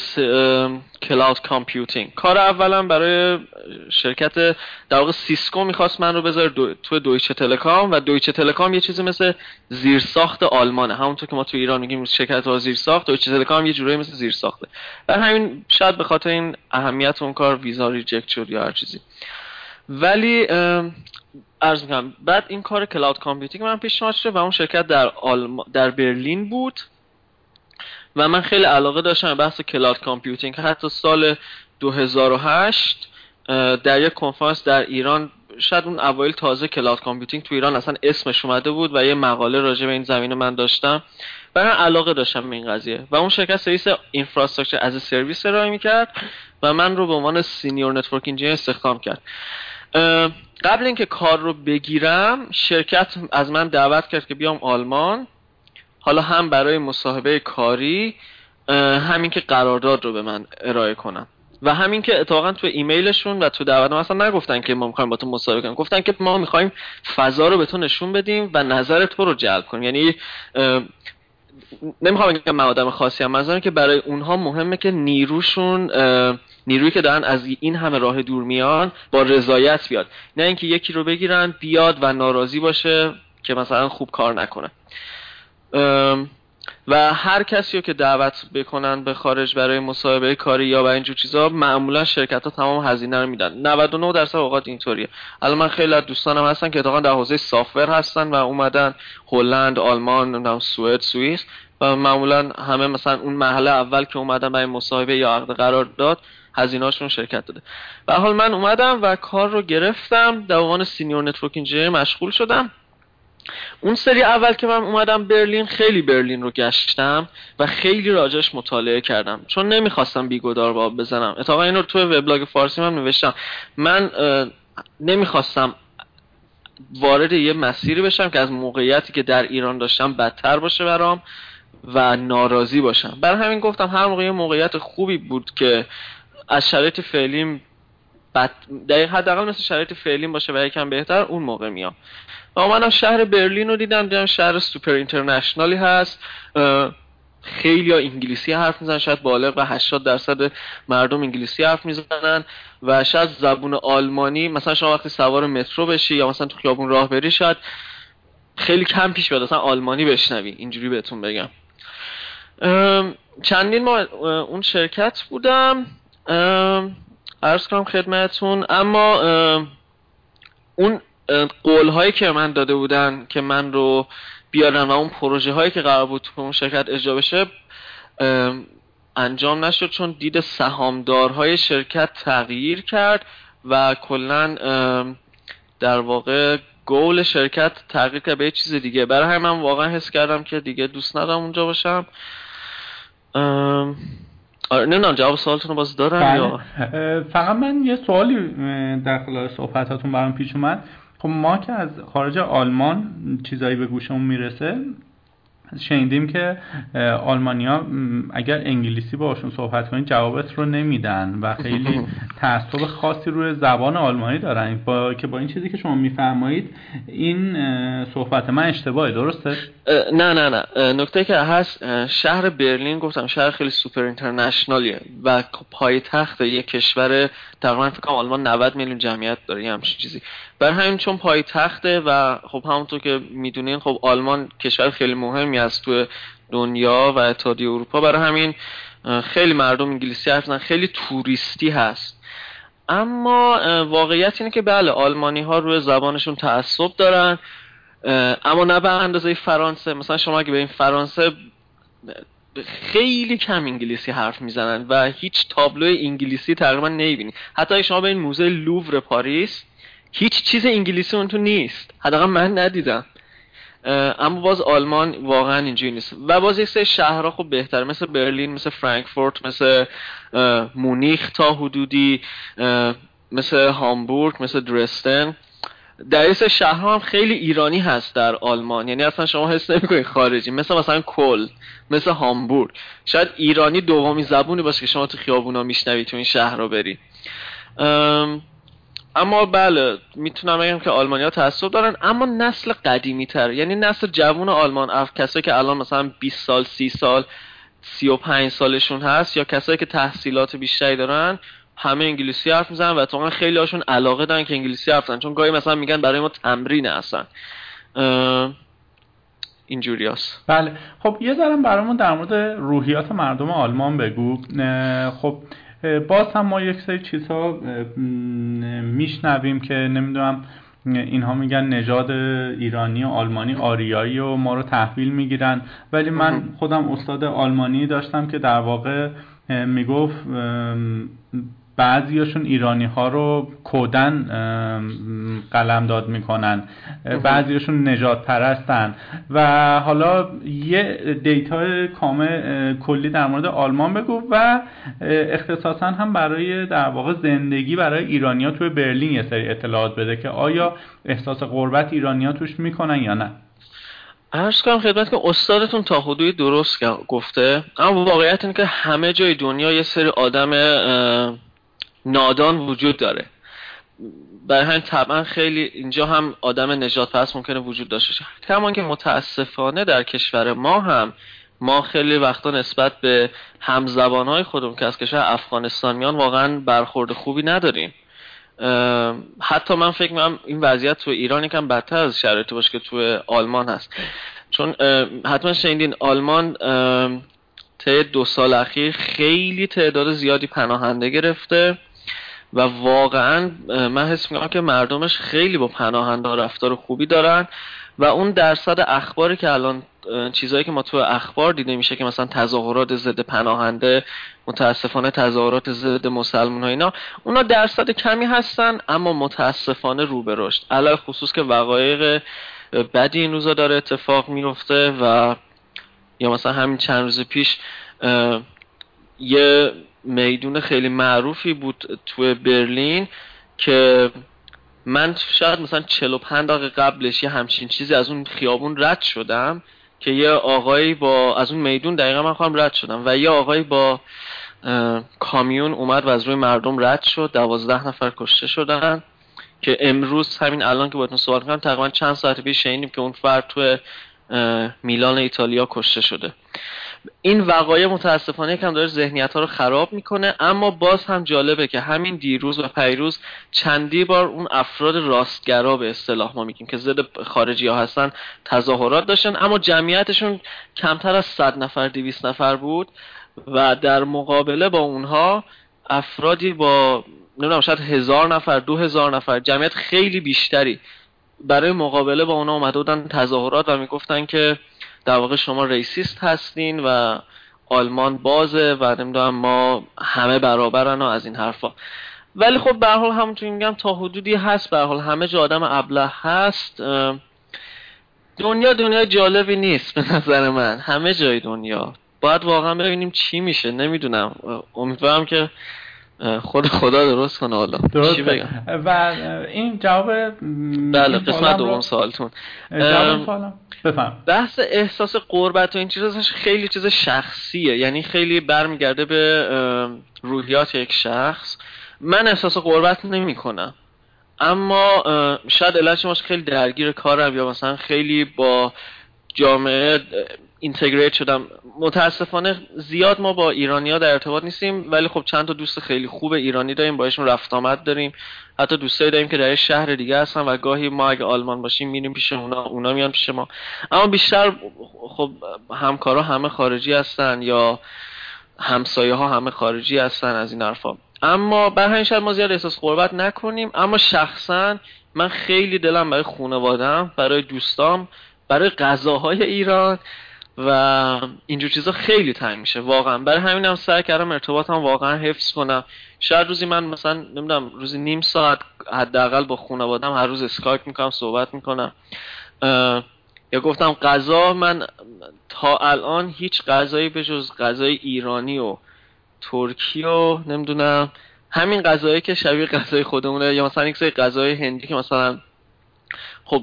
cloud computing کار اولا برای شرکت در واقع سیسکو می‌خواست من رو بذاره دو، تو Deutsche Telekom و Deutsche Telekom یه چیزی مثل زیرساخت آلمانه. همونطور که ما تو ایران میگیم شرکت ها زیرساخت Deutsche Telekom یه جورایی مثل زیرساخته. و همین شاید به خاطر این اهمیت اون کار ویزا reject شد یا هر چیزی. ولی عرض می‌کنم بعد این کار cloud computing من پیشنهاد شده و اون شرکت در, آلم... در برلین بود. و من خیلی علاقه داشتم به بحث cloud computing. حتی سال 2008 در یک کنفرانس در ایران شاید اون اوایل تازه cloud computing تو ایران اصلا اسمش اومده بود و یه مقاله راجع به این زمینه من داشتم. و من علاقه داشتم به این قضیه. و اون شرکت سرویس infrastructure as a service ارائه می‌کرد و من رو به عنوان senior network engineer استخدام کرد. قبل اینکه کار رو بگیرم شرکت از من دعوت کرد که بیام آلمان. حالا هم برای مصاحبه کاری همین که قرارداد رو به من ارائه کنم و همین که اتفاقا تو ایمیلشون و تو دعوت اصلا نگفتن که ما می‌خوایم با تو مصاحبه کنیم. گفتن که ما می‌خوایم فضا رو به تو نشون بدیم و نظر تو رو جلب کنیم. یعنی نمی‌خوام بگم من آدم خاصی هم که برای اونها مهمه که نیروشون نیرویی که دارن از این همه راه دور میان با رضایت بیاد. نه اینکه یکی رو بگیرن بیاد و ناراضی باشه که مثلا خوب کار نکنه. و هر کسی رو که دعوت بکنن به خارج برای مصاحبه کاری یا برای اینجور چیزا معمولا شرکت ها تمام هزینه رو میدن. 99 درصد اوقات اینطوریه. الان من خیلی از دوستانم هستن که اتفاقا در حوزه سافتور هستن و اومدن هلند آلمان سوئد سوئیس و معمولا همه مثلا اون مرحله اول که اومدن برای مصاحبه یا عقد قرار داد هزینه‌هاشون شرکت داده. به هر حال من اومدم و کار رو گرفتم. در عنوان senior network engineer مشغول شدم. اون سری اول که من اومدم برلین خیلی برلین رو گشتم و خیلی راجبش مطالعه کردم. چون نمی‌خواستم بی‌گدار به آب بزنم. اتفاقا این رو تو وبلاگ فارسی من نوشتم. من نمی‌خواستم وارد یه مسیری بشم که از موقعیتی که در ایران داشتم بدتر باشه برام و ناراضی باشم. برای همین گفتم هر موقع یه موقعیت خوبی بود که از شرایط فعلیم بد... دقیق حداقل مثل شرایط فعلیم باشه و یکم بهتر اون موقع میام. منم شهر برلین رو دیدم دیدم شهر سوپر اینترنشنالی هست. خیلی ها انگلیسی حرف می‌زنن شاید بالغ و 80 درصد مردم انگلیسی حرف می‌زنن و شاید زبون آلمانی مثلا شما وقتی سوار مترو بشی یا مثلا تو خیابون راه بری شاید خیلی کم پیش بیاد مثلا آلمانی بشنوی. اینجوری بهتون بگم. چندین ما اون شرکت بودم. عرض کنم خدمتون اما اون قول هایی که من داده بودن که من رو بیارن و اون پروژه هایی که قرار بود تو اون شرکت اجرا بشه انجام نشد چون دید سهامدارهای شرکت تغییر کرد و کلا در واقع گول شرکت تغییر کرد به چیز دیگه. برای همین من واقعا حس کردم که دیگه دوست ندارم اونجا باشم. آره نمی‌دونم جواب سوالتون رو باز دارم بله. یا فقط من یه سوالی در خلال صحبتاتون برام پیش اومد. خب ما که از خارج آلمان چیزایی به گوشمون می‌رسه شنیدیم که آلمانیا اگر انگلیسی باشون صحبت کنید جوابت رو نمیدن و خیلی تعصب خاصی روی زبان آلمانی دارن. با که با این چیزی که شما میفرمایید این صحبت من اشتباهی درسته؟ نه نه نه. نکته که هست شهر برلین گفتم شهر خیلی سوپر اینترنشنالیه و پای تخت یک کشور تقریبا فکر آلمان 90 میلیون جمعیت داره همچین چیزی. بر همین چون پای تخته و خب همونطور که می‌دونین خب آلمان کشور خیلی مهمی است تو دنیا و اتحادیه اروپا. برای همین خیلی مردم انگلیسی حرف خیلی توریستی هست. اما واقعیت اینه که بله آلمانی ها روی زبانشون تعصب دارن. اما نه به اندازه فرانسه. مثلا شما اگه این فرانسه خیلی کم انگلیسی حرف می‌زنن و هیچ تابلو انگلیسی تقریبا نمی‌بینی. حتی اگه شما به این موزه لوور پاریس هیچ چیز انگلیسی اون تو نیست. حداقل من ندیدم. اما باز آلمان واقعا اینجوری نیست. و باز یک سری شهرها خوب بهتر مثل برلین مثل فرانکفورت مثل مونیخ تا حدودی مثل هامبورگ مثل درستن. در این شهرها هم خیلی ایرانی هست در آلمان. یعنی اصلا شما حس نمی‌کنید خارجی. مثل مثلا کل مثل هامبورگ. شاید ایرانی دومی زبونی باشه که شما تو خیابونا میشنوید تو این شهر رو بری اما بله می‌تونم بگم که آلمانیا تعصب دارن اما نسل قدیمی تر یعنی نسل جوون آلمان اف کسایی که الان مثلا 20 سال 30 سال 35 سالشون هست یا کسایی که تحصیلات بیشتری دارن همه انگلیسی حرف می‌زنن و تو خیلی هاشون علاقه دارن که انگلیسی حرف بزنن چون گاهی مثلا میگن برای ما تمرین هستن. اینجوری هست. بله. خب یه ذرم برامون در مورد روحیات مردم آلمان بگو. خب باز هم ما یک سری چیزها میشنویم که نمی‌دونم اینها میگن نژاد ایرانی و آلمانی آریایی و ما رو تحویل می‌گیرن. ولی من خودم استاد آلمانی داشتم که در واقع می‌گفت بعضیاشون ایرانی ها رو کودن قلم داد می‌کنن. بعضیاشون نجات پرستن و حالا یه دیتا کامل کلی در مورد آلمان بگو و اختصاصا هم برای در واقع زندگی برای ایرانیا توی برلین یه سری اطلاعات بده که آیا احساس غربت ایرانیا توش می‌کنن یا نه. عرض کنم خدمت که استادتون تا حدودی درست گفته اما واقعیت اینه که همه جای دنیا یه سری آدم نادان وجود داره. برای همین طبعا خیلی اینجا هم آدم نجات پس ممکنه وجود داشته باشه. کمان که متاسفانه در کشور ما هم ما خیلی وقتا نسبت به همزبانهای خودمون که از کشور افغانستانیان واقعا برخورد خوبی نداریم. حتی من فکر می‌کنم این وضعیت تو ایران یکم بدتر از شرایطی باشه که تو آلمان هست. چون حتما شنیدین آلمان طی دو سال اخیر خیلی تعداد زیادی پناهنده گرفته. و واقعا من حس می‌کنم که مردمش خیلی با پناهنده رفتار خوبی دارن و اون درصد اخباری که الان چیزهایی که ما تو اخبار دیده میشه که مثلا تظاهرات ضد پناهنده متاسفانه تظاهرات ضد مسلمان ها اینا اونا درصد کمی هستن اما متاسفانه رو به رشد. علاوه خصوص که وقایق بدی این روزا داره اتفاق میفته و یا مثلا همین چند روز پیش یه میدون خیلی معروفی بود تو برلین که من شاید مثلا 45 دقیقه قبلش یه همچین چیزی از اون خیابون رد شدم که یه آقایی با از اون میدون دقیقا من خواهم رد شدم و یه آقایی با کامیون اومد و از روی مردم رد شد. دوازده نفر کشته شدن که امروز همین الان که باید سوال کنم تقریبا چند ساعت پیش شنیدیم که اون فرد تو میلان ایتالیا کشته شده. این وقایع متاسفانه یکم داره ذهنیت ها رو خراب می‌کنه اما باز هم جالبه که همین دیروز و پیروز چندی بار اون افراد راستگرا به اصطلاح ما میگیم که ضد خارجی ها هستن تظاهرات داشتن اما جمعیتشون کمتر از 100 نفر 200 نفر بود و در مقابله با اونها افرادی با نمی‌دونم شاید هزار نفر دو هزار نفر جمعیت خیلی بیشتری برای مقابله با اونا اومده بودن تظاهرات و می‌گفتن که در واقع شما ریسیست هستین و آلمان بازه و نمی‌دونم ما همه برابرن و از این حرفا. ولی خب به حال همونطور میگم تا حدودی هست به حال همه جا آدم ابله هست. دنیا دنیا جالبی نیست به نظر من. همه جای دنیا. باید واقعا ببینیم چی میشه. نمی‌دونم. امیدوارم که خود خدا درست کنه حالا. درست چی بگم؟ و این جواب بله قسمت دوم سوالتون. بفهم. بحث احساس قربت و این چیزاش خیلی چیز شخصیه. یعنی خیلی برمیگرده به روحیات یک شخص. من احساس قربت نمی کنم اما شاید علتش خیلی درگیر کارم یا مثلا خیلی با جامعه اینتگریت شدم. متاسفانه زیاد ما با ایرانیا در ارتباط نیستیم ولی خب چند تا دوست خیلی خوب ایرانی داریم باشون رفت آمد داریم. حتی دوستایی داریم که در شهر دیگه هستن و گاهی ما اگه آلمان باشیم میریم پیش اونا اونا میان پیش ما. اما بیشتر خب همکارا همه خارجی هستن یا همسایه ها همه خارجی هستن از این حرفا. اما به همین شاید ما زیاد احساس قربت نکنیم. اما شخصا من خیلی دلم برای خانوادم برای دوستام برای غذاهای ایران و اینجور چیزا خیلی تنگ میشه. واقعا. برای همین هم سعی کردم ارتباطم واقعا حفظ کنم. شاید روزی من مثلا نمی‌دونم روزی نیم ساعت حداقل با خانوادم هر روز اسکایپ می‌کنم صحبت می‌کنم. یا گفتم غذا من تا الان هیچ غذایی به جز غذای ایرانی و ترکی و نمی‌دونم همین غذایی که شبیه غذای خودمونه. یا مثلا یک سری غذای هندی که مثلا خب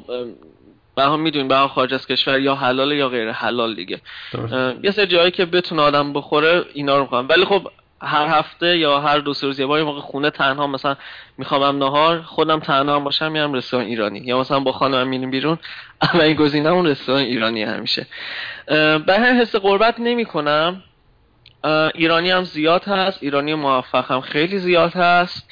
به هم می‌دونیم به خارج از کشور یا حلال یا غیر حلال دیگه. یه سری جایی که بتونه آدم بخوره اینا رو می‌خوام. ولی خب هر هفته یا هر دو سه روز یه بار موقع خونه تنها مثلا می‌خوام نهار خودم تنها هم باشم میرم رستوران ایرانی. یا مثلا با خانم میریم بیرون. اولین گزینه اون رستوران ایرانی همیشه. به هم حس قربت نمی کنم ایرانی هم زیاد هست ایرانی موفق هم خیلی زیاد هست.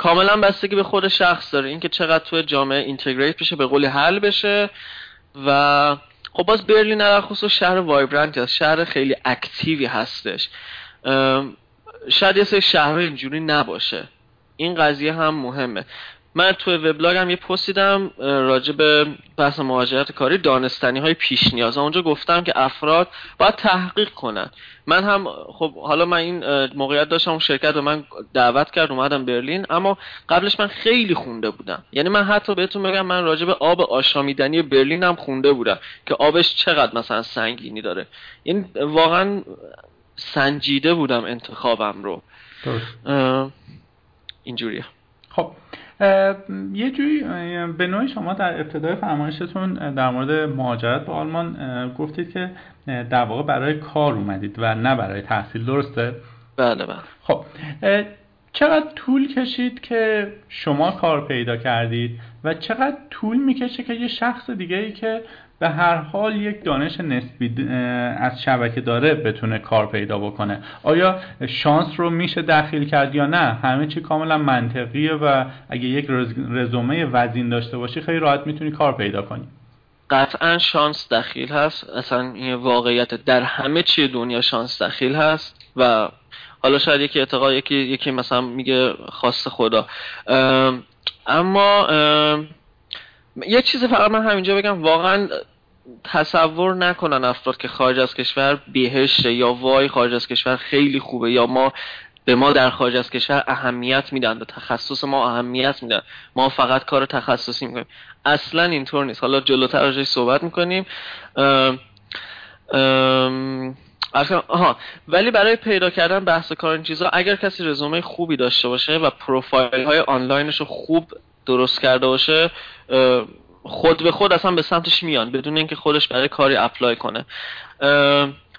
کاملا بستگی به خود شخص داره. اینکه چقدر توی جامعه اینتگریت بشه به قولی حل بشه و خب باز برلین در خصوص شهر وایبرنتی هست. شهر خیلی اکتیوی هستش. شاید یه سری شهر اینجوری نباشه. این قضیه هم مهمه. من توی وبلاگم یه پستیدم راجع به بحث مهاجرت کاری دانستنی های پیش نیاز. اونجا گفتم که افراد باید تحقیق کنن. من هم خب حالا من این موقعیت داشتم شرکت به من دعوت کرد اومدم برلین. اما قبلش من خیلی خونده بودم. یعنی من حتی بهتون بگم من راجع به آب آشامیدنی برلین هم خونده بودم که آبش چقدر مثلا سنگینی داره. این یعنی واقعا سنجیده بودم انتخابم رو. اینجوریه. خب. یه جوی به نوعی شما در ابتدای فرمایشتون در مورد مهاجرت به آلمان گفتید که در واقع برای کار اومدید و نه برای تحصیل درسته؟ بله بله خب چقدر طول کشید که شما کار پیدا کردید و چقدر طول می‌کشه که یه شخص دیگه ای که به هر حال یک دانش نسبی از شبکه داره بتونه کار پیدا بکنه. آیا شانس رو میشه دخیل کرد یا نه؟ همه چی کاملا منطقیه و اگه یک رزومه وزین داشته باشی خیلی راحت می‌تونی کار پیدا کنی. قطعا شانس دخیل هست. اصلا این واقعیت در همه چی دنیا شانس دخیل هست و حالا شاید یکی اعتقاد یکی یکی مثلا میگه خواست خدا. اما یه چیز فقط من همینجا بگم واقعا تصور نکنن افراد که خارج از کشور بهشته یا وای خارج از کشور خیلی خوبه یا ما به ما در خارج از کشور اهمیت میدن به تخصص ما اهمیت میدن. ما فقط کار تخصصی می‌کنیم. اصلا اینطور نیست. حالا جلوتر راجعش صحبت می‌کنیم. آها. ولی برای پیدا کردن بحث کار این چیزا اگر کسی رزومه خوبی داشته باشه و پروفایل های آنلاینش رو خوب درست کرده باشه خود به خود اصلا به سمتش میان بدون اینکه خودش برای کاری اپلای کنه.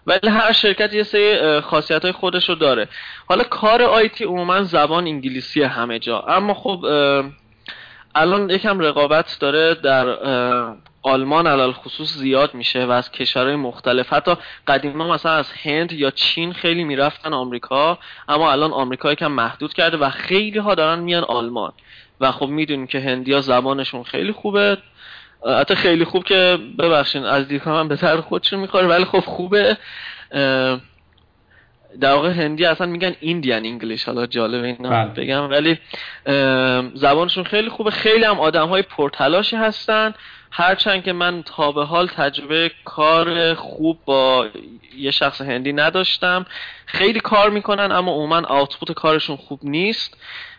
ولی هر شرکت یه سری خاصیت های خودش رو داره. حالا کار آیتی عموما زبان انگلیسی همه جا. اما خب الان یکم رقابت داره در آلمان علال خصوص زیاد میشه و از کشورهای مختلف. حتی قدیما مثلا از هند یا چین خیلی می‌رفتن آمریکا اما الان آمریکا یکم محدود کرده و خیلی ها دارن میان آلمان. و خب می‌دونیم که هندیا زبانشون خیلی خوبه. حتی خیلی خوب که ببخشین از دیدگاه من بهتر خودشون می‌خوره ولی خب خوبه. در واقع هندی اصلا میگن ایندیان انگلیش حالا جالب اینا بله. بگم. ولی زبانشون خیلی خوبه. خیلی هم آدم های پرتلاشی هستن. هرچند که من تا به حال تجربه کار خوب با یه شخص هندی نداشتم. خیلی کار می‌کنن اما عموما آوتپوت کارشون خوب نیست.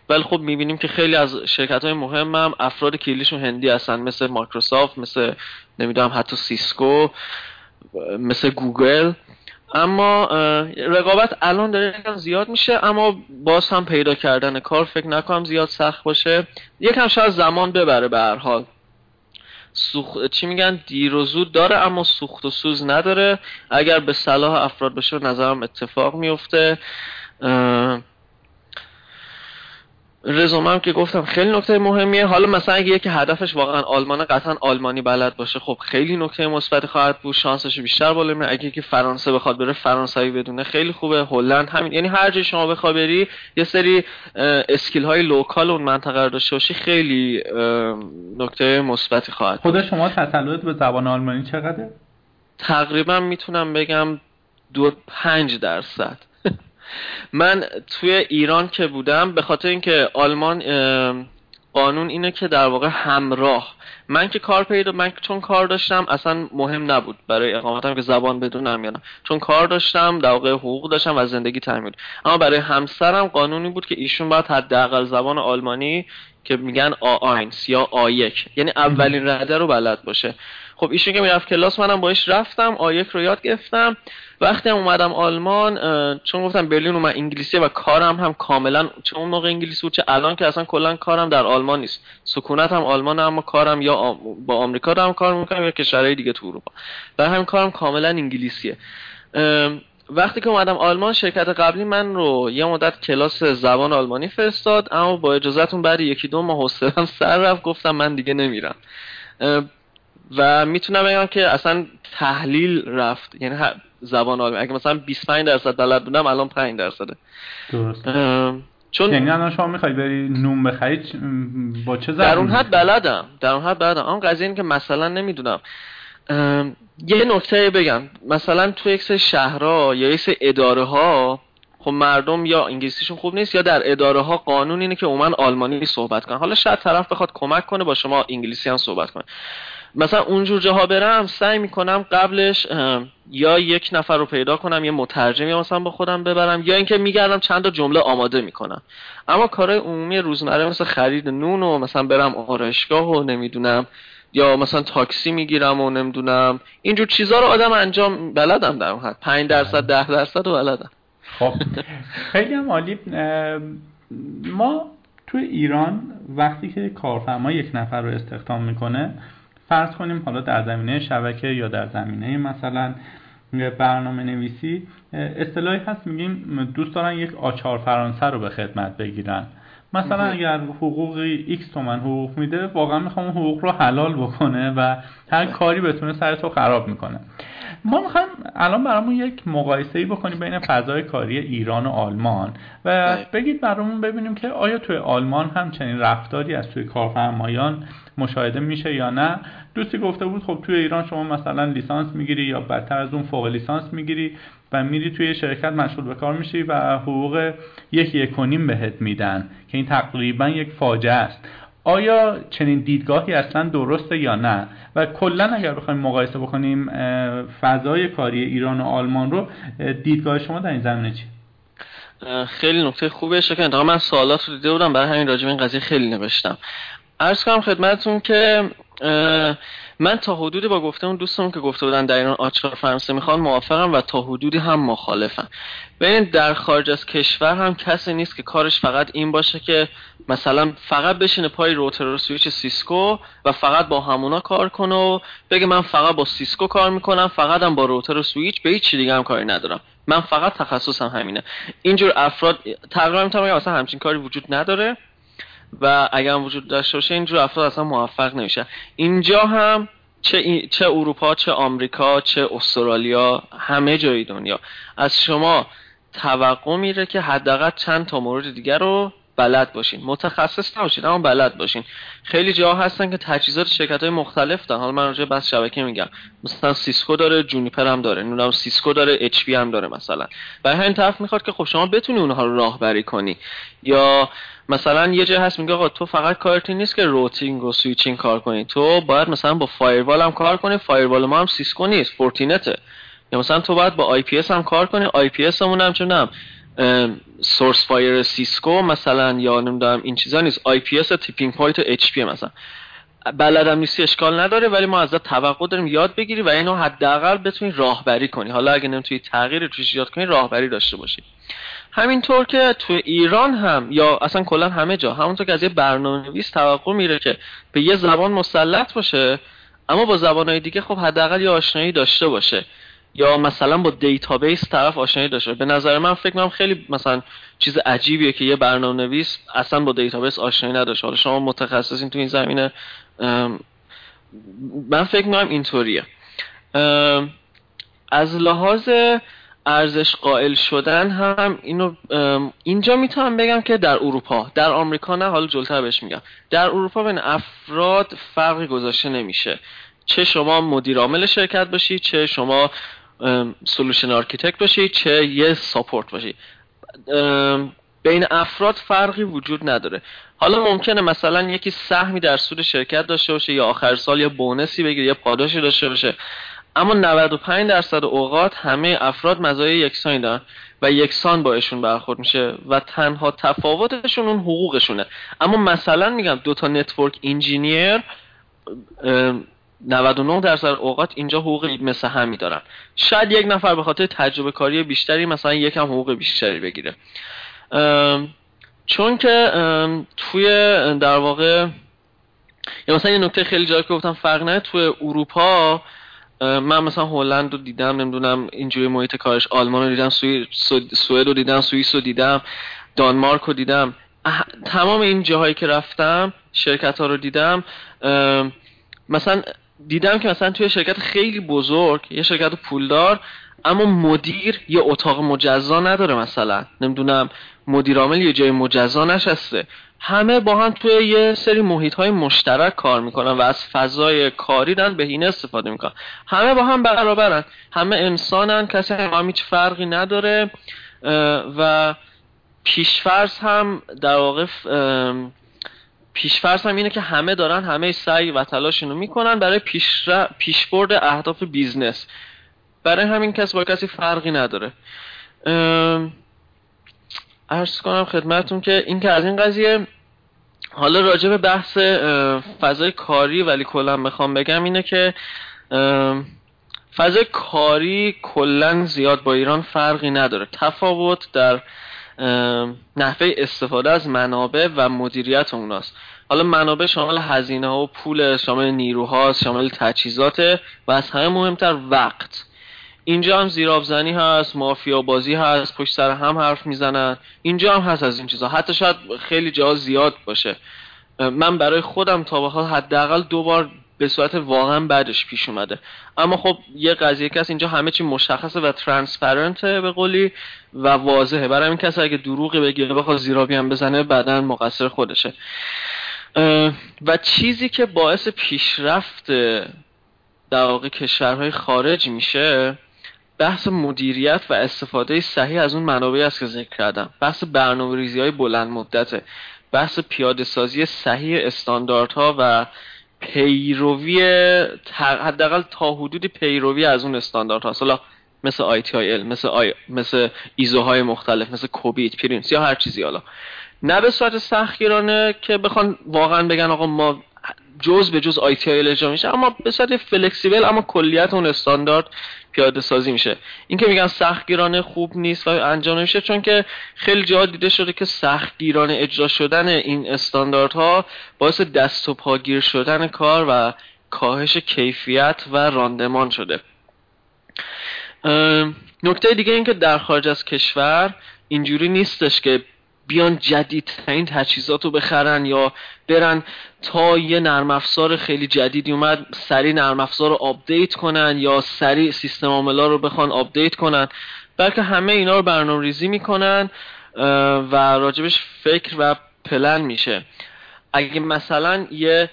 ولی خب می‌بینیم که خیلی از شرکت های مهم هم افراد کلیدیشون هندی هستن. مثل مایکروسافت مثل نمی‌دونم حتی سیسکو مثل گوگل. اما رقابت الان داره یکم زیاد میشه اما باز هم پیدا کردن کار فکر نکنم زیاد سخت باشه. یکم شاید زمان ببره به هر حال. سوخ... چی میگن؟ دیر و زود داره اما سوخت و سوز نداره. اگه به صلاح افراد بشه نظرم اتفاق میفته. رزومم که گفتم خیلی نکته مهمیه. حالا مثلا اگه یکی هدفش واقعا آلمان قطعا آلمانی بلد باشه خب خیلی نکته مثبت خواهد بود. شانسش بیشتر بالا میره اگه که فرانسه بخواد بره فرانسوی بدونه خیلی خوبه. هلند همین. یعنی هر جای شما بخوای بری یه سری skill های local اون منطقه رو داشته باشی خیلی نکته مثبتی خواهد بود شما تسلط به زبان آلمانی چقدره؟ تقریبا می‌تونم بگم دو پنج درصد. من توی ایران که بودم به خاطر اینکه آلمان قانون اینه که در واقع همراه. من که کار پیدا من چون کار داشتم اصلا مهم نبود برای اقامتم که زبان بدونم یا چون کار داشتم در واقع حقوق داشتم و زندگی تامین اما برای همسرم قانونی بود که ایشون باید حداقل زبان آلمانی که میگن آ1 یا آ1 یعنی اولین رده رو بلد باشه. خب ایشون که می‌رفت کلاس منم باش رفتم آ1 رو یاد گرفتم. وقتی هم اومدم آلمان چون گفتم برلین اومد انگلیسی و کارم هم کاملا چون اون موقع انگلیسی بود چه الان که اصلا کلا کارم در آلمان نیست. سکونت هم آلمان اما کارم یا با آمریکا دارم کار می‌کنم یا کشورهای دیگه تو اروپا. و همین کارم کاملا انگلیسیه. وقتی که اومدم آلمان شرکت قبلی من رو یه مدت کلاس زبان آلمانی فرستاد اما با اجازهتون بعد یکی دو ماه حوصله‌ام سر رفت گفتم من دیگه نمیرم. و می‌تونم بگم که اصلا تحلیل رفت. یعنی زبان آلمانی اگه مثلا 25 درصد بلد بودم الان 5 درصده. درست چون یعنی الان شما می‌خوای بری نون بخری با چه در اون حد بلدم. در اون حد بلدم. اون قضیه این که مثلا نمی‌دونم. یه نکته بگم. مثلا تو یک سری شهرها یا یک سری اداره ها خب مردم یا انگلیسیشون خوب نیست یا در اداره ها قانون اینه که اومن آلمانی صحبت کنن. حالا شاید طرف بخواد کمک کنه با شما انگلیسی هم صحبت کنه. مثلا اونجور جاها برم سعی می‌کنم قبلش یا یک نفر رو پیدا کنم یا مترجمی مثلا با خودم ببرم یا اینکه میگردم چند تا جمله آماده می‌کنم. اما کارهای عمومی روزمره مثل خرید نون و مثلا برم آرایشگاه و نمی‌دونم یا مثلا تاکسی می‌گیرم و نمی‌دونم اینجور چیزها رو آدم انجام بلدم در اون حد. 5 درصد ده درصد رو بلدم. خب. خیلی هم عالی. ما تو ایران وقتی که کارفرما یک نفر رو استخدام می‌کنه فرض کنیم حالا در زمینه شبکه یا در زمینه مثلا برنامه نویسی اصطلاحی هست میگیم دوست دارن یک آچار فرانسه رو به خدمت بگیرن. مثلا اگر حقوقی x تومن حقوق میده واقعا می‌خوام حقوق رو حلال بکنه و هر کاری بتونه سر تو خراب می‌کنه. ما می‌خوایم الان برامون یک مقایسه ای بکنیم بین فضای کاری ایران و آلمان و بگید برامون ببینیم که آیا توی آلمان هم چنین رفتاری از توی کارفرمایان مشاهده میشه یا نه. دوستی گفته بود خب توی ایران شما مثلا لیسانس می‌گیری یا بدتر از اون فوق لیسانس می‌گیری و میری توی شرکت مشغول به کار میشی و حقوق یک یک بهت میدن که این تقریبا یک فاجعه است. آیا چنین دیدگاهی اصلا درسته یا نه؟ و کلا اگر بخوایم مقایسه بکنیم فضای کاری ایران و آلمان رو دیدگاه شما در این زمینه چی؟ خیلی نکته خوبه. چون من سوالات رو دیده بودم برای همین راجع این قضیه خیلی نوشتم. عرض کنم خدمتتون که من تا حدودی با گفته اون دوستمون که گفته بودن در ایران آچار فرانسه می‌خوان موافقم و تا حدودی هم مخالفم ببینید در خارج از کشور هم کسی نیست که کارش فقط این باشه که مثلا فقط بشینه پای router و سویچ سیسکو و فقط با همونا کار کنه و بگه من فقط با سیسکو کار می‌کنم فقط هم با روتر و سویچ به هیچ دیگه هم کاری ندارم. من فقط تخصصم همینه. اینجور افراد تقریبا می‌تونم اصلا همچین کاری وجود نداره. و اگر وجود داشته باشه اینجور افراد اصلا موفق نمیشه اینجا هم چه, چه اروپا چه آمریکا چه استرالیا همه جای دنیا. از شما توقع میره که حداقل چند تا مورد دیگر رو بلد باشین. متخصص نباشین اما بلد باشین. خیلی جا هستن که تجهیزات شرکت های مختلف دارن. حالا من راجع بس شبکه میگم. مثلا سیسکو داره جونیپر هم داره. نمی‌دونم سیسکو داره HP هم داره مثلا. برای همین طرف می‌خواد که خب شما بتونی اونها رو راهبری کنی. یا مثلا یه جای هست میگه آقا تو فقط کارت نیست که routing و switching کار کنی. تو باید مثلا با فایروال هم کار کنی فایروال ما هم سیسکو نیست فورتینته. یا مثلا تو باید با آی پی اس هم کار کنی آی پی اس همون هم چون Sourcefire سیسکو مثلا یا نمی‌دونم این چیزا نیست. آی پی اس تیپینگ پوینت و اچ پی مثلا. بلدم نیستی اشکال نداره ولی ما ازت توقع داریم یاد بگیری و اینو حداقل بتونی راهبری کنی. حالا اگه نمی‌تونی تغییر توش ایجاد کنی راهبری داشته باشی. همینطور که تو ایران هم یا اصلا کلا همه جا همونطور که از یه برنامه نویس توقع میره که به یه زبان مسلط باشه اما با زبانهای دیگه خب حداقل یه آشنایی داشته باشه. یا مثلا با database طرف آشنایی داشته به نظر من فکر کنم خیلی مثلا چیز عجیبیه که یه برنامه نویس اصلا با database آشنایی نداشته. حالا شما متخصصین تو این زمینه من فکر می‌کنم اینطوریه. از لحاظ ارزش قائل شدن هم اینو اینجا می‌تونم بگم که در اروپا در آمریکا نه حالا جلوتر بهش میگم. در اروپا بین افراد فرقی گذاشته نمیشه. چه شما مدیر عامل شرکت باشی چه شما solution architect باشی چه یه support باشی. بین افراد فرقی وجود نداره. حالا ممکنه مثلا یکی سهمی در سود شرکت داشته باشه یا آخر سال یا bonus ی بگیره یا پاداشی داشته باشه. اما 95 درصد اوقات همه افراد مزایای یکسانی دارن و یکسان باشون برخورد میشه و تنها تفاوتشون اون حقوقشونه. اما مثلا میگم دو تا network engineer 99 درصد اوقات اینجا حقوق مثل هم دارن. شاید یک نفر به خاطر تجربه کاری بیشتری مثلا یکم حقوق بیشتری بگیره. چون که توی در واقع یا مثلا یه نکته خیلی جالب که گفتم فرق نه توی اروپا من مثلا هلند رو دیدم نمی‌دونم اینجوری محیط کارش آلمان رو دیدم سوئد رو دیدم سوئیس رو دیدم دانمارک رو دیدم. تمام این جاهایی که رفتم شرکت ها رو دیدم مثلا دیدم که مثلا توی شرکت خیلی بزرگ یه شرکت پولدار اما مدیر یه اتاق مجزا نداره مثلا. نمی‌دونم مدیر عامل یه جای مجزا نشسته. همه با هم توی یه سری محیط های مشترک کار می‌کنن و از فضای کاری دن بهینه استفاده می‌کنن. همه با هم برابرن. همه انسانن کسی هم هیچ فرقی نداره و پیشفرض هم در واقع پیشفرض هم اینه که همه دارن همه سعی و تلاششون می‌کنن برای پیشبرد اهداف business. برای همین کسی با کسی فرقی نداره. عرض کنم خدمتون که این که از این قضیه حالا راجع به بحث فضای کاری ولی کلا می‌خوام بگم اینه که فضای کاری کلا زیاد با ایران فرقی نداره. تفاوت در نحوه استفاده از منابع و مدیریت اوناست. حالا منابع شامل هزینه و پول شامل نیروهاست شامل تجهیزات و از همه مهمتر وقت. اینجا هم زیرابزنی هست مافیا بازی هست پشت سر هم حرف می‌زنن. اینجا هم هست از این چیزها حتی شاید خیلی جا زیاد باشه. من برای خودم تا به حال حداقل دو بار به صورت واقعا بعدش پیش اومده. اما خب یه قضیه که اینجا همه چی مشخصه و ترانسپرنته به قولی و واضحه. برای این کسی اگه دروغی بگه بخواد زیرابی هم بزنه بعدا مقصر خودشه. و چیزی که باعث پیشرفت در واقع کشورهای خارج میشه بحث مدیریت و استفاده صحیح از اون منابعی است که ذکر کردم. بحث برنامه ریزی های بلند مدته بحث پیاده سازی صحیح استانداردها و پیروی حداقل تا حدودی پیروی از اون استانداردها حالا مثل ITIL مثل آی مثل ایزوهای مختلف مثل COBIT PRINCE یا هر چیزی حالا. نه به صورت سختگیرانه که بخوان واقعا بگن آقا ما جز به جز ITIL اجرا میشه اما به صورت flexible اما کلیت اون استاندارد پیاده سازی میشه. این که میگن سختگیرانه خوب نیست و انجام نمیشه چون که خیلی جا دیده شده که سختگیرانه اجرا شدن این استانداردها باعث دست و پاگیر شدن کار و کاهش کیفیت و راندمان شده. نکته دیگه این که در خارج از کشور اینجوری نیستش که بیان جدیدترین تجهیزات رو بخرن یا برن. تا یه نرم افزار خیلی جدیدی اومد سریع نرم افزار رو update کنن یا سریع سیستم عاملا رو بخوان update کنن. بلکه همه اینا رو برنامه ریزی می‌کنن و راجبش فکر و پلن میشه. اگه مثلا یه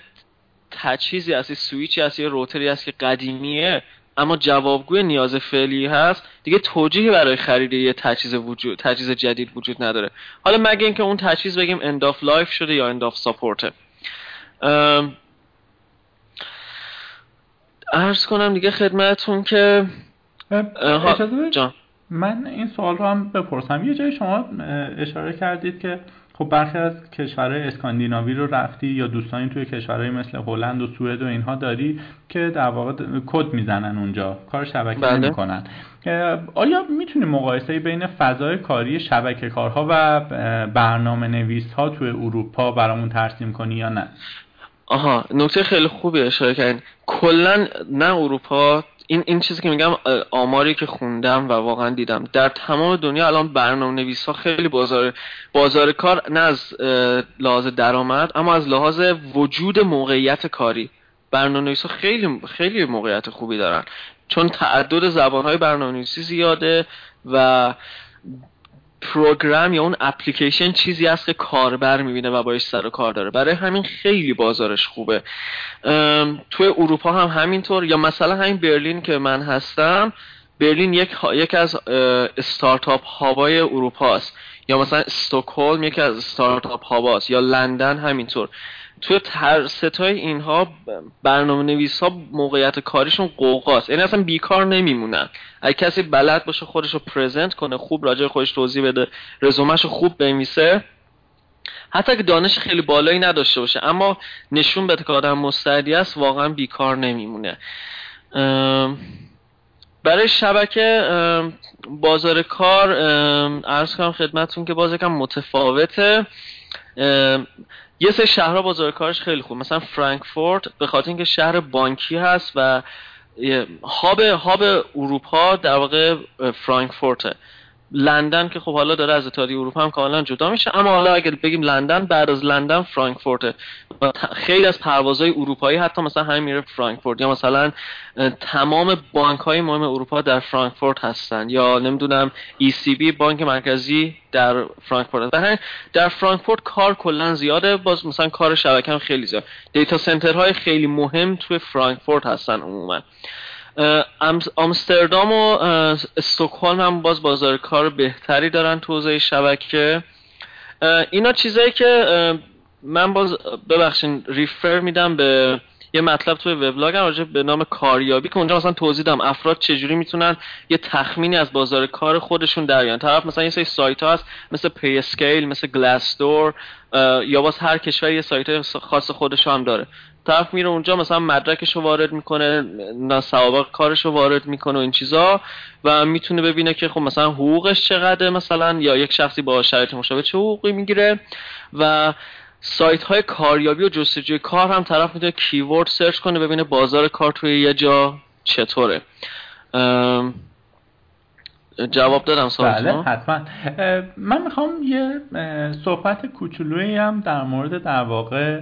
تجهیزی از سویچی از یه روتری هست که قدیمیه اما جوابگوی نیاز فعلی هست دیگه توجیهی برای خرید یه تجهیز وجود تجهیز جدید وجود نداره. حالا مگه اینکه اون تجهیز بگیم end of life شده یا end of support ه ارز کنم دیگه خدمتون که جان. من این سوال رو هم بپرسم. یه جای شما اشاره کردید که خب برخی از کشورهای اسکاندیناوی رو رفتی یا دوستانی توی کشورهای مثل هلند و سوئد و اینها داری که در واقع کد می‌زنن اونجا. کار شبکه بله. نمی‌کنن. آیا می‌تونی مقایسه بین فضای کاری شبکه کارها و برنامه نویس ها توی اروپا برامون ترسیم کنی یا نه؟ آها نکته خیلی خوبی اشاره کردین کلا نه اروپا این این چیزی که میگم آماری که خوندم و واقعا دیدم. در تمام دنیا الان برنامه نویس ها خیلی بازار بازار کار نه از لحاظ درآمد اما از لحاظ وجود موقعیت کاری. برنامه نویس ها خیلی خیلی موقعیت خوبی دارن. چون تعدد زبان های برنامه نویسی زیاده و پروگرام یا اون اپلیکیشن چیزی هست که کاربر می‌بینه و باش سر و کار داره. برای همین خیلی بازارش خوبه. توی اروپا هم همینطور یا مثلا همین برلین که من هستم برلین یک, یک از استارتاپ هاوای اروپا است یا مثلا استکهلم یکی از استارتاپ هاواست یا لندن همینطور. توی تر ستای اینها برنامه نویس ها موقعیت کاریشون قوقاست. یعنی اصلا بیکار نمیمونن. اگه کسی بلد باشه خودش رو پرزنت کنه خوب راجع خودش توضیح بده رزومش رو خوب بنویسه. حتی که دانش خیلی بالایی نداشته باشه اما نشون بده که آدم مستعدی است واقعا بیکار نمیمونه. برای شبکه بازار کار ارز کنم خدمتتون که باز یکم متفاوته. یه سه شهرها بازار کارش خیلی خوب. مثلا فرانکفورت به خاطر اینکه شهر بانکی هست و هاب هاب اروپا در واقع فرانکفورته. لندن که خب حالا داره از اتحادیه اروپا هم کاملا جدا میشه اما حالا اگر بگیم لندن بعد از لندن فرانکفورت و خیلی از پروازهای اروپایی حتی مثلا همین میره فرانکفورت یا مثلا تمام بانک های مهم اروپا در فرانکفورت هستن یا نمی‌دونم ECB بانک مرکزی در فرانکفورت هست. در فرانکفورت کار کلا زیاده باز مثلا کار شبکه هم خیلی زیاد. data center های خیلی مهم توی فرانکفورت هستن عموما. آمستردام و استکهلم هم باز بازار کار بهتری دارن تو شبکه. اینا چیزایی که من باز ببخشین refer میدم به یه مطلب توی وبلاگ راجع به نام کاریابی که اونجا مثلا توضیح دادم. افراد چجوری می‌تونن یه تخمینی از بازار کار خودشون در طرف مثلا یه سری سایت ها هست مثل PayScale مثل Glassdoor یا باز هر کشور یه سایت خاص خودش هم داره. طرف میره اونجا مثلا مدرکش رو وارد می‌کنه نه سوابق کارش رو وارد می‌کنه و این چیزا و می‌تونه ببینه که خب مثلا حقوقش چقدره مثلا یا یک شخصی با شرایط مشابه چه حقوقی می‌گیره و سایت های کاریابی و جستجوی کار هم طرف می‌تونه کیورد سرچ کنه ببینه بازار کار توی یه جا چطوره. جواب دادم سوال بله حتما. من می‌خوام یه صحبت کوچولویی هم در مورد در واقع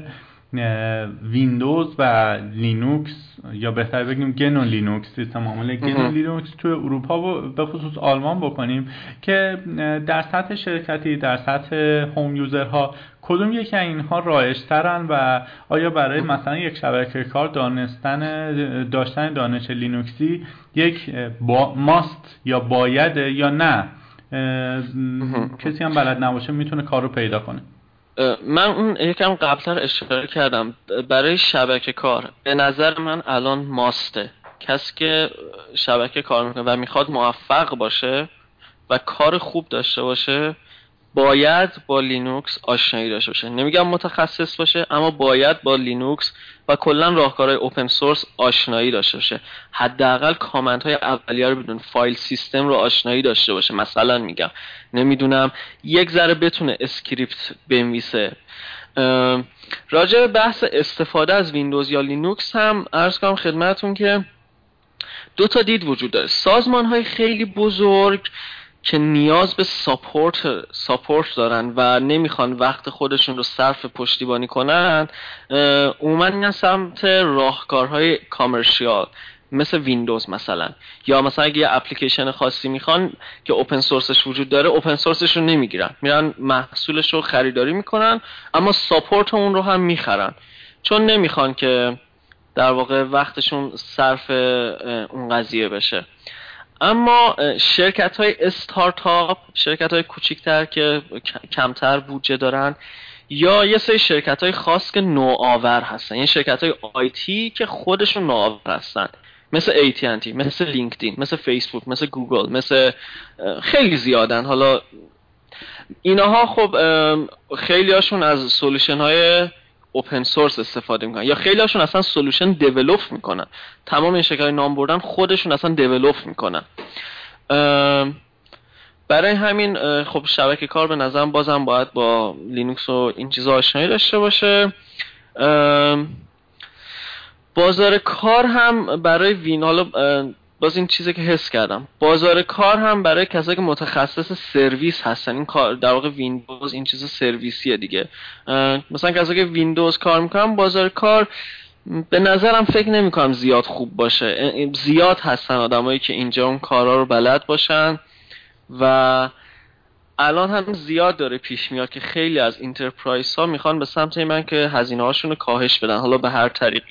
ویندوز و لینوکس یا بهتر بگیم گنو لینوکس سیستم عامل گنو لینوکس توی اروپا و به خصوص آلمان بکنیم که در سطح شرکتی در سطح home user ها کدوم یکی اینها رایشترن و آیا برای مثلا یک شبکه کار دانستن داشتن دانش لینوکسی یک must یا باید یا نه؟ کسی هم بلد نباشه می‌تونه کار رو پیدا کنه. من اون یکم قبلتر اشاره کردم. برای شبکه کار به نظر من الان must ه. کسی که شبکه کار می‌کنه و می‌خواد موفق باشه و کار خوب داشته باشه باید با لینوکس آشنایی داشته باشه. نمیگم متخصص باشه اما باید با لینوکس و کلا راهکارهای open source آشنایی داشته باشه. حداقل command های اولیه رو بدون file system رو آشنایی داشته باشه. مثلا میگم نمی‌دونم یک ذره بتونه script بنویسه. راجع به بحث استفاده از ویندوز یا لینوکس هم عرض کنم خدمتتون که دو تا دید وجود داره. سازمان های خیلی بزرگ که نیاز به support support دارن و نمی‌خوان وقت خودشون رو صرف پشتیبانی کنن عموما سمت راهکارهای commercial مثل ویندوز مثلا. یا مثلا اگه یه اپلیکیشن خاصی می‌خوان که اوپن سورسش وجود داره اوپن سورسش رو نمی‌گیرن. میرن محصولش رو خریداری می‌کنن اما ساپورت اون رو هم می‌خرن. چون نمی‌خوان که در واقع وقتشون صرف اون قضیه بشه. اما شرکت های استارتاپ شرکت های کوچیکتر که کمتر بودجه دارن یا یه سری شرکت های خاص که نوآور هستن. یعنی شرکت های آیتی که خودشون نوآور هستن. مثل AT&T مثل لینکدین مثل فیسبوک مثل گوگل مثل خیلی زیادن. حالا اینها خب خیلی هاشون از solution های open source استفاده می‌کنن. یا خیلی هاشون اصلا solution develop می‌کنن. تمام این شکل نام بردن خودشون اصلا develop می‌کنن. برای همین خب شبکه کار به نظرم بازم باید با لینوکس و این چیزا آشنایی داشته باشه. بازار کار هم برای وین حالا باز این چیزی که حس کردم. بازار کار هم برای کسایی که متخصص سرویس هستن. این کار در واقع ویندوز این چیز سرویسیه دیگه. مثلا کسایی که ویندوز کار می‌کنن بازار کار به نظرم فکر نمی‌کنم زیاد خوب باشه. زیاد هستن آدمایی که اینجا اون کارا رو بلد باشن و الان هم زیاد داره پیش میاد که خیلی از enterprise ها می‌خوان به سمت این که هزینه هاشون رو کاهش بدن. حالا به هر طریق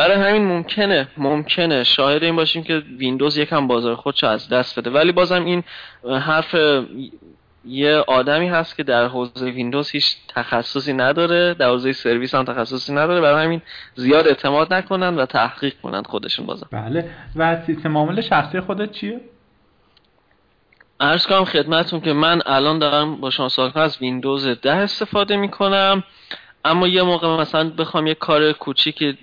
برای همین ممکنه ممکنه. شاهد این باشیم که ویندوز یکم بازار خودشو از دست بده. ولی بازم این حرف یه آدمی هست که در حوزه ویندوز هیچ تخصصی نداره در حوزه سرویس هم تخصصی نداره. برای همین زیاد اعتماد نکنن و تحقیق کنن خودشون بازم. بله. و سیستم عامل شخصی خودت چیه؟ عرض کنم خدمتتون که من الان دارم با شما از ویندوز 10 استفاده می‌کنم. اما یه موقع مثلا بخوام یه کار کوچیکی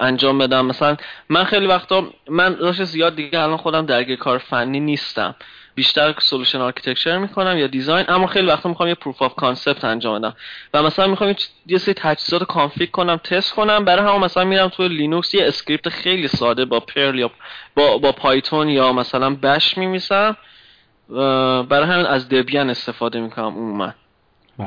انجام بدم مثلا من خیلی وقتا من راستش زیاد دیگه الان خودم درگیر کار فنی نیستم. بیشتر solution architecture می‌کنم یا design اما خیلی وقتا می‌خوام یه proof of concept انجام بدم. و مثلا می‌خوام یه سری تجهیزات config کنم تست کنم برای همون مثلا میرم تو لینوکس یه script خیلی ساده با Perl یا با, با پایتون یا مثلا bash می‌نویسم برای همین از دبیان استفاده می‌کنم عموما.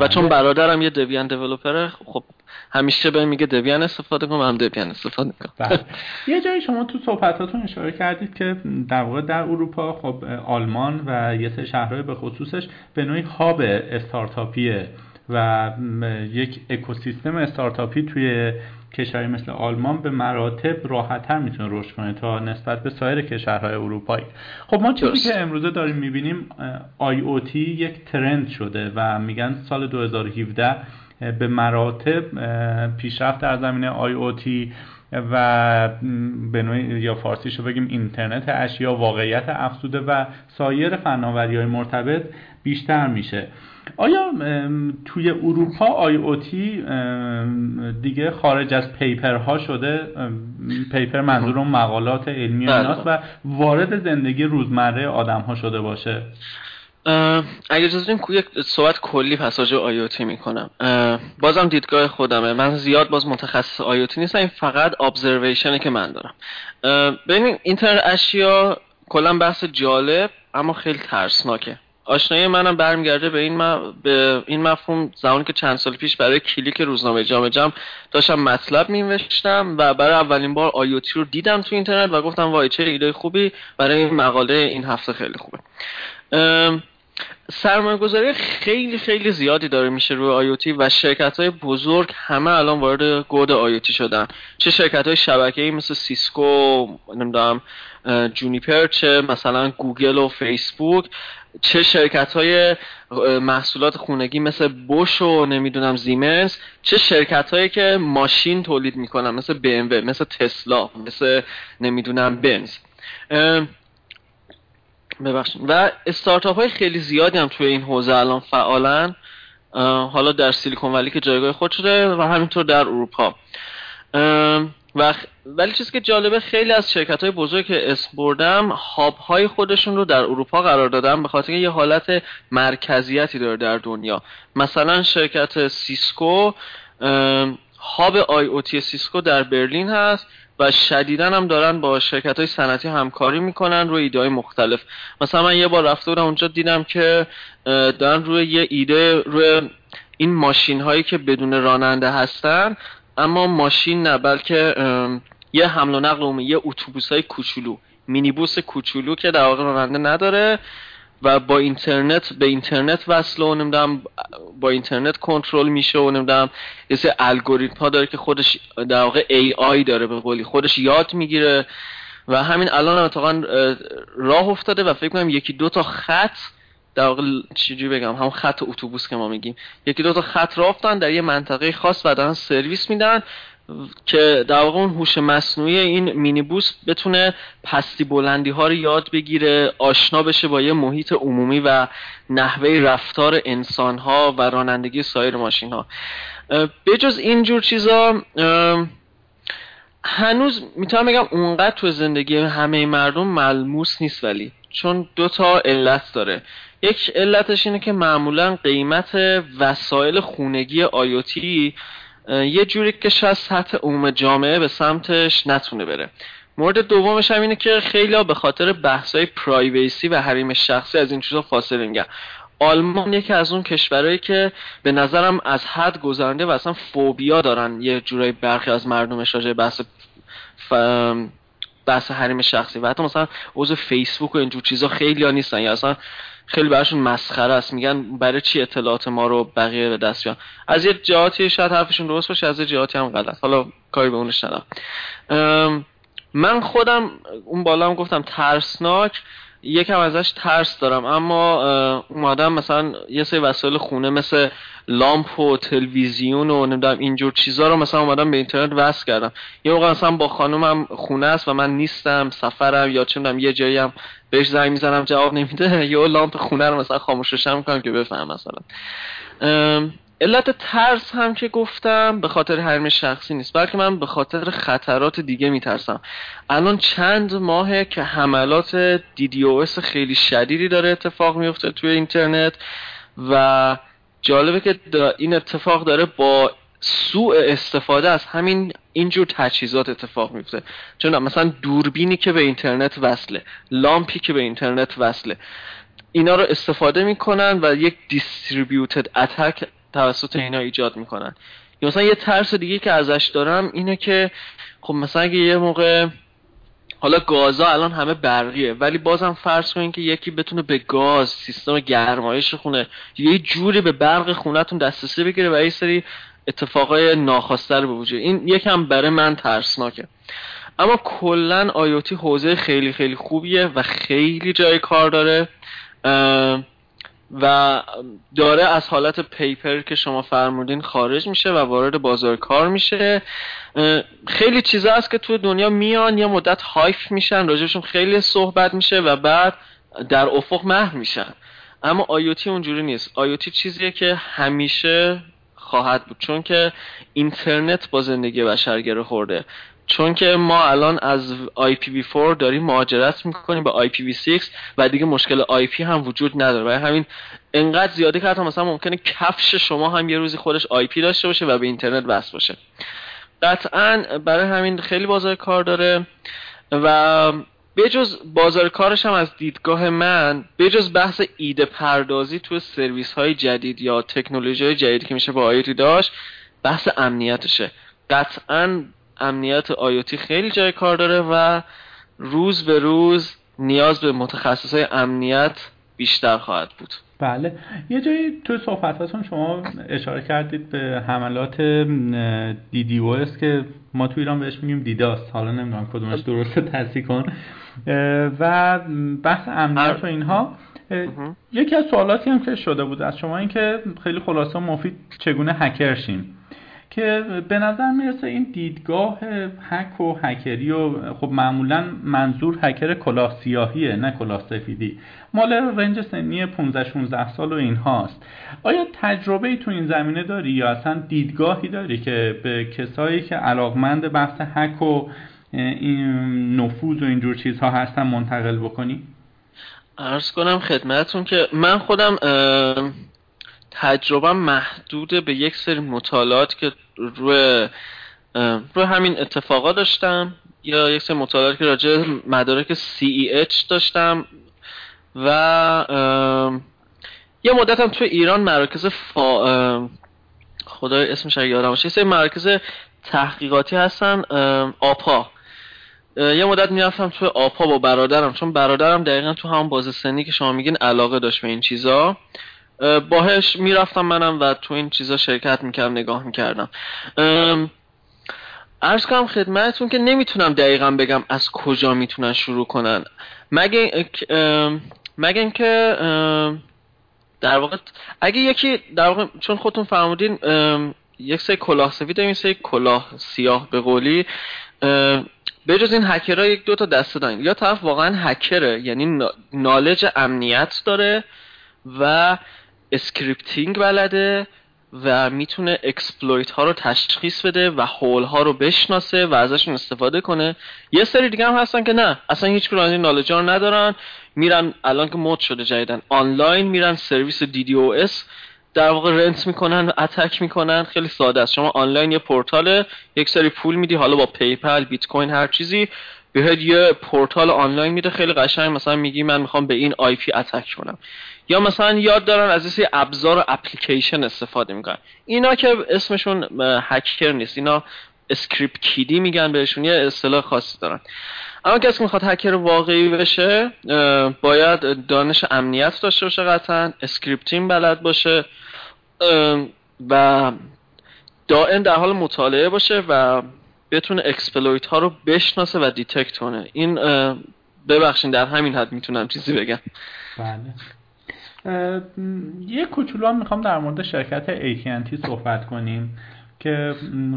و چون بله. برادرم یه دبیان دیولپره خب همیشه به میگه دبیان استفاده کنم هم دبیان استفاده کنم بله. یه جایی شما تو صحبتاتون اشاره کردید که در واقع در اروپا خب آلمان و یه سه شهرهای به خصوصش به نوعی هاب استارتاپیه و یک اکوسیستم استارتاپی توی کشوری مثل آلمان به مراتب راحتتر می‌تونه رشد کنه تا نسبت به سایر کشورهای اروپایی. خب ما چیزی که امروزه داریم می‌بینیم IoT یک trend شده و میگن سال 2017 به مراتب پیشرفت در زمینه IoT و به نوعی یا فارسیشو بگیم اینترنت اشیا واقعیت افزوده و سایر فناوری های مرتبط بیشتر میشه. آیا توی اروپا IoT دیگه خارج از paper ها شده paper منظورم مقالات علمی بله. و وارد زندگی روزمره آدم ها شده باشه؟ اگر اجازه یک صحبت کلی پس راجع IoT می‌کنم. بازم دیدگاه خودمه. من زیاد باز متخصص IoT نیستم این فقط observation ه که من دارم. ببینید اینترنت اشیا کلا بحث جالب اما خیلی ترسناکه. آشنایی منم برمیگرده به این به این مفهوم زمانی که چند سال پیش برای کلیک روزنامه جام جم داشتم مطلب مینوشتم و برای اولین بار IoT رو دیدم تو اینترنت و گفتم وای چه ایده خوبی برای این مقاله این هفته خیلی خوبه. سرمایه گذاری خیلی خیلی زیادی داره میشه روی IoT و شرکت های بزرگ همه الان وارد گود IoT شدن. چه شرکت های شبکه ای مثل سیسکو نمی‌دونم جونیپر چه مثلا گوگل و فیسبوک. چه شرکت های محصولات خونگی مثل بوش و نمی‌دونم زیمنس چه شرکت هایی که ماشین تولید می‌کنن مثل بی مثل تسلا مثل نمی‌دونم بنز ببخشید. و استارتاپ های خیلی زیادی هم توی این حوزه الان فعالن. حالا در سیلیکون ولی که جایگاه خودشه و همینطور در اروپا. و ولی چیزی که جالبه خیلی از شرکت های بزرگ که اسم بردم hub های خودشون رو در اروپا قرار دادن به خاطر یه حالت مرکزیتی داره در دنیا. مثلا شرکت سیسکو hub IoT سیسکو در برلین هست و شدیدا هم دارن با شرکت های صنعتی همکاری می‌کنن روی ایده های مختلف. مثلا من یه بار رفته بودم اونجا دیدم که دارن روی یه ایده روی این ماشین هایی که بدون راننده هستن اما ماشین نه بلکه یه حمل و نقل عمومی یه اتوبوس های کوچولو مینیبوس کوچولو که در واقع راننده نداره و با اینترنت به اینترنت وصل و نمی‌دونم با اینترنت کنترل میشه و نمی‌دونم یه سری الگوریتم ها داره که خودش در واقع ای آی داره به قولی خودش یاد می‌گیره و همین الان هم اتفاقا راه افتاده و فکر کنم یکی دو تا خط در واقع چجوری بگم؟ همون خط اتوبوس که ما میگیم. یکی دو تا خط راه افتادن در یه منطقه خاص و دارن سرویس میدن که در واقع اون هوش مصنوعی این مینیبوس بتونه پستی بلندی ها رو یاد بگیره آشنا بشه با یه محیط عمومی و نحوه رفتار انسان ها و رانندگی سایر ماشین ها بجز اینجور چیزا هنوز می‌تونم بگم اونقدر تو زندگی همه مردم ملموس نیست ولی چون دو تا علت داره. یک علتش اینه که معمولا قیمت وسایل خونگی آیوتی یه جوری که شاید سطح عموم جامعه به سمتش نتونه بره. مورد دومش هم اینه که خیلی به خاطر بحثای پرایویسی و حریم شخصی از این چیزا فاصله میگن آلمان یکی از اون کشورهایی که به نظرم از حد گذرنده و اصلا فوبیا دارن یه جورایی برخی از مردمش راجع بحث ف... بحث حریم شخصی. و حتی مثلا عضو فیسبوک و اینجور چیزا خیلی ها نیستن. یا اصلا خیلی براشون مسخره است. میگن برای چی اطلاعات ما رو بقیه به دست بیان از یه جهاتی شاید حرفشون درست باشه از یه جهاتی هم غلط. حالا کاری به اونش ندارم. من خودم اون بالا هم گفتم ترسناک یکم ازش ترس دارم. اما اومدم مثلا یه سری وسایل خونه مثل لامپ و تلویزیون و نمی‌دونم اینجور چیزا رو مثلا اومدم به اینترنت وصل کردم. یه موقع مثلا با خانومم خونه است و من نیستم سفرم یا چه یه جایی هم بهش زنگ می‌زنم جواب نمیده یا لامپ خونه رو مثلا خاموش روشن می‌کنم که بفهم مثلا. علت ترس هم که گفتم به خاطر حرم شخصی نیست بلکه من به خاطر خطرات دیگه میترسم. الان چند ماهه که حملات DDoS خیلی شدیدی داره اتفاق میفته توی اینترنت و جالبه که این اتفاق داره با سوء استفاده از همین اینجور تجهیزات اتفاق میفته. چون مثلا دوربینی که به اینترنت وصله لامپی که به اینترنت وصله اینا رو استفاده می‌کنن و یک دیستریبیوتد اتک توسط اینا ایجاد می‌کنن. یا مثلا یه ترس دیگه که ازش دارم اینه که خب مثلا اگه یه موقع حالا گازا الان همه برقیه ولی بازم فرض کنین که یکی بتونه به گاز سیستم گرمایش خونه یه جوری به برق خونهتون دسترسی بگیره و یه سری اتفاقای ناخواسته رو به وجود این یکم برای من ترسناکه. اما کلا آیوتی حوزه خیلی خیلی خوبیه و خیلی جای کار داره. و داره از حالت پیپر که شما فرمودین خارج میشه و وارد بازار کار میشه. خیلی چیزا هست که تو دنیا میان یا مدت هایف میشن راجبشون خیلی صحبت میشه و بعد در افق محو میشن. اما آیوتی اونجوری نیست. آیوتی چیزیه که همیشه خواهد بود. چون که اینترنت با زندگی بشر گره خورده. چون که ما الان از IPv4 داریم مهاجرت می‌کنیم به IPv6 و دیگه مشکل IP هم وجود نداره. و همین انقدر زیاده که حتی مثلا ممکنه کفش شما هم یه روزی خودش IP داشته باشه و به اینترنت وصل باشه. قطعا برای همین خیلی بازار کار داره و بجز بازار کارش هم از دیدگاه من بجز بحث ایده پردازی تو سرویس های جدید یا تکنولوژی های جدیدی که میشه با آیوتی داشت بحث امنیتشه. قطعا امنیت آیوتی خیلی جای کار داره و روز به روز نیاز به متخصص های امنیت بیشتر خواهد بود. بله. یه جایی تو صحبتاتون شما اشاره کردید به حملات اس که ما تو ایران بهش میگیم دیداست حالا نمی‌دونم کدومش درسته تصحیح کن. و بحث امنیت و اینها یکی از سوالاتی هم که شده بود از شما اینکه خیلی خلاصه مفید چگونه هکر شیم. که به نظر می‌رسه این دیدگاه هک و هکری و خب معمولا منظور هکر کلاه سیاهیه نه کلاه سفیدی مال رنج سنی 15 16 سال و این هاست آیا تجربه تو این زمینه داری یا اصلا دیدگاهی داری که به کسایی که علاقمند بحث هک و این نفوذ و اینجور چیزها هستن منتقل بکنی؟ ارز کنم خدمتون که من خودم تجربه محدود به یک سری مطالعات که روی روی همین اتفاقا داشتم یا یک سری مطالعات که راجع مدارک CEH داشتم و یه مدت هم توی ایران مراکز فا... خدای اسمش اگه یادم باشه سری مراکز تحقیقاتی هستن آپا. یه مدت می‌رفتم توی آپا با برادرم چون برادرم دقیقا تو همون بازه سنی که شما میگین علاقه داشت به این چیزا. باهش می‌رفتم منم و تو این چیزا شرکت می‌کردم نگاه می‌کردم. ارز کنم خدمتتون که نمی‌تونم دقیقا بگم از کجا می‌تونن شروع کنن. مگه مگه اینکه در واقع اگه یکی در واقع چون خودتون فرمودین یک سری کلاه سفید داریم یک کلاه سیاه به قولی. به جز این هکرها یک دو تا دسته داریم. یا طرف واقعا هکره یعنی knowledge امنیت داره و scripting بلده و می‌تونه exploit ها رو تشخیص بده و hole ها رو بشناسه و ازشون استفاده کنه. یه سری دیگه هم هستن که نه اصلا هیچ کدوم این knowledge رو ندارن. میرن الان که مد شده جدیدن آنلاین میرن سرویس DDoS در واقع rent می‌کنن و attack می‌کنن. خیلی ساده است. شما آنلاین یه پورتال یک سری پول میدی حالا با PayPal بیت کوین هر چیزی. بهت یه پورتال آنلاین میده. خیلی قشنگ مثلا میگی من می‌خوام به این IP attack کنم. یا مثلا یاد دارن از این ابزار اپلیکیشن استفاده می‌کنن. اینا که اسمشون هکر نیست. اینا script kiddie میگن بهشون. یه اصطلاح خاصی دارن. اما کسی که می‌خواد هکر واقعی بشه باید دانش امنیت داشته باشه قطعا scripting بلد باشه و دائم در حال مطالعه باشه و بتونه exploit ها رو بشناسه و detect کنه. این ببخشین در همین حد می‌تونم چیزی بگم. بله. یه کوچولو هم می‌خوام در مورد شرکت AT&T صحبت کنیم که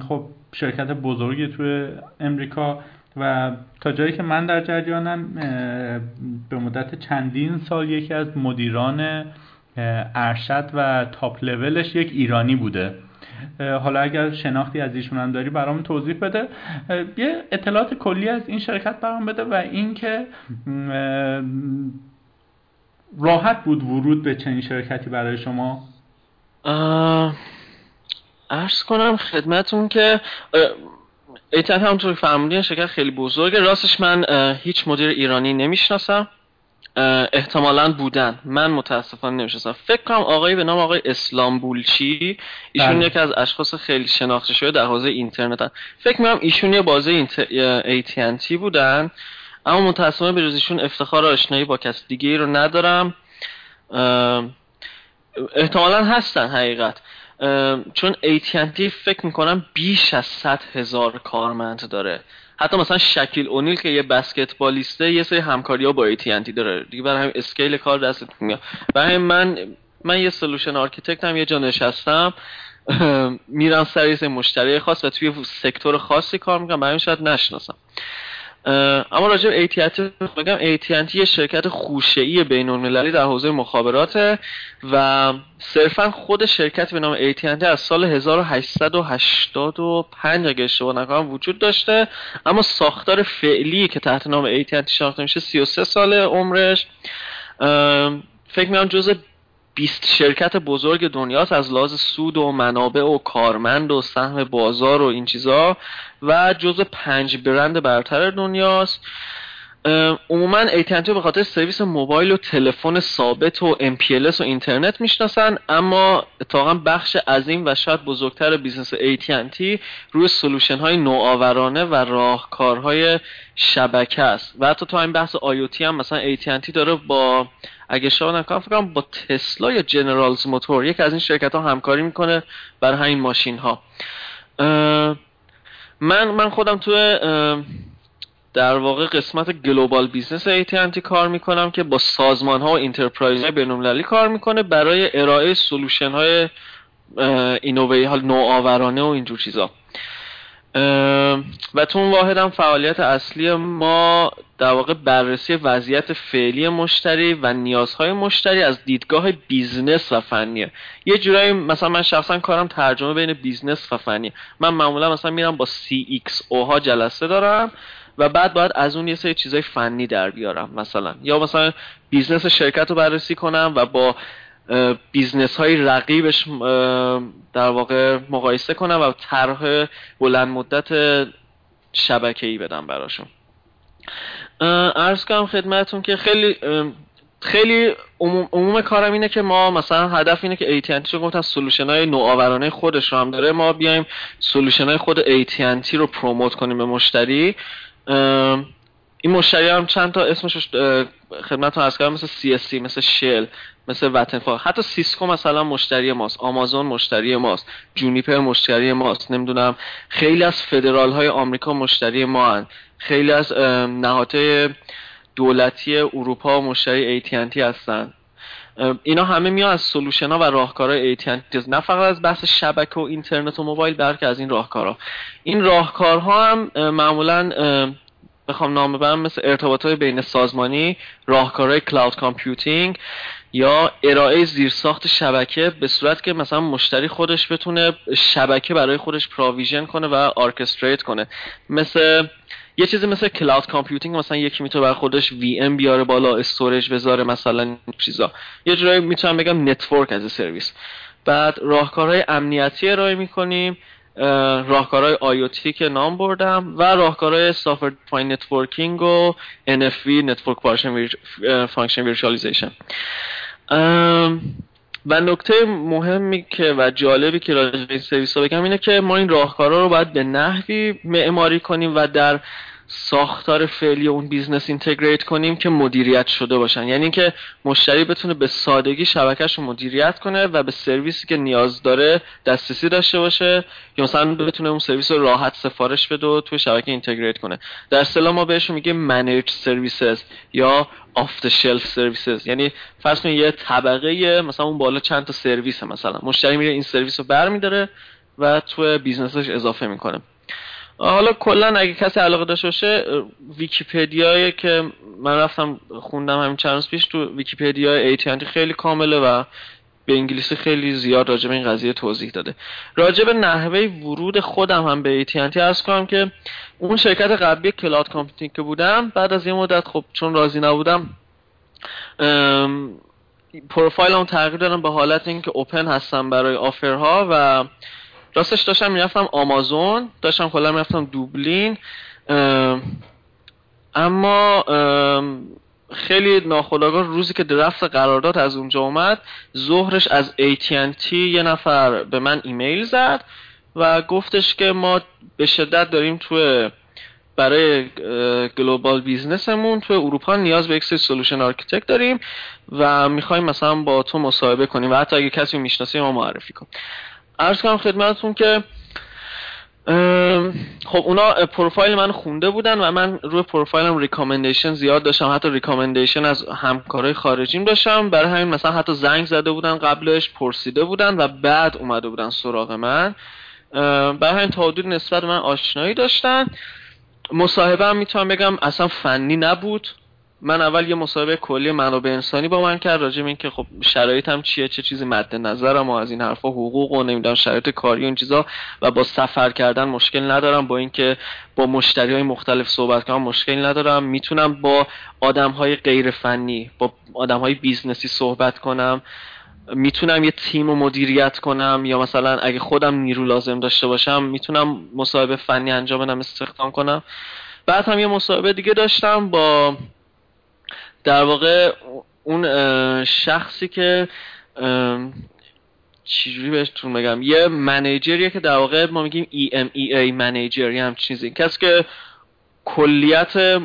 خب شرکت بزرگی توی امریکا و تا جایی که من در جریانم به مدت چندین سال یکی از مدیران ارشد و تاپ لولش یک ایرانی بوده. حالا اگر شناختی از ایشون هم داری برام توضیح بده. یه اطلاعات کلی از این شرکت برام بده و اینکه راحت بود ورود به چنین شرکتی برای شما؟ ارز کنم خدمتون که ایتن همونطور فرمودین شرکت خیلی بزرگه. راستش من هیچ مدیر ایرانی نمی‌شناسم. احتمالا بودن. من متاسفانه نمی‌شناسم. فکر کنم آقایی به نام آقای اسلام بولچی ایشون بله. یکی از اشخاص خیلی شناخته شده در حوزه اینترنت. فکر می‌کنم ایشون یه بازه AT&T بودن. اما متاسفانه به ایشون افتخار آشنایی با کس دیگه ای رو ندارم. احتمالا هستن حقیقت. چون AT&T فکر می‌کنم بیش از 100 هزار کارمند داره. حتی مثلا شکیل اونیل که یه بسکتبالیسته یه سری همکاری ها با AT&T داره. دیگه برای همین اسکیل کار دستت میاد. برای من من یه سلوشن هم یه جا نشستم. میرم سر مشتری خاص و توی سکتور خاصی کار می‌کنم. برای شاید نشناسم. اما راجع به AT&T بگم AT&T یه شرکت خوشه‌ای بین‌المللی در حوزه مخابرات و صرفا خود شرکت به نام AT&T از سال 1885 اگه اشتباه نکنم وجود داشته اما ساختار فعلی که تحت نام AT&T شناخته میشه 33 سال عمرش. فکر می‌کنم جزء 20 شرکت بزرگ دنیاست از لحاظ سود و منابع و کارمند و سهم بازار و این چیزا و جزء پنج برند برتر دنیاست. عموما AT&T به خاطر سرویس موبایل و تلفن ثابت و MPLS و اینترنت می‌شناسن اما اتفاقا بخش عظیم و شاید بزرگتر business AT&T روی solution های نوآورانه و راهکارهای شبکه است. و حتی تو این بحث IoT هم مثلا AT&T داره با اگه اشتباه نکنم فکر با تسلا یا جنرال موتورز یک از این شرکت ها همکاری می‌کنه برای همین ماشین ها من من خودم تو در واقع قسمت global business AT&T کار می‌کنم که با سازمان ها و enterprise های بین‌المللی کار می‌کنه برای ارائه solution های اینووی نوآورانه و اینجور چیزا. و تو اون واحد هم فعالیت اصلی ما در واقع بررسی وضعیت فعلی مشتری و نیازهای مشتری از دیدگاه business و فنیه یه جورایی مثلا من شخصا کارم ترجمه بین business و فنیه من معمولا مثلا میرم با CXO ها جلسه دارم. و بعد باید از اون یه سری چیزای فنی در بیارم مثلا. یا مثلا business شرکت رو بررسی کنم و با business های رقیبش در واقع مقایسه کنم و طرح بلند مدت شبکه ای بدم براشون. عرض کنم خدمتون که خیلی خیلی عموم, عموم کارم اینه که ما مثلا هدف اینه که AT&T رو گفتن solution های نوآورانه خودش رو هم داره. ما بیایم solution های خود AT&T رو promote کنیم به مشتری. این مشتری هم چند تا اسمش خدمت عرض کردم مثل CSC مثل شل مثل Vattenfall حتی سیسکو مثلا مشتری ماست آمازون مشتری ماست جونیپر مشتری ماست نمی‌دونم. خیلی از فدرال های آمریکا مشتری ما هن. خیلی از نهادهای دولتی اروپا مشتری AT&T هستن. اینا همه میان از solution ها و راهکارهای AT&T نه فقط از بحث شبکه و اینترنت و موبایل بلکه از این راهکارها این راهکارها هم معمولا بخوام نام ببرم مثل ارتباط های بین سازمانی راهکارهای cloud computing یا ارائه زیرساخت شبکه به صورت که مثلا مشتری خودش بتونه شبکه برای خودش provision کنه و orchestrate کنه. مثل یه چیزی مثل cloud computing مثلا یکی می‌تونه برای خودش VM بیاره بالا storage بذاره مثلا چیزا. یه جورایی می‌تونم بگم network as a service. بعد راهکارهای امنیتی ارائه می‌کنیم راهکارهای IoT که نام بردم و راهکارهای software defined networking و NFV network function virtualization و نکته مهمی که و جالبی که راجع به این سرویس ها بگم اینه که ما این راهکارا رو باید به نحوی معماری کنیم و در ساختار فعلی اون business integrate کنیم که مدیریت شده باشن. یعنی اینکه مشتری بتونه به سادگی شبکهش رو مدیریت کنه و به سرویسی که نیاز داره دسترسی داشته باشه یا مثلا بتونه اون سرویس رو راحت سفارش بده و توی شبکه integrate کنه. در اصطلاح ما بهشون میگیم managed services یا off the shelf services یعنی فرض کنید یه طبقه مثلا اون بالا چند تا سرویس مثلا. مشتری میره این سرویس رو برمیداره و تو business ش اضافه می‌کنه. حالا کلا اگه کسی علاقه داشته باشه ویکیپدیایی که من رفتم خوندم همین چند روز پیش تو ویکیپدیا AT&T خیلی کامله و به انگلیسی خیلی زیاد راجع به این قضیه توضیح داده. راجع به نحوه ورود خودم هم به AT&T ارز کنم که اون شرکت قبلی کلاود کامپیوتینگ که بودم بعد از یه مدت خب چون راضی نبودم پروفایلم تغییر دادم به حالت اینکه اوپن هستم برای آفرها و راستش داشتم می‌رفتم آمازون داشتم کلا می‌رفتم دوبلین اما خیلی ناخودآگاه روزی که draft قرارداد از اونجا اومد ظهرش از AT&T یه نفر به من ایمیل زد و گفتش که ما به شدت داریم تو برای global business مون تو اروپا نیاز به یک سری solution architect داریم و می‌خوایم مثلا با تو مصاحبه کنیم و حتی اگه کسی می‌شناسی ما معرفی کنیم. عرض کنم خدمتتون که خب اونا پروفایل من خونده بودن و من روی پروفایلم recommendation زیاد داشتم. حتی recommendation از همکارای خارجیم داشتم. برای همین مثلا حتی زنگ زده بودن قبلش پرسیده بودن و بعد اومده بودن سراغ من. برای همین تا نسبت من آشنایی داشتن. مصاحبه هم می‌تونم بگم اصلا فنی نبود. من اول یه مصاحبه کلی منابع انسانی با من کرد راجع به اینکه خب شرایطم چیه چه چیزی مد نظرم و از این حرفا حقوق و نمی‌دونم شرایط کاری و این چیزا و با سفر کردن مشکل ندارم با اینکه با مشتری های مختلف صحبت کنم مشکل ندارم. می‌تونم با آدم های غیر فنی با آدم های business ی صحبت کنم. می‌تونم یه تیم رو مدیریت کنم یا مثلا اگه خودم نیرو لازم داشته باشم می‌تونم مصاحبه فنی انجام بدم استخدام کنم. بعد هم یه مصاحبه دیگه داشتم با در واقع اون شخصی که چجوری بهتون بگم یه manager یه که در واقع ما میگیم EMEA manager یه هم چیزی. کسی که کلیه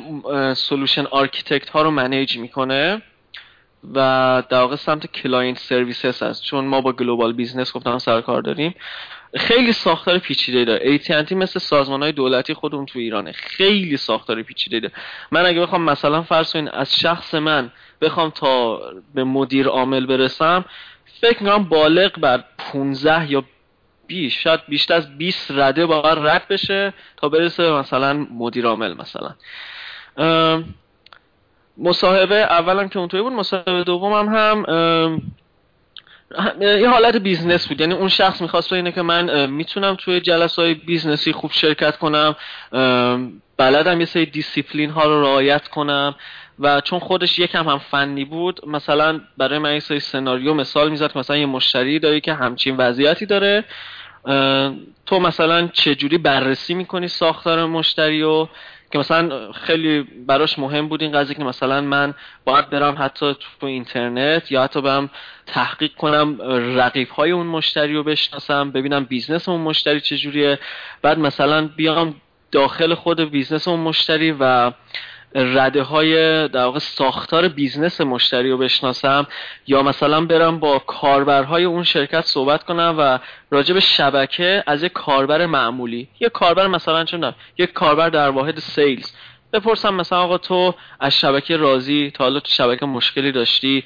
solution architect ها رو manage می‌کنه و در واقع سمت client services هست. چون ما با global business گفتم سر کار داریم. خیلی ساختار پیچیده داره. AT&T مثل سازمان های دولتی خودمون تو ایرانه. خیلی ساختار پیچیده داره. من اگه بخوام مثلا فرض از شخص من بخوام تا به مدیر عامل برسم فکر می‌کنم بالغ بر 15 یا بیش شاید بیشتر از 20 رده باید رد بشه تا برسه مثلا مدیر عامل مثلا. مصاحبه اولم که اونطوری بود مصاحبه دومم هم یه حالت business بود. یعنی اون شخص می‌خواست اینه که من می‌تونم توی جلسه های business ی خوب شرکت کنم بلدم یه سری دیسیپلین ها رو رعایت کنم. و چون خودش یکم هم فنی بود مثلا برای من یه سری سناریو مثال می‌زد مثلا یه مشتری داری که همچین وضعیتی داره. تو مثلا چجوری بررسی می‌کنی ساختار مشتری و که مثلا خیلی براش مهم بود این قضیه که مثلا من باید برم حتی تو اینترنت یا حتی برم تحقیق کنم رقیب های اون مشتری رو بشناسم ببینم business اون مشتری چجوریه. بعد مثلا بیام داخل خود business اون مشتری و رده های در واقع ساختار business مشتری رو بشناسم یا مثلا برم با کاربرهای اون شرکت صحبت کنم و راجع به شبکه از یک کاربر معمولی یک کاربر مثلا چون یک کاربر در واحد sales. بپرسم مثلا آقا تو از شبکه راضی؟ تا حالا تو شبکه مشکلی داشتی؟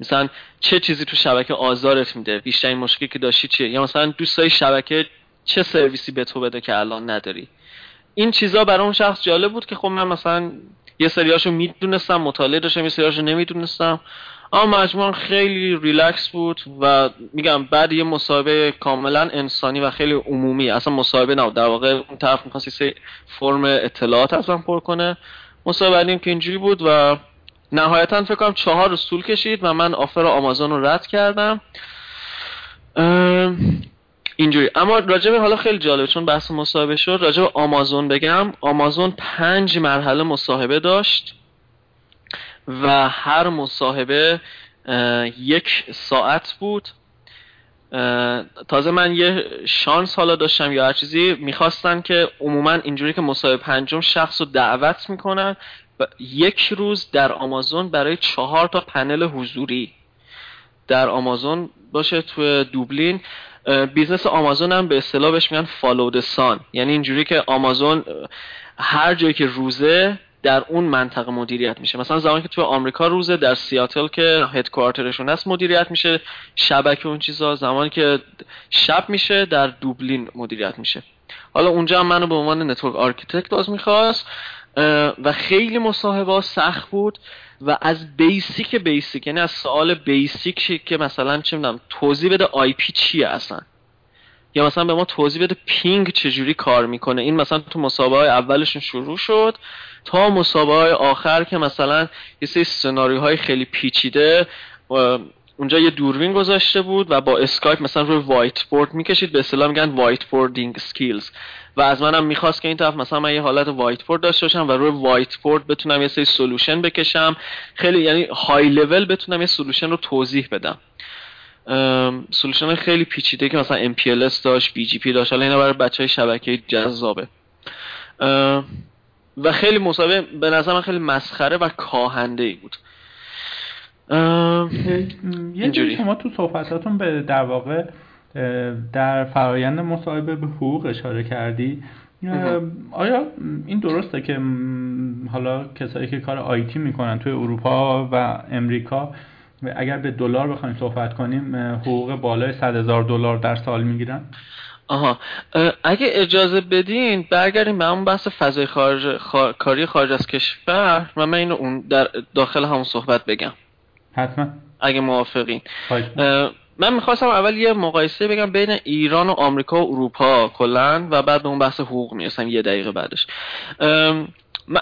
مثلا چه چیزی تو شبکه آزارت میده؟ بیشترین مشکلی که داشتی چیه؟ یا مثلا دوستای شبکه چه سرویسی به تو بده که الان نداری؟ این چیزا برای اون شخص جالب بود که خب من مثلا یه سریاشو می‌دونستم مطالعه داشتم یه سریاشو نمی‌دونستم. اما مجموعا خیلی ریلکس بود و میگم بعد یه مصاحبه کاملا انسانی و خیلی عمومی. اصلا مصاحبه نه در واقع اون طرف می‌خواست سه فرم اطلاعات از من پر کنه. مصاحبه که اینجوری بود و نهایتا فکر کنم چهار طول کشید و من آفر آمازون رو رد کردم. اینجوری. اما راجب حالا خیلی جالبه چون بحث مصاحبه شد راجب آمازون بگم. آمازون پنج مرحله مصاحبه داشت و هر مصاحبه یک ساعت بود. تازه من یه شانس حالا داشتم یا هر چیزی. می‌خواستن که عموما اینجوری که مصاحبه پنجم شخص رو دعوت می‌کنن یک روز در آمازون برای چهار تا پنل حضوری در آمازون باشه تو دوبلین. business آمازون هم به اصطلاح بهش میگن follow sun یعنی اینجوری که آمازون هر جایی که روزه در اون منطقه مدیریت میشه. مثلا زمانی که تو آمریکا روزه در سیاتل که headquarter شون هست مدیریت میشه. شبکه اون چیزا زمانی که شب میشه در دوبلین مدیریت میشه. حالا اونجا هم منو به عنوان network architect باز می‌خواست و خیلی مصاحبه سخت بود. و از basic basic یعنی از سوال basic که مثلا چه می‌دونم توضیح بده IP چیه اصلا؟ یا مثلا به ما توضیح بده ping چجوری کار می‌کنه؟ این مثلا تو مصاحبه های اولشون شروع شد تا مصاحبه های آخر که مثلا یه سری سناریوهای خیلی پیچیده اونجا یه دوربین گذاشته بود و با اسکایپ مثلا روی whiteboard می‌کشید به اصطلاح میگن whiteboarding skills و از منم می‌خواست که این طرف مثلا من یه حالت whiteboard داشته باشم و روی whiteboard بتونم یه سری solution بکشم. خیلی یعنی های لول بتونم یه solution رو توضیح بدم. solution خیلی پیچیده که مثلا MPLS داشت BGP داشت حالا اینا برای بچه های شبکه جذابه. و خیلی مسابقه به نظر من خیلی مسخره و کاهنده ای بود یه شما تو صحبتاتون به در واقع در فرایند مصاحبه به حقوق اشاره کردی. آیا این درسته که حالا کسایی که کار آیتی می‌کنن توی اروپا و امریکا اگر به دلار بخوایم صحبت کنیم حقوق بالای 100 هزار دلار در سال می‌گیرن؟ آها. اگه اجازه بدین برگردیم به اون بحث فضای خارج کاری خارج از کشور و من اینو اون در داخل همون صحبت بگم. حتما. اگه موافقین. من می‌خواستم اول یه مقایسه بگم بین ایران و آمریکا و اروپا کلا و بعد به اون بحث حقوق می‌رسم یه دقیقه بعدش.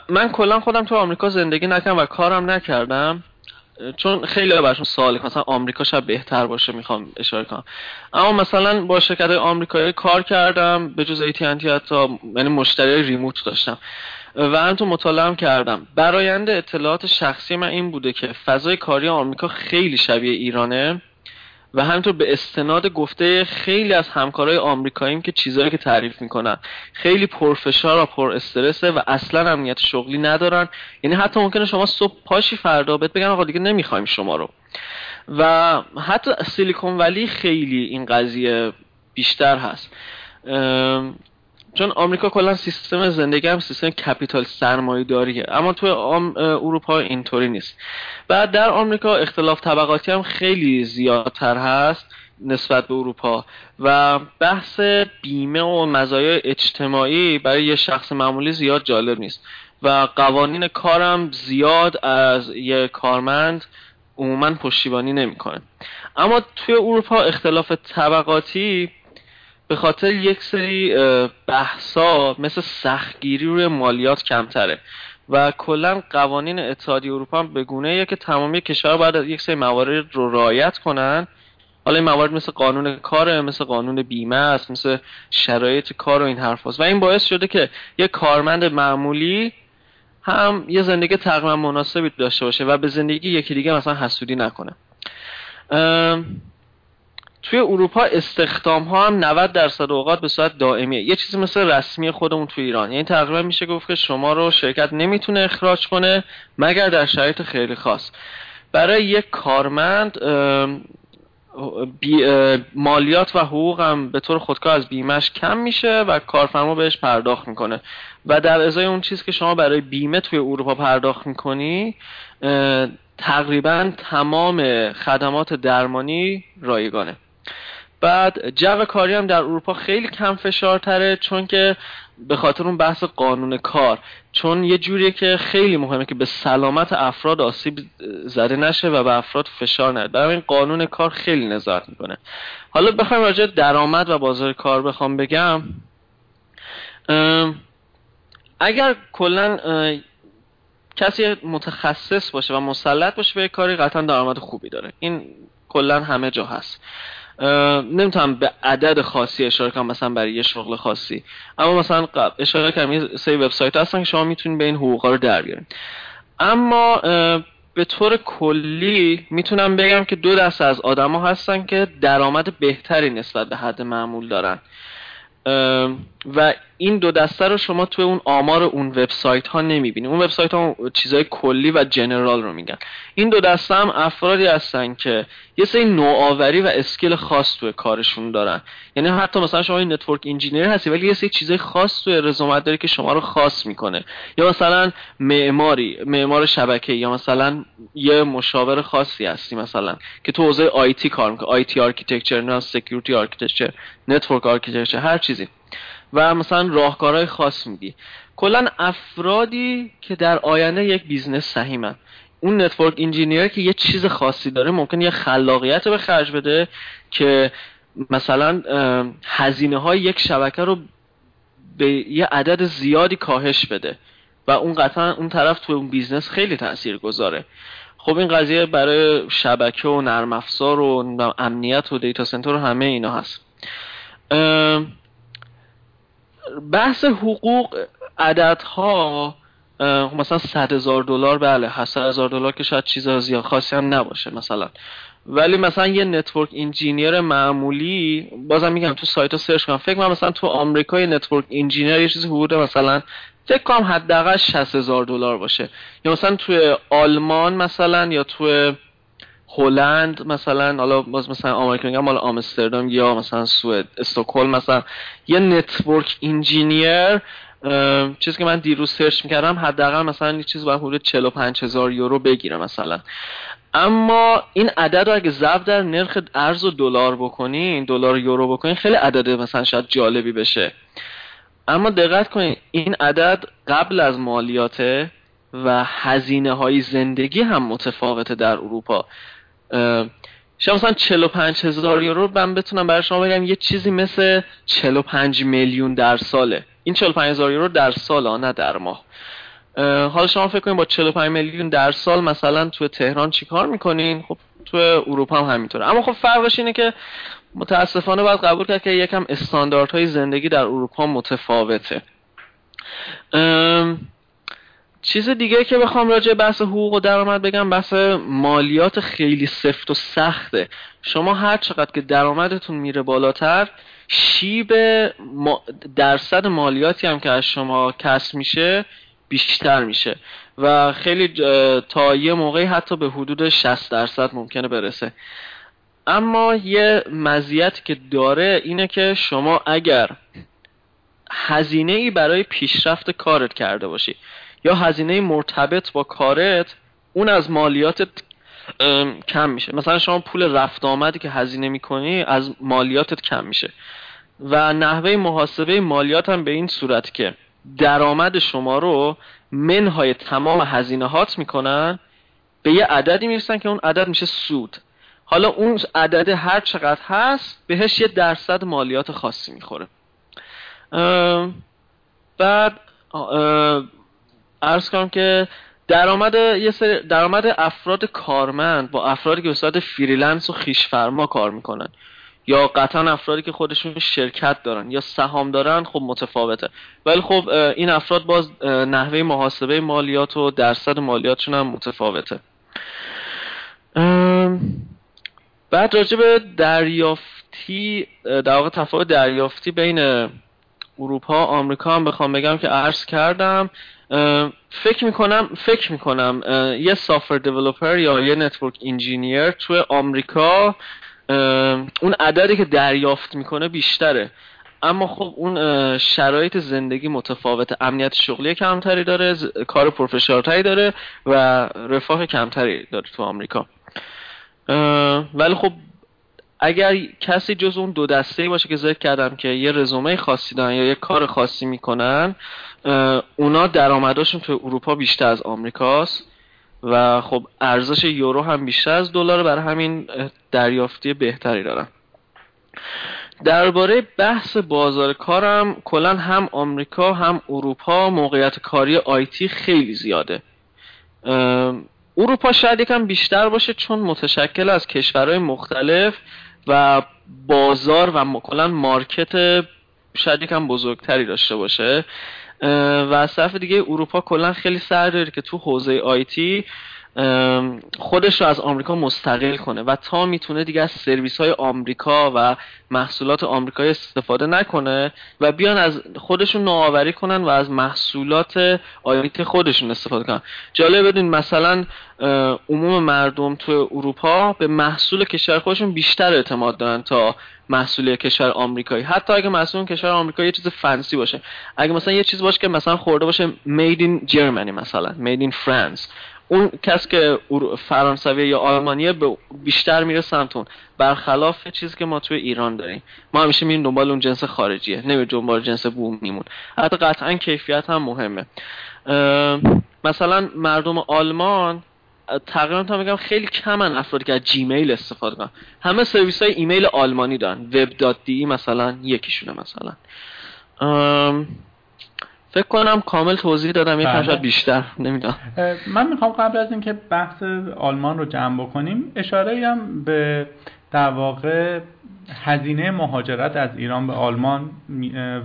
من کلا خودم تو آمریکا زندگی نکردم و کارم نکردم چون خیلی براشون سواله مثلا آمریکا شاید بهتر باشه می‌خوام اشاره کنم. اما مثلا با شرکت آمریکایی کار کردم به جز AT&T حتی یعنی مشتری ریموت داشتم. و هم تو مطالعه کردم. براینده اطلاعات شخصی من این بوده که فضای کاری آمریکا خیلی شبیه ایرانه. و همینطور به استناد گفته خیلی از همکارای آمریکاییم که چیزهایی که تعریف می‌کنن خیلی پرفشار و پر استرسه و اصلا امنیت شغلی ندارن. یعنی حتی ممکنه شما صبح پاشی فردا بهت بگن آقا دیگه نمی‌خوایم شما رو. و حتی سیلیکون ولی خیلی این قضیه بیشتر هست. چون آمریکا کلا سیستم زندگی هم سیستم کپیتال سرمایه داریه. اما تو اروپا اینطوری نیست. بعد در آمریکا اختلاف طبقاتی هم خیلی زیادتر هست نسبت به اروپا. و بحث بیمه و مزایای اجتماعی برای یه شخص معمولی زیاد جالب نیست. و قوانین کارم زیاد از یه کارمند عموما پشتیبانی نمی‌کنه. اما توی اروپا اختلاف طبقاتی به خاطر یک سری بحثا مثل سختگیری روی مالیات کمتره و کلا قوانین اتحادیه اروپا هم به گونه که تمامی کشورها باید یک سری موارد رو رعایت کنن. حالا این موارد مثل قانون کاره مثل قانون بیمه است مثل شرایط کار و این حرف و این باعث شده که یک کارمند معمولی هم یه زندگی تقریبا مناسبی داشته باشه و به زندگی یکی دیگه مثلا حسودی نکنه. توی اروپا استخدام ها هم 90 درصد اوقات به صورت دائمیه. یه چیزی مثل رسمی خودمون تو ایران. یعنی تقریبا میشه گفت که شما رو شرکت نمی‌تونه اخراج کنه مگر در شرایط خیلی خاص. برای یک کارمند مالیات و حقوق هم به طور خودکار از بیمهش کم میشه و کارفرما بهش پرداخت می‌کنه. و در ازای اون چیز که شما برای بیمه توی اروپا پرداخت می‌کنی تقریبا تمام خدمات درمانی رایگانه. بعد جو کاری هم در اروپا خیلی کم فشارتره چون که به خاطر اون بحث قانون کار چون یه جوریه که خیلی مهمه که به سلامت افراد آسیب زده نشه و به افراد فشار نده. برای این قانون کار خیلی نظارت می‌کنه. حالا بخوایم راجع درآمد و بازار کار بخوام بگم. اگر کلا کسی متخصص باشه و مسلط باشه به کاری قطعا درآمد خوبی داره. این کلا همه جا هست. نمی‌تونم به عدد خاصی اشاره کنم مثلا برای یه شغل خاصی. اما مثلا اشاره کردم یه سری وبسایت هستن که شما می‌تونید به این حقوقا رو در بیارید. اما به طور کلی می‌تونم بگم که دو دسته از آدما هستن که درآمد بهتری نسبت به حد معمول دارن. و این دو دسته رو شما توی اون آمار اون وبسایت ها نمی‌بینید اون وبسایت ها چیزای کلی و general رو میگن. این دو دسته هم افرادی هستن که یه سری نوآوری و skill خاص توی کارشون دارن. یعنی حتی مثلا شما این network engineer هستی ولی یه سری چیزای خاص توی رزومت داری که شما رو خاص می‌کنه. یا مثلا معماری معمار شبکه یا مثلا یه مشاور خاصی هستی مثلا که تو حوزه IT کار می‌کنه IT architecture نه security architecture network architecture هر چیزی. و مثلا راهکارهای خاص میدی کلا افرادی که در آینده یک business سهیمن. اون network engineer که یه چیز خاصی داره ممکن یه خلاقیت به خرج بده که مثلا هزینه های یک شبکه رو به یه عدد زیادی کاهش بده و اون قطعا اون طرف تو اون business خیلی تأثیر گذاره. خب این قضیه برای شبکه و نرم افزار و امنیت و data center و همه اینا هست. بحث حقوق عددها مثلا صد هزار دلار بله هست هزار دلار که شاید چیز زیاد خاصی هم نباشه مثلا. ولی مثلا یه network engineer معمولی بازم میگم تو سایت ها search کنم فکر کنم مثلا تو آمریکا یه network engineer یه چیزی حدود مثلا فکر کنم حداقل 60 هزار دلار باشه. یا مثلا توی آلمان مثلا یا توی هلند مثلا حالا باز مثلا آمریکا میگم مال آمستردام یا مثلا سوئد استکهلم مثلا. یه network engineer چیزی که من دیروز search می‌کردم حداقل مثلا یه چیز باید حدود 45 هزار یورو بگیره مثلا. اما این عدد رو اگه ضرب در نرخ ارز و دلار بکنین دلار یورو بکنین خیلی عدد مثلا شاید جالبی بشه. اما دقت کنین این عدد قبل از مالیاته و هزینه های زندگی هم متفاوته در اروپا. شما مثلا 45 هزار یورو من بتونم برای شما بگم یه چیزی مثل 45 میلیون در ساله. این 45 هزار یورو در سال نه در ماه. حالا شما فکر کنید با 45 میلیون در سال مثلا تو تهران چیکار می‌کنین؟ خب تو اروپا هم همینطوره. اما خب فرقش اینه که متاسفانه باید قبول کرد که یکم استانداردهای زندگی در اروپا متفاوته. چیز دیگه که بخوام راجع بحث حقوق و درآمد بگم بحث مالیات خیلی سفت و سخته. شما هر چقدر که درآمدتون میره بالاتر شیب درصد مالیاتی هم که از شما کسب میشه بیشتر میشه. و خیلی تا یه موقعی حتی به حدود 60 درصد ممکنه برسه. اما یه مزیتی که داره اینه که شما اگر هزینه ای برای پیشرفت کارت کرده باشی یا هزینه مرتبط با کارت اون از مالیاتت کم میشه. مثلا شما پول رفت آمدی که هزینه می‌کنی از مالیاتت کم میشه. و نحوه محاسبه مالیات هم به این صورت که درآمد شما رو منهای تمام هزینه هات می‌کنن به یه عددی می‌رسن که اون عدد میشه سود. حالا اون عدد هر چقدر هست بهش یه درصد مالیات خاصی می‌خوره. بعد عرض کنم که درآمد یه سری درآمد افراد کارمند با افرادی که به صورت freelance و خویش‌فرما کار می‌کنن. یا قطعا افرادی که خودشون شرکت دارن یا سهام دارن خب متفاوته. ولی خب این افراد باز نحوه محاسبه مالیات و درصد مالیاتشون هم متفاوته. بعد راجع به دریافتی در واقع تفاوت دریافتی بین اروپا آمریکا هم بخوام بگم که عرض کردم فکر می‌کنم فکر می‌کنم یه software developer یا یه network engineer توی آمریکا اون عددی که دریافت می‌کنه بیشتره. اما خب اون شرایط زندگی متفاوت. امنیت شغلی کمتری داره کار professional تری داره و رفاه کمتری داره تو آمریکا. ولی خب اگر کسی جز اون دو دسته باشه که ذکر کردم که یه رزومه خاصی دارن یا یه کار خاصی می‌کنن اونا درآمدشون تو اروپا بیشتر از آمریکاست و خب ارزش یورو هم بیشتر از دلار برای همین دریافتی بهتری دارن. درباره بحث بازار کارم کلا هم آمریکا هم اروپا موقعیت کاری آیتی خیلی زیاده. اروپا شاید یکم بیشتر باشه چون متشکل از کشورهای مختلف و بازار و کلا مارکت شاید یکم بزرگتری داشته باشه و از طرف دیگه اروپا کلا خیلی سر داره که تو حوزه آیتی خودش رو از آمریکا مستقل کنه و تا می‌تونه دیگه از سرویس های آمریکا و محصولات آمریکایی استفاده نکنه و بیان از خودشون نوآوری کنن و از محصولات آیت خودشون استفاده کنن. جالب بدین مثلا عموم مردم تو اروپا به محصول کشور خودشون بیشتر اعتماد دارن تا محصول کشور آمریکایی. حتی اگه محصول کشور آمریکایی یه چیز فنسی باشه. اگه مثلا یه چیز باشه که مثلا خورده باشه made in Germany مثلا made in France. اون کس که فرانسوی یا آلمانیه بیشتر میره سمتون. برخلاف چیزی که ما توی ایران داریم. ما همیشه میریم دنبال اون جنس خارجیه نمی دنبال جنس بومیمون. حتی قطعا کیفیت هم مهمه. مثلا مردم آلمان تقریبا تا میگم خیلی کمن افرادی که از جیمیل استفاده کنن. همه سرویس های ایمیل آلمانی دارن. web.de مثلا یکیشونه مثلا. فکر کنم کامل توضیح دادم یکم بله. شاید بیشتر نمی‌دونم. من می‌خوام قبل از اینکه بحث آلمان رو جمع بکنیم اشاره هم به در واقع هزینه مهاجرت از ایران به آلمان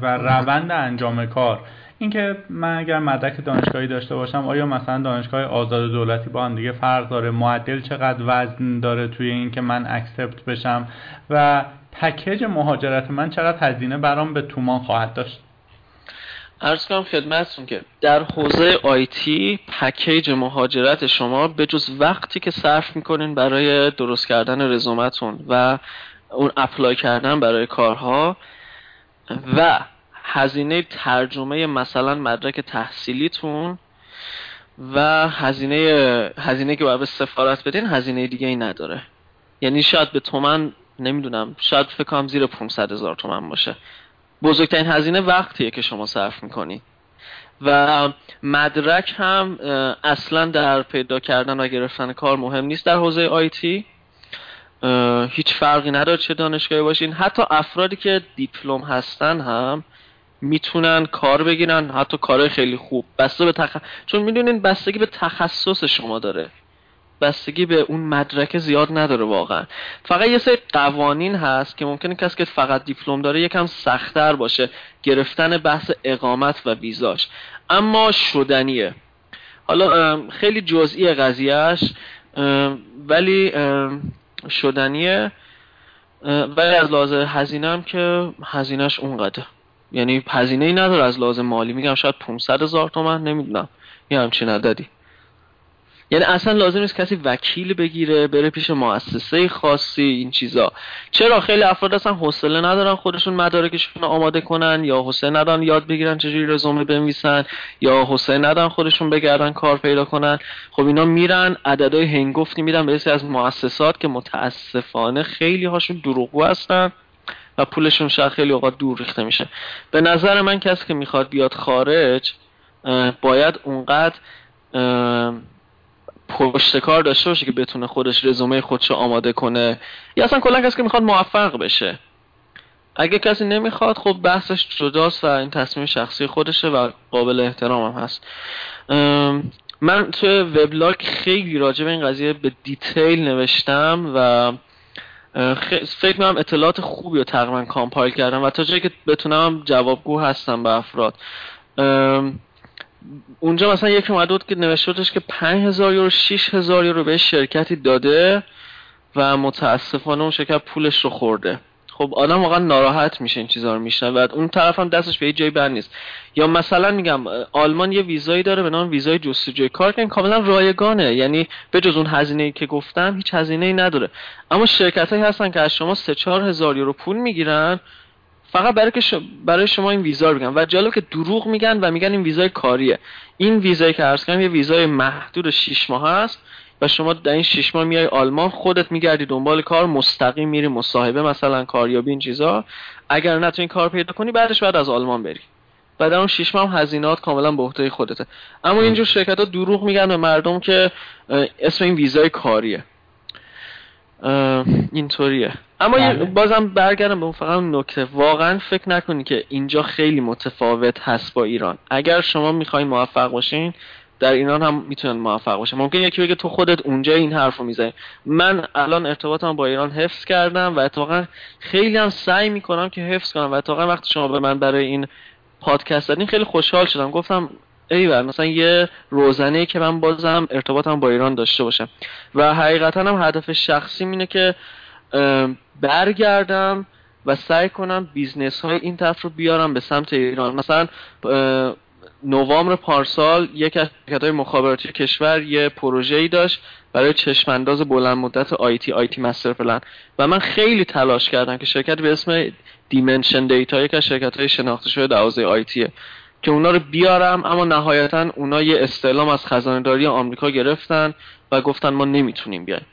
و روند انجام کار. اینکه من اگر مدرک دانشگاهی داشته باشم آیا مثلا دانشگاه آزاد دولتی با هم دیگه فرق داره؟ معدل چقدر وزن داره توی اینکه من accept بشم؟ و پکیج مهاجرت من چقدر هزینه برام به تومان خواهد داشت؟ عرض کنم خدمتتون که در حوزه IT پکیج مهاجرت شما به جز وقتی که صرف می‌کنین برای درست کردن رزومتون و اون اپلای کردن برای کارها و هزینه ترجمه مثلا مدرک تحصیلیتون و هزینه هزینه که باید به سفارت بدین هزینه دیگه ای نداره. یعنی شاید به تومن نمی‌دونم شاید فکر کنم زیر 500 هزار تومن باشه. بزرگترین هزینه وقتیه که شما صرف می‌کنی. و مدرک هم اصلا در پیدا کردن و گرفتن کار مهم نیست در حوزه آیتی هیچ فرقی نداره چه دانشگاهی باشین. حتی افرادی که دیپلم هستن هم می‌تونن کار بگیرن حتی کارهای خیلی خوب. بسته به تخ... چون می‌دونین بستگی به تخصص شما داره. بستگی به اون مدرک زیاد نداره واقعا. فقط یه سری قوانین هست که ممکنه کسی که فقط دیپلم داره یکم سختتر باشه. گرفتن بحث اقامت و ویزاش. اما شدنیه. حالا خیلی جزئی قضیهش ولی شدنیه. ولی از لحاظ هزینه هم که هزینهش اونقدر یعنی هزینه ای نداره از لحاظ مالی. میگم شاید 500 هزار تومن نمی‌دونم. یه همچین عددی. یعنی اصلا لازم نیست کسی وکیل بگیره بره پیش مؤسسه خاصی این چیزا. چرا؟ خیلی افراد اصلا حوصله ندارن خودشون مدارکشون آماده کنن یا حوصله ندارن یاد بگیرن چجوری رزومه بنویسن یا حوصله ندارن خودشون بگردن کار پیدا کنن. خب اینا میرن عددهای هنگفتی میدن به از مؤسسات که متاسفانه خیلی هاشون دروغگو هستن و پولشون شاید خیلی اوقات دور ریخته میشه. به نظر من کسی که می‌خواد بیاد خارج باید اونقدر پشت کار داشته باشه که بتونه خودش رزومه خودشو آماده کنه. یا اصلا کلا کسی که می‌خواد موفق بشه. اگه کسی نمی‌خواد خب بحثش جداست و این تصمیم شخصی خودشه و قابل احترام هم هست. من توی وبلاگ خیلی راجع به این قضیه به دیتیل نوشتم و فکر می‌کنم اطلاعات خوبی رو تقریبا کامپایل کردم و تا جایی که بتونم جوابگو هستم به افراد. اونجا مثلا یکی اومده بود که نوشته بودش که 5000 یورو 6000 یورو به شرکتی داده و متاسفانه اون شرکت پولش رو خورده. خب آدم واقعا ناراحت میشه این چیزا رو میشنه و اون طرف هم دستش به یه جایی بند نیست. یا مثلا میگم آلمان یه ویزایی داره به نام ویزای جستجوی کار که کاملا رایگانه. یعنی به جز اون هزینه که گفتم هیچ هزینه ای نداره. اما شرکت هایی هستن که از شما 3 4 هزار یورو پول می‌گیرن فقط برای که برای شما این ویزا رو بگن و جالب که دروغ میگن و میگن این ویزای کاریه. این ویزایی که عرض کردم یه ویزای محدود 6 ماه هست و شما در این 6 ماه میای آلمان خودت میگردی دنبال کار مستقیم میری مصاحبه مثلا کاریابی این چیزا. اگر نتونی کار پیدا کنی بعدش بعد از آلمان بری. و در اون 6 ماه هم هزینات کاملا به عهده خودته. اما اینجور شرکت ها دروغ میگن به مردم که اسم این ویزای کاریه. اینطوریه. اما بله. بازم برگردم به اون فقط نکته. واقعا فکر نکنی که اینجا خیلی متفاوت هست با ایران. اگر شما می‌خواین موفق باشین در ایران هم می‌تونن موفق باشه ممکن یکی بگه تو خودت اونجا این حرف رو می‌زنی. من الان ارتباطم با ایران حفظ کردم و اتفاقا خیلی هم سعی می‌کنم که حفظ کنم. و اتفاقا وقتی شما به من برای این پادکست دادین خیلی خوشحال شدم. گفتم ایول مثلا یه روزنه که من بازم ارتباطم با ایران داشته باشم و حقیقتا هم هدف شخصی اینه که برگردم و سعی کنم business های این طرف رو بیارم به سمت ایران. مثلا نوامبر پارسال یک از های مخابراتی کشور یه پروژه ای داشت برای چشمانداز بلند مدت آیتی آیتی مستر پلن و من خیلی تلاش کردم که شرکت به اسم دیمنشن دیتا یک از شرکت های شناخته شده در آیتیه که اونا رو بیارم اما نهایتا اونا یه استعلام از خزانه آمریکا گرفتن و گفتن ما نمی‌تونیم بیایم.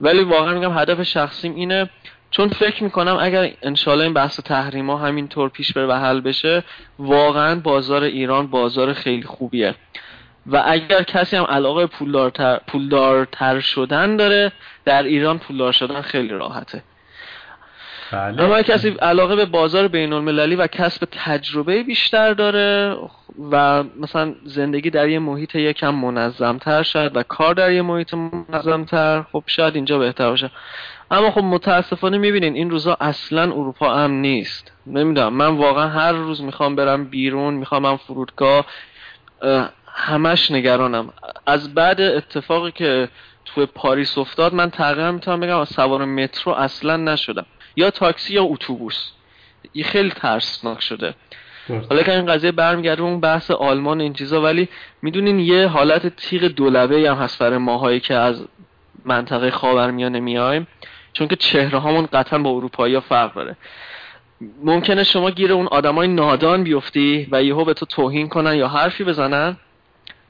ولی واقعا میگم هدف شخصیم اینه چون فکر می‌کنم اگر انشالله این بحث تحریما همینطور پیش بره و حل بشه واقعا بازار ایران بازار خیلی خوبیه و اگر کسی هم علاقه پولدارتر, پولدارتر شدن داره در ایران پولدار شدن خیلی راحته بله. اما کسی علاقه به بازار بین المللی و کسب تجربه بیشتر داره و مثلا زندگی در یه محیط یکم منظمتر شد و کار در یه محیط منظمتر خب شاید اینجا بهتر باشه. اما خب متاسفانه می‌بینین این روزا اصلا اروپا هم نیست. نمی‌دونم من واقعا هر روز می‌خوام برم بیرون می‌خوام من فرودگاه همش نگرانم. از بعد اتفاقی که توی پاریس افتاد من تقریبا می‌تونم بگم سوار مترو اصلا نشدم. یا تاکسی یا اتوبوس. خیلی ترسناک شده. حالا که این قضیه برمیگرده اون بحث آلمان این چیزا ولی می‌دونین یه حالت تیغ دولبه هم هست برای ماهایی که از منطقه خاورمیانه میایم چون که چهره هامون قطعا با اروپایی فرق داره. ممکنه شما گیر اون آدمای نادان بیفتی و یهو به تو توهین کنن یا حرفی بزنن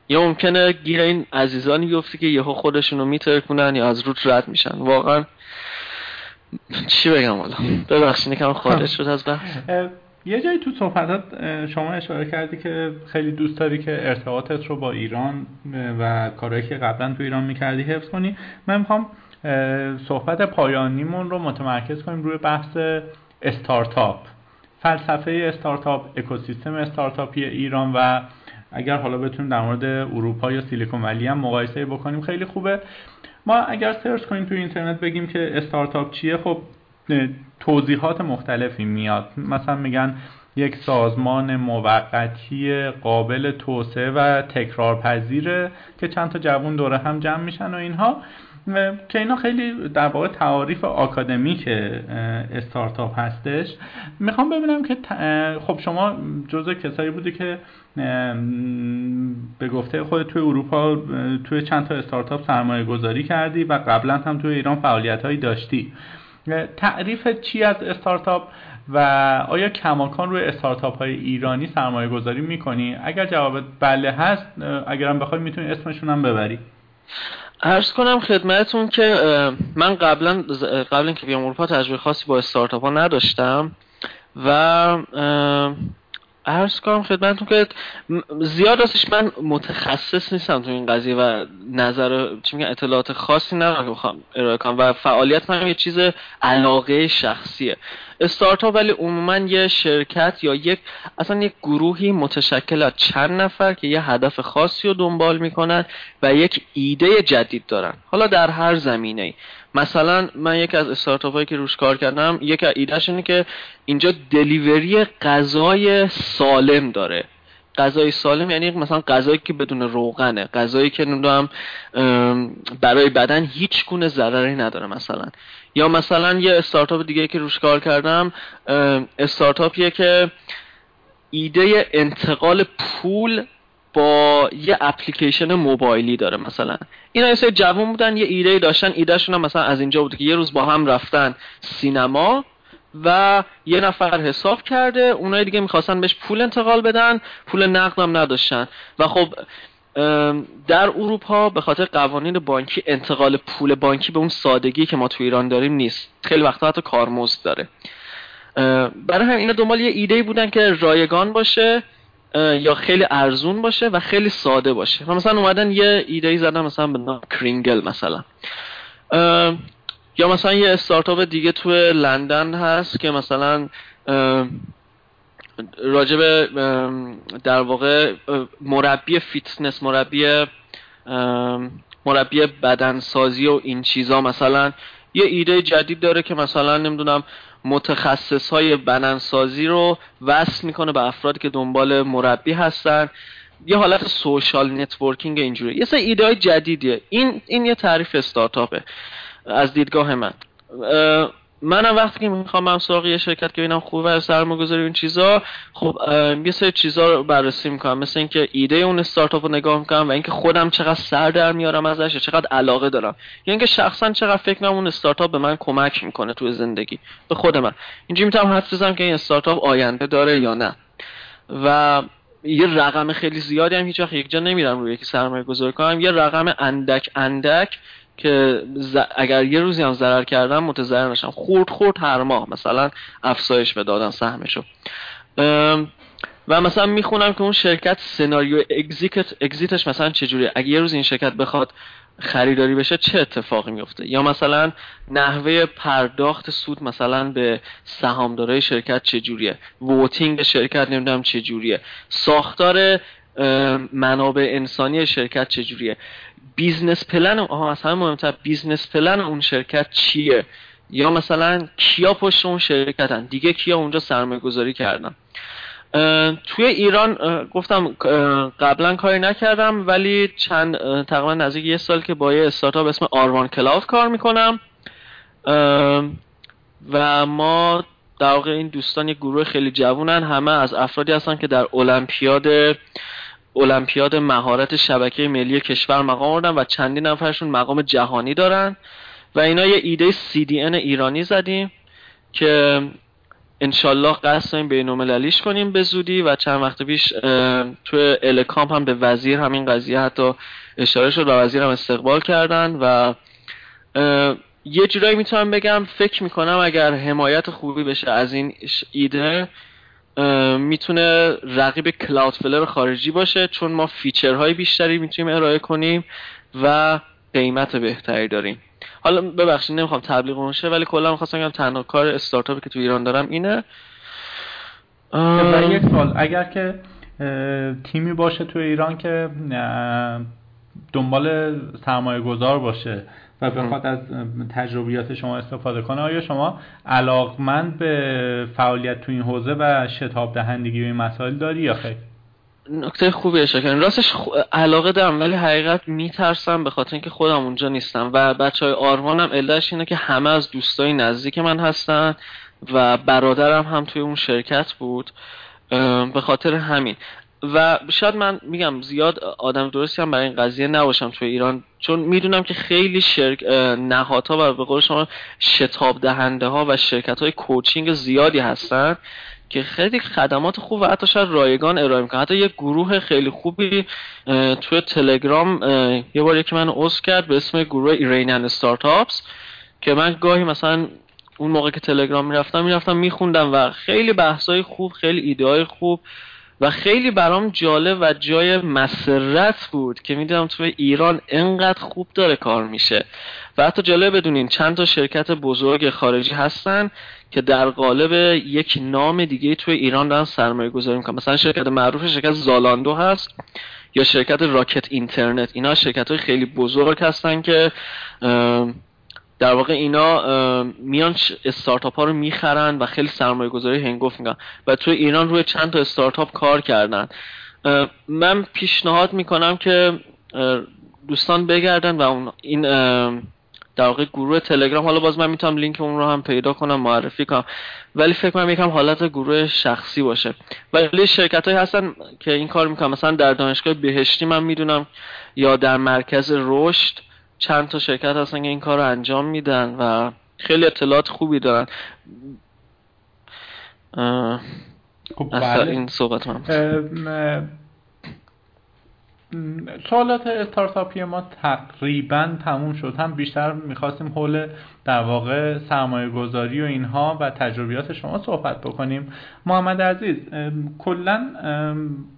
یا ممکنه گیر این عزیزانی بیفتی که یهو خودشونو میترکونن یا از روت رد میشن. واقعا چی بگم حالا؟ ببخشید کم خارج شد از بحث. یه جایی تو صحبتات شما اشاره کردی که خیلی دوست داری که ارتباطت رو با ایران و کارهایی که قبلا تو ایران می‌کردی حفظ کنی. من می‌خوام صحبت پایانیمون رو متمرکز کنیم روی بحث استارتاپ. فلسفه استارتاپ اکوسیستم استارتاپی ایران و اگر حالا بتونیم در مورد اروپا یا سیلیکون ولی هم مقایسه بکنیم خیلی خوبه. ما اگر سرچ کنیم تو اینترنت بگیم که استارتاپ چیه خب توضیحات مختلفی میاد. مثلا میگن یک سازمان موقتی قابل توسعه و تکرارپذیره که چند تا جوون دوره هم جمع میشن و اینها. که اینا خیلی در واقع تعاریف آکادمیک استارتاپ هستش. می‌خوام ببینم که خب شما جزء کسایی بودی که به گفته خود توی اروپا توی چند تا استارتاپ سرمایه گذاری کردی و قبلا هم توی ایران فعالیت هایی داشتی. تعریف چی از استارتاپ و آیا کماکان روی استارتاپ های ایرانی سرمایه گذاری می‌کنی؟ اگر جواب بله هست اگرم بخوای می‌تونی اسمشون هم ببری ارز کنم خدمتون که من قبلا قبل اینکه بیام اروپا تجربه خاصی با استارتاپ ها نداشتم و ارز کنم خدمتون که زیاد راستش من متخصص نیستم تو این قضیه و نظر چی میگن اطلاعات خاصی ندارم که بخوام ارائه کنم و فعالیت من یه چیز علاقه شخصیه. استارتاپ ولی عموما یه شرکت یا یک اصلا یک گروهی متشکل از چند نفر که یه هدف خاصی رو دنبال می‌کنن و یک ایده جدید دارن. حالا در هر زمینه ای مثلا من یک از استارتاپ هایی که روش کار کردم یک ایدهش اینه که اینجا دلیوری غذای سالم داره. غذای سالم یعنی مثلا غذایی که بدون روغنه غذایی که نمی‌دونم برای بدن هیچ گونه ضرری نداره مثلا. یا مثلا یه استارتاپ دیگه که روش کار کردم استارتاپیه که ایده انتقال پول با یه اپلیکیشن موبایلی داره مثلا. اینا یه سری جوان بودن یه ایده داشتن ایدهشون هم مثلا از اینجا بود که یه روز با هم رفتن سینما و یه نفر حساب کرده اونای دیگه می‌خواستن بهش پول انتقال بدن پول نقد هم نداشتن. و خب در اروپا به خاطر قوانین بانکی انتقال پول بانکی به اون سادگی که ما تو ایران داریم نیست. خیلی وقتا حتی کارمزد داره. برای همین اینا دنبال یه ایده بودن که رایگان باشه. یا خیلی ارزون باشه و خیلی ساده باشه. و مثلا اومدن یه ایده ای زدن مثلا به نام کرینگل مثلا. یا مثلا یه استارتاپ دیگه توی لندن هست که مثلا راجب در واقع مربی فیتنس مربی مربی بدنسازی و این چیزا مثلا. یه ایده جدید داره که مثلا نمی‌دونم متخصص های بدنسازی رو وصل می‌کنه به افرادی که دنبال مربی هستن. یه حالت social networking اینجوری یه سری ایده های جدیدیه. این این یه تعریف استارتاپه. از دیدگاه من. منم وقتی که می‌خوام سراغ یه شرکت که ببینم خوبه سرمایه‌گذاری این چیزا خب یه سری چیزا رو بررسی می‌کنم مثل اینکه ایده اون استارتاپ رو نگاه می‌کنم و اینکه خودم چقدر سر در میارم ازش چقدر علاقه دارم. یا اینکه شخصا چقدر فکر کنم اون استارتاپ به من کمک می‌کنه تو زندگی. به خود من. اینجوری می‌تونم حدس بزنم که این استارتاپ آینده داره یا نه. و یه رقم خیلی زیادی هم هیچ وقت یک جا نمیرم روی یکی سرمایه گذاری کنم. یه رقم اندک اندک که اگر یه روزی هم ضرر کردم متضرر نشم. خورد خورد هر ماه. مثلا افزایش به دادن سهمشو. و مثلا می‌خونم که اون شرکت سناریو اگزیت اگزیتش مثلا چجوریه؟ اگه یه روز این شرکت بخواد خریداری بشه چه اتفاقی میفته؟ یا مثلا نحوه پرداخت سود مثلا به سهامدارای شرکت چجوریه؟ voting شرکت نمی‌دونم چجوریه. ساختار منابع انسانی شرکت چجوریه؟ business plan آها از همه مهمتر business plan اون شرکت چیه؟ یا مثلا کیا پشت اون شرکتن؟ دیگه کیا اونجا سرمایه گذاری کردن توی ایران گفتم قبلا کاری نکردم ولی چند تقریبا نزدیک یه سال که با یه استارتاپ اسم آروان کلاود کار می‌کنم. و ما در واقع این دوستان یه گروه خیلی جوونن همه از افرادی هستن که در المپیاد المپیاد مهارت شبکه ملی کشور مقام آوردن و چندین نفرشون مقام جهانی دارن و اینا یه ایده CDN ایرانی زدیم که انشالله قصد داریم بین کنیم به زودی و چند وقت پیش تو الکام هم به وزیر همین قضیه حتی اشاره شد و وزیر هم استقبال کردن و یه جورایی می‌تونم بگم فکر می‌کنم اگر حمایت خوبی بشه از این ایده می‌تونه رقیب کلاود فلر خارجی باشه چون ما فیچرهای بیشتری می‌تونیم ارائه کنیم و قیمت بهتری داریم. حالا ببخشید نمی‌خوام تبلیغ شه ولی کلا می‌خواستم بگم تنها کار استارتاپی که تو ایران دارم اینه و یک سال اگر که تیمی باشه تو ایران که دنبال سرمایه گذار باشه و بخواد از تجربیات شما استفاده کنه آیا شما علاقمند به فعالیت تو این حوزه و شتاب دهندگی به این مسائل داری یا خیر؟ نکته خوبی اشاره کردن راستش علاقه دارم ولی حقیقت میترسم به خاطر اینکه خودم اونجا نیستم. و بچه های آرمانم علتش اینه که همه از دوستای نزدیک من هستن و برادرم هم توی اون شرکت بود. به خاطر همین. و شاید من میگم زیاد آدم درستی هم برای این قضیه نباشم توی ایران چون می‌دونم که خیلی شرک نهادها و به قول شما شتاب دهنده ها و شرکت های کوچینگ زیادی هستن که خیلی خدمات خوب و حتی شاید رایگان ارائه می‌کنن. حتی یه گروه خیلی خوبی توی تلگرام یه بار یکی من عضو کرد به اسم گروه ایرانیان ستارتاپس که من گاهی مثلا اون موقع که تلگرام می‌رفتم می‌رفتم میخوندم و خیلی بحثای خوب خیلی ایده های خوب و خیلی برام جالب و جای مسرت بود که می‌دونم توی ایران انقدر خوب داره کار میشه. و حتی جالب بدونین چند تا شرکت بزرگ خارجی هستن که در قالب یک نام دیگه توی ایران دارن سرمایه گذاری می‌کنن. مثلا شرکت معروف شرکت زالاندو هست یا شرکت راکت اینترنت. اینا شرکت های خیلی بزرگ هستن که در واقع اینا میان استارتاپ ها رو می‌خرن و خیلی سرمایه گذاری هنگفت می‌کنن و توی ایران روی چند تا استارتاپ کار کردن. من پیشنهاد می‌کنم که دوستان بگردن و اون این در واقع گروه تلگرام حالا باز من می‌تونم لینک اون رو هم پیدا کنم معرفی کنم. ولی فکر کنم یکم حالت گروه شخصی باشه. ولی شرکت هایی هستن که این کار می‌کنن. مثلا در دانشگاه بهشتی من می‌دونم یا در مرکز رشد چند تا شرکت هستن که این کار رو انجام میدن و خیلی اطلاعات خوبی دارن خب بله. این صحبت من سوالات استارتاپی ما تقریبا تموم شد. هم بیشتر می‌خواستیم حول در واقع سرمایه گذاری و اینها و تجربیات شما صحبت بکنیم. محمد عزیز کلا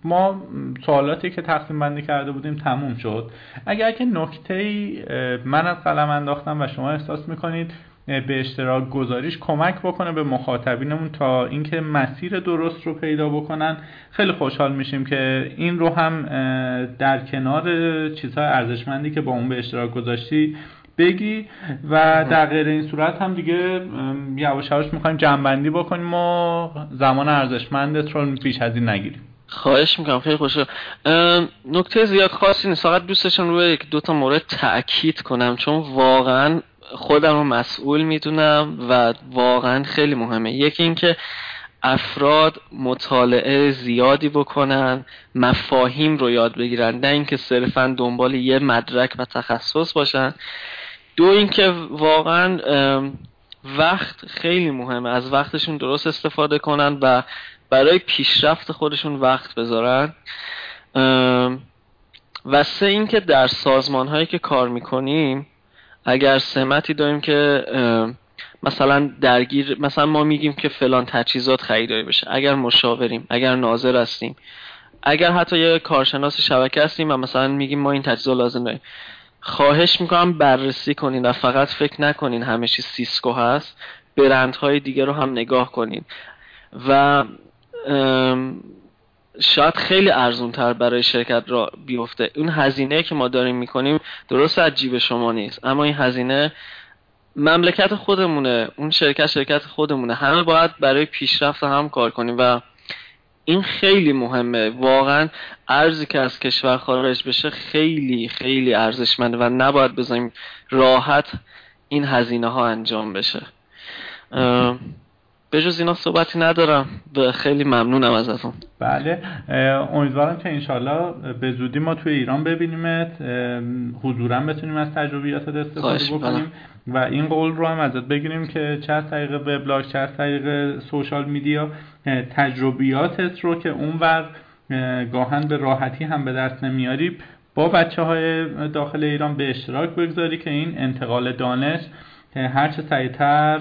ما سوالاتی که تقسیم بندی کرده بودیم تموم شد. اگر که نکته من از قلم انداختم و شما احساس می‌کنید به اشتراک گذاریش کمک بکنه به مخاطبینمون تا اینکه مسیر درست رو پیدا بکنن. خیلی خوشحال میشیم که این رو هم در کنار چیزهای ارزشمندی که با اون به اشتراک گذاشتی بگی و در غیر این صورت هم دیگه یواش یواش می‌خوایم جنبندی بکنیم و زمان ارزشمندت رو بیش از این نگیریم. خواهش می‌کنم خیلی خوشحال. نکته زیاد خاصی نیست. فقط دوستشون روی یک دو تا مورد تاکید کنم چون واقعا خودم رو مسئول می‌دونم و واقعا خیلی مهمه. یکی اینکه افراد مطالعه زیادی بکنن مفاهیم رو یاد بگیرن نه اینکه صرفا دنبال یه مدرک و تخصص باشن. دو اینکه واقعا وقت خیلی مهمه. از وقتشون درست استفاده کنن و برای پیشرفت خودشون وقت بذارن. و سه اینکه در سازمان هایی که کار می‌کنیم اگر سمتی داریم که مثلا درگیر مثلا ما میگیم که فلان تجهیزات خریداری بشه اگر مشاوریم اگر ناظر هستیم اگر حتی یه کارشناس شبکه هستیم و مثلا میگیم ما این تجهیزات لازم داریم. خواهش می‌کنم بررسی کنین و فقط فکر نکنین همه چیز سیسکو هست. برندهای دیگه رو هم نگاه کنین. و شاید خیلی ارزون تر برای شرکت را بیفته. اون هزینه که ما داریم می‌کنیم درست از جیب شما نیست. اما این هزینه مملکت خودمونه اون شرکت شرکت خودمونه. همه باید برای پیشرفت هم کار کنیم و این خیلی مهمه. واقعا ارزی که از کشور خارج بشه خیلی خیلی ارزشمنده و نباید بذاریم راحت این هزینه ها انجام بشه. به جز اینا صحبتی ندارم خیلی ممنونم ازتون. بله امیدوارم که انشالله به زودی ما توی ایران ببینیمت حضورا بتونیم از تجربیاتت استفاده بکنیم و این قول رو هم ازت بگیریم که چه از طریق وبلاگ چه از طریق سوشال میدیا تجربیاتت رو که اونور گاهن به راحتی هم به دست نمیاری با بچه های داخل ایران به اشتراک بگذاری که این انتقال دانش هر چه سریعتر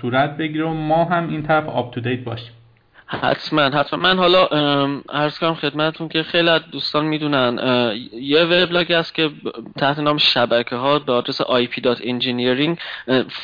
صورت بگیره و ما هم این طرف آپ تو دیت باشیم. حتما حتما. من حالا عرض کنم خدمتتون که خیلی از دوستان می‌دونن یه وبلاگ هست که تحت نام شبکه ها به آدرس ip.engineering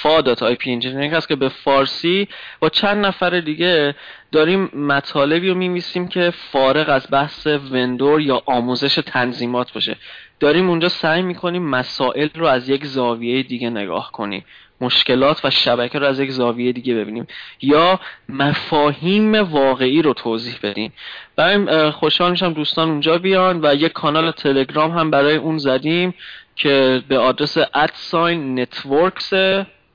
fa.ip.engineering هست که به فارسی با چند نفر دیگه داریم مطالبی رو میمیسیم که فارغ از بحث وندور یا آموزش تنظیمات باشه. داریم اونجا سعی می‌کنیم مسائل رو از یک زاویه دیگه نگاه کنیم. مشکلات و شبکه رو از یک زاویه دیگه ببینیم. یا مفاهیم واقعی رو توضیح بدیم. برای خوشحال میشم دوستان اونجا بیان و یک کانال تلگرام هم برای اون زدیم که به آدرس ادساین نتورکس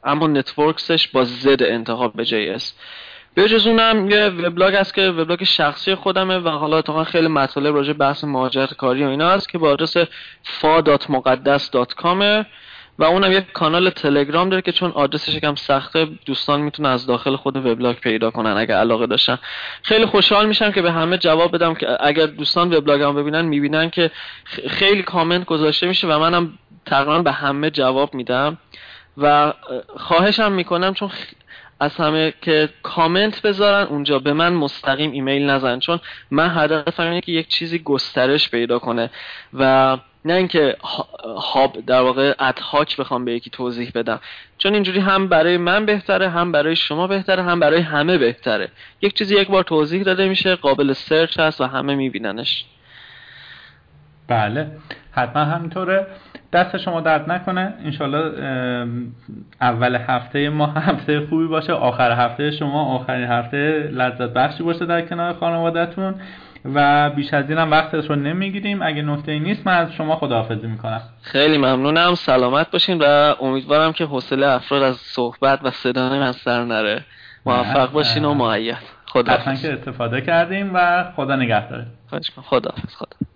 اما نتورکسش با زد انتخاب به جی اس. به جز اونم یه وبلاگ هست که وبلاگ شخصی خودمه و حالا اتفاقا خیلی مطالب راجع بحث مهاجرت کاری و اینا هست که با آدرس fa.muqaddas.com و اونم یک کانال تلگرام داره که چون آدرسش یکم سخته دوستان می‌تونن از داخل خود وبلاگ پیدا کنن اگر علاقه داشتن. خیلی خوشحال میشم که به همه جواب بدم که اگر دوستان وبلاگم ببینن می‌بینن که خیلی کامنت گذاشته میشه و منم تقریبا به همه جواب میدم. و خواهشم می‌کنم چون از همه که کامنت بذارن اونجا به من مستقیم ایمیل نزنن چون من هدفم اینه که یک چیزی گسترش پیدا کنه. و نه اینکه هاب در واقع ad hoc بخوام به یکی توضیح بدم. چون اینجوری هم برای من بهتره هم برای شما بهتره هم برای همه بهتره. یک چیزی یک بار توضیح داده میشه قابل search هست و همه میبیننش. بله. حتما همینطوره. دست شما درد نکنه. انشالله اول هفته ما هفته خوبی باشه. آخر هفته شما آخرین هفته لذت بخشی باشه در کنار خانوادهتون. و بیش از اینم وقتش رو نمی‌گیریم. اگه نکته ای نیست من از شما خداحافظی می‌کنم. خیلی ممنونم. سلامت باشین و امیدوارم که حوصله افراد از صحبت و صدا من سر نره. موفق باشین و معید. خدا که استفاده کردیم و خدا نگهداره. خدا خدا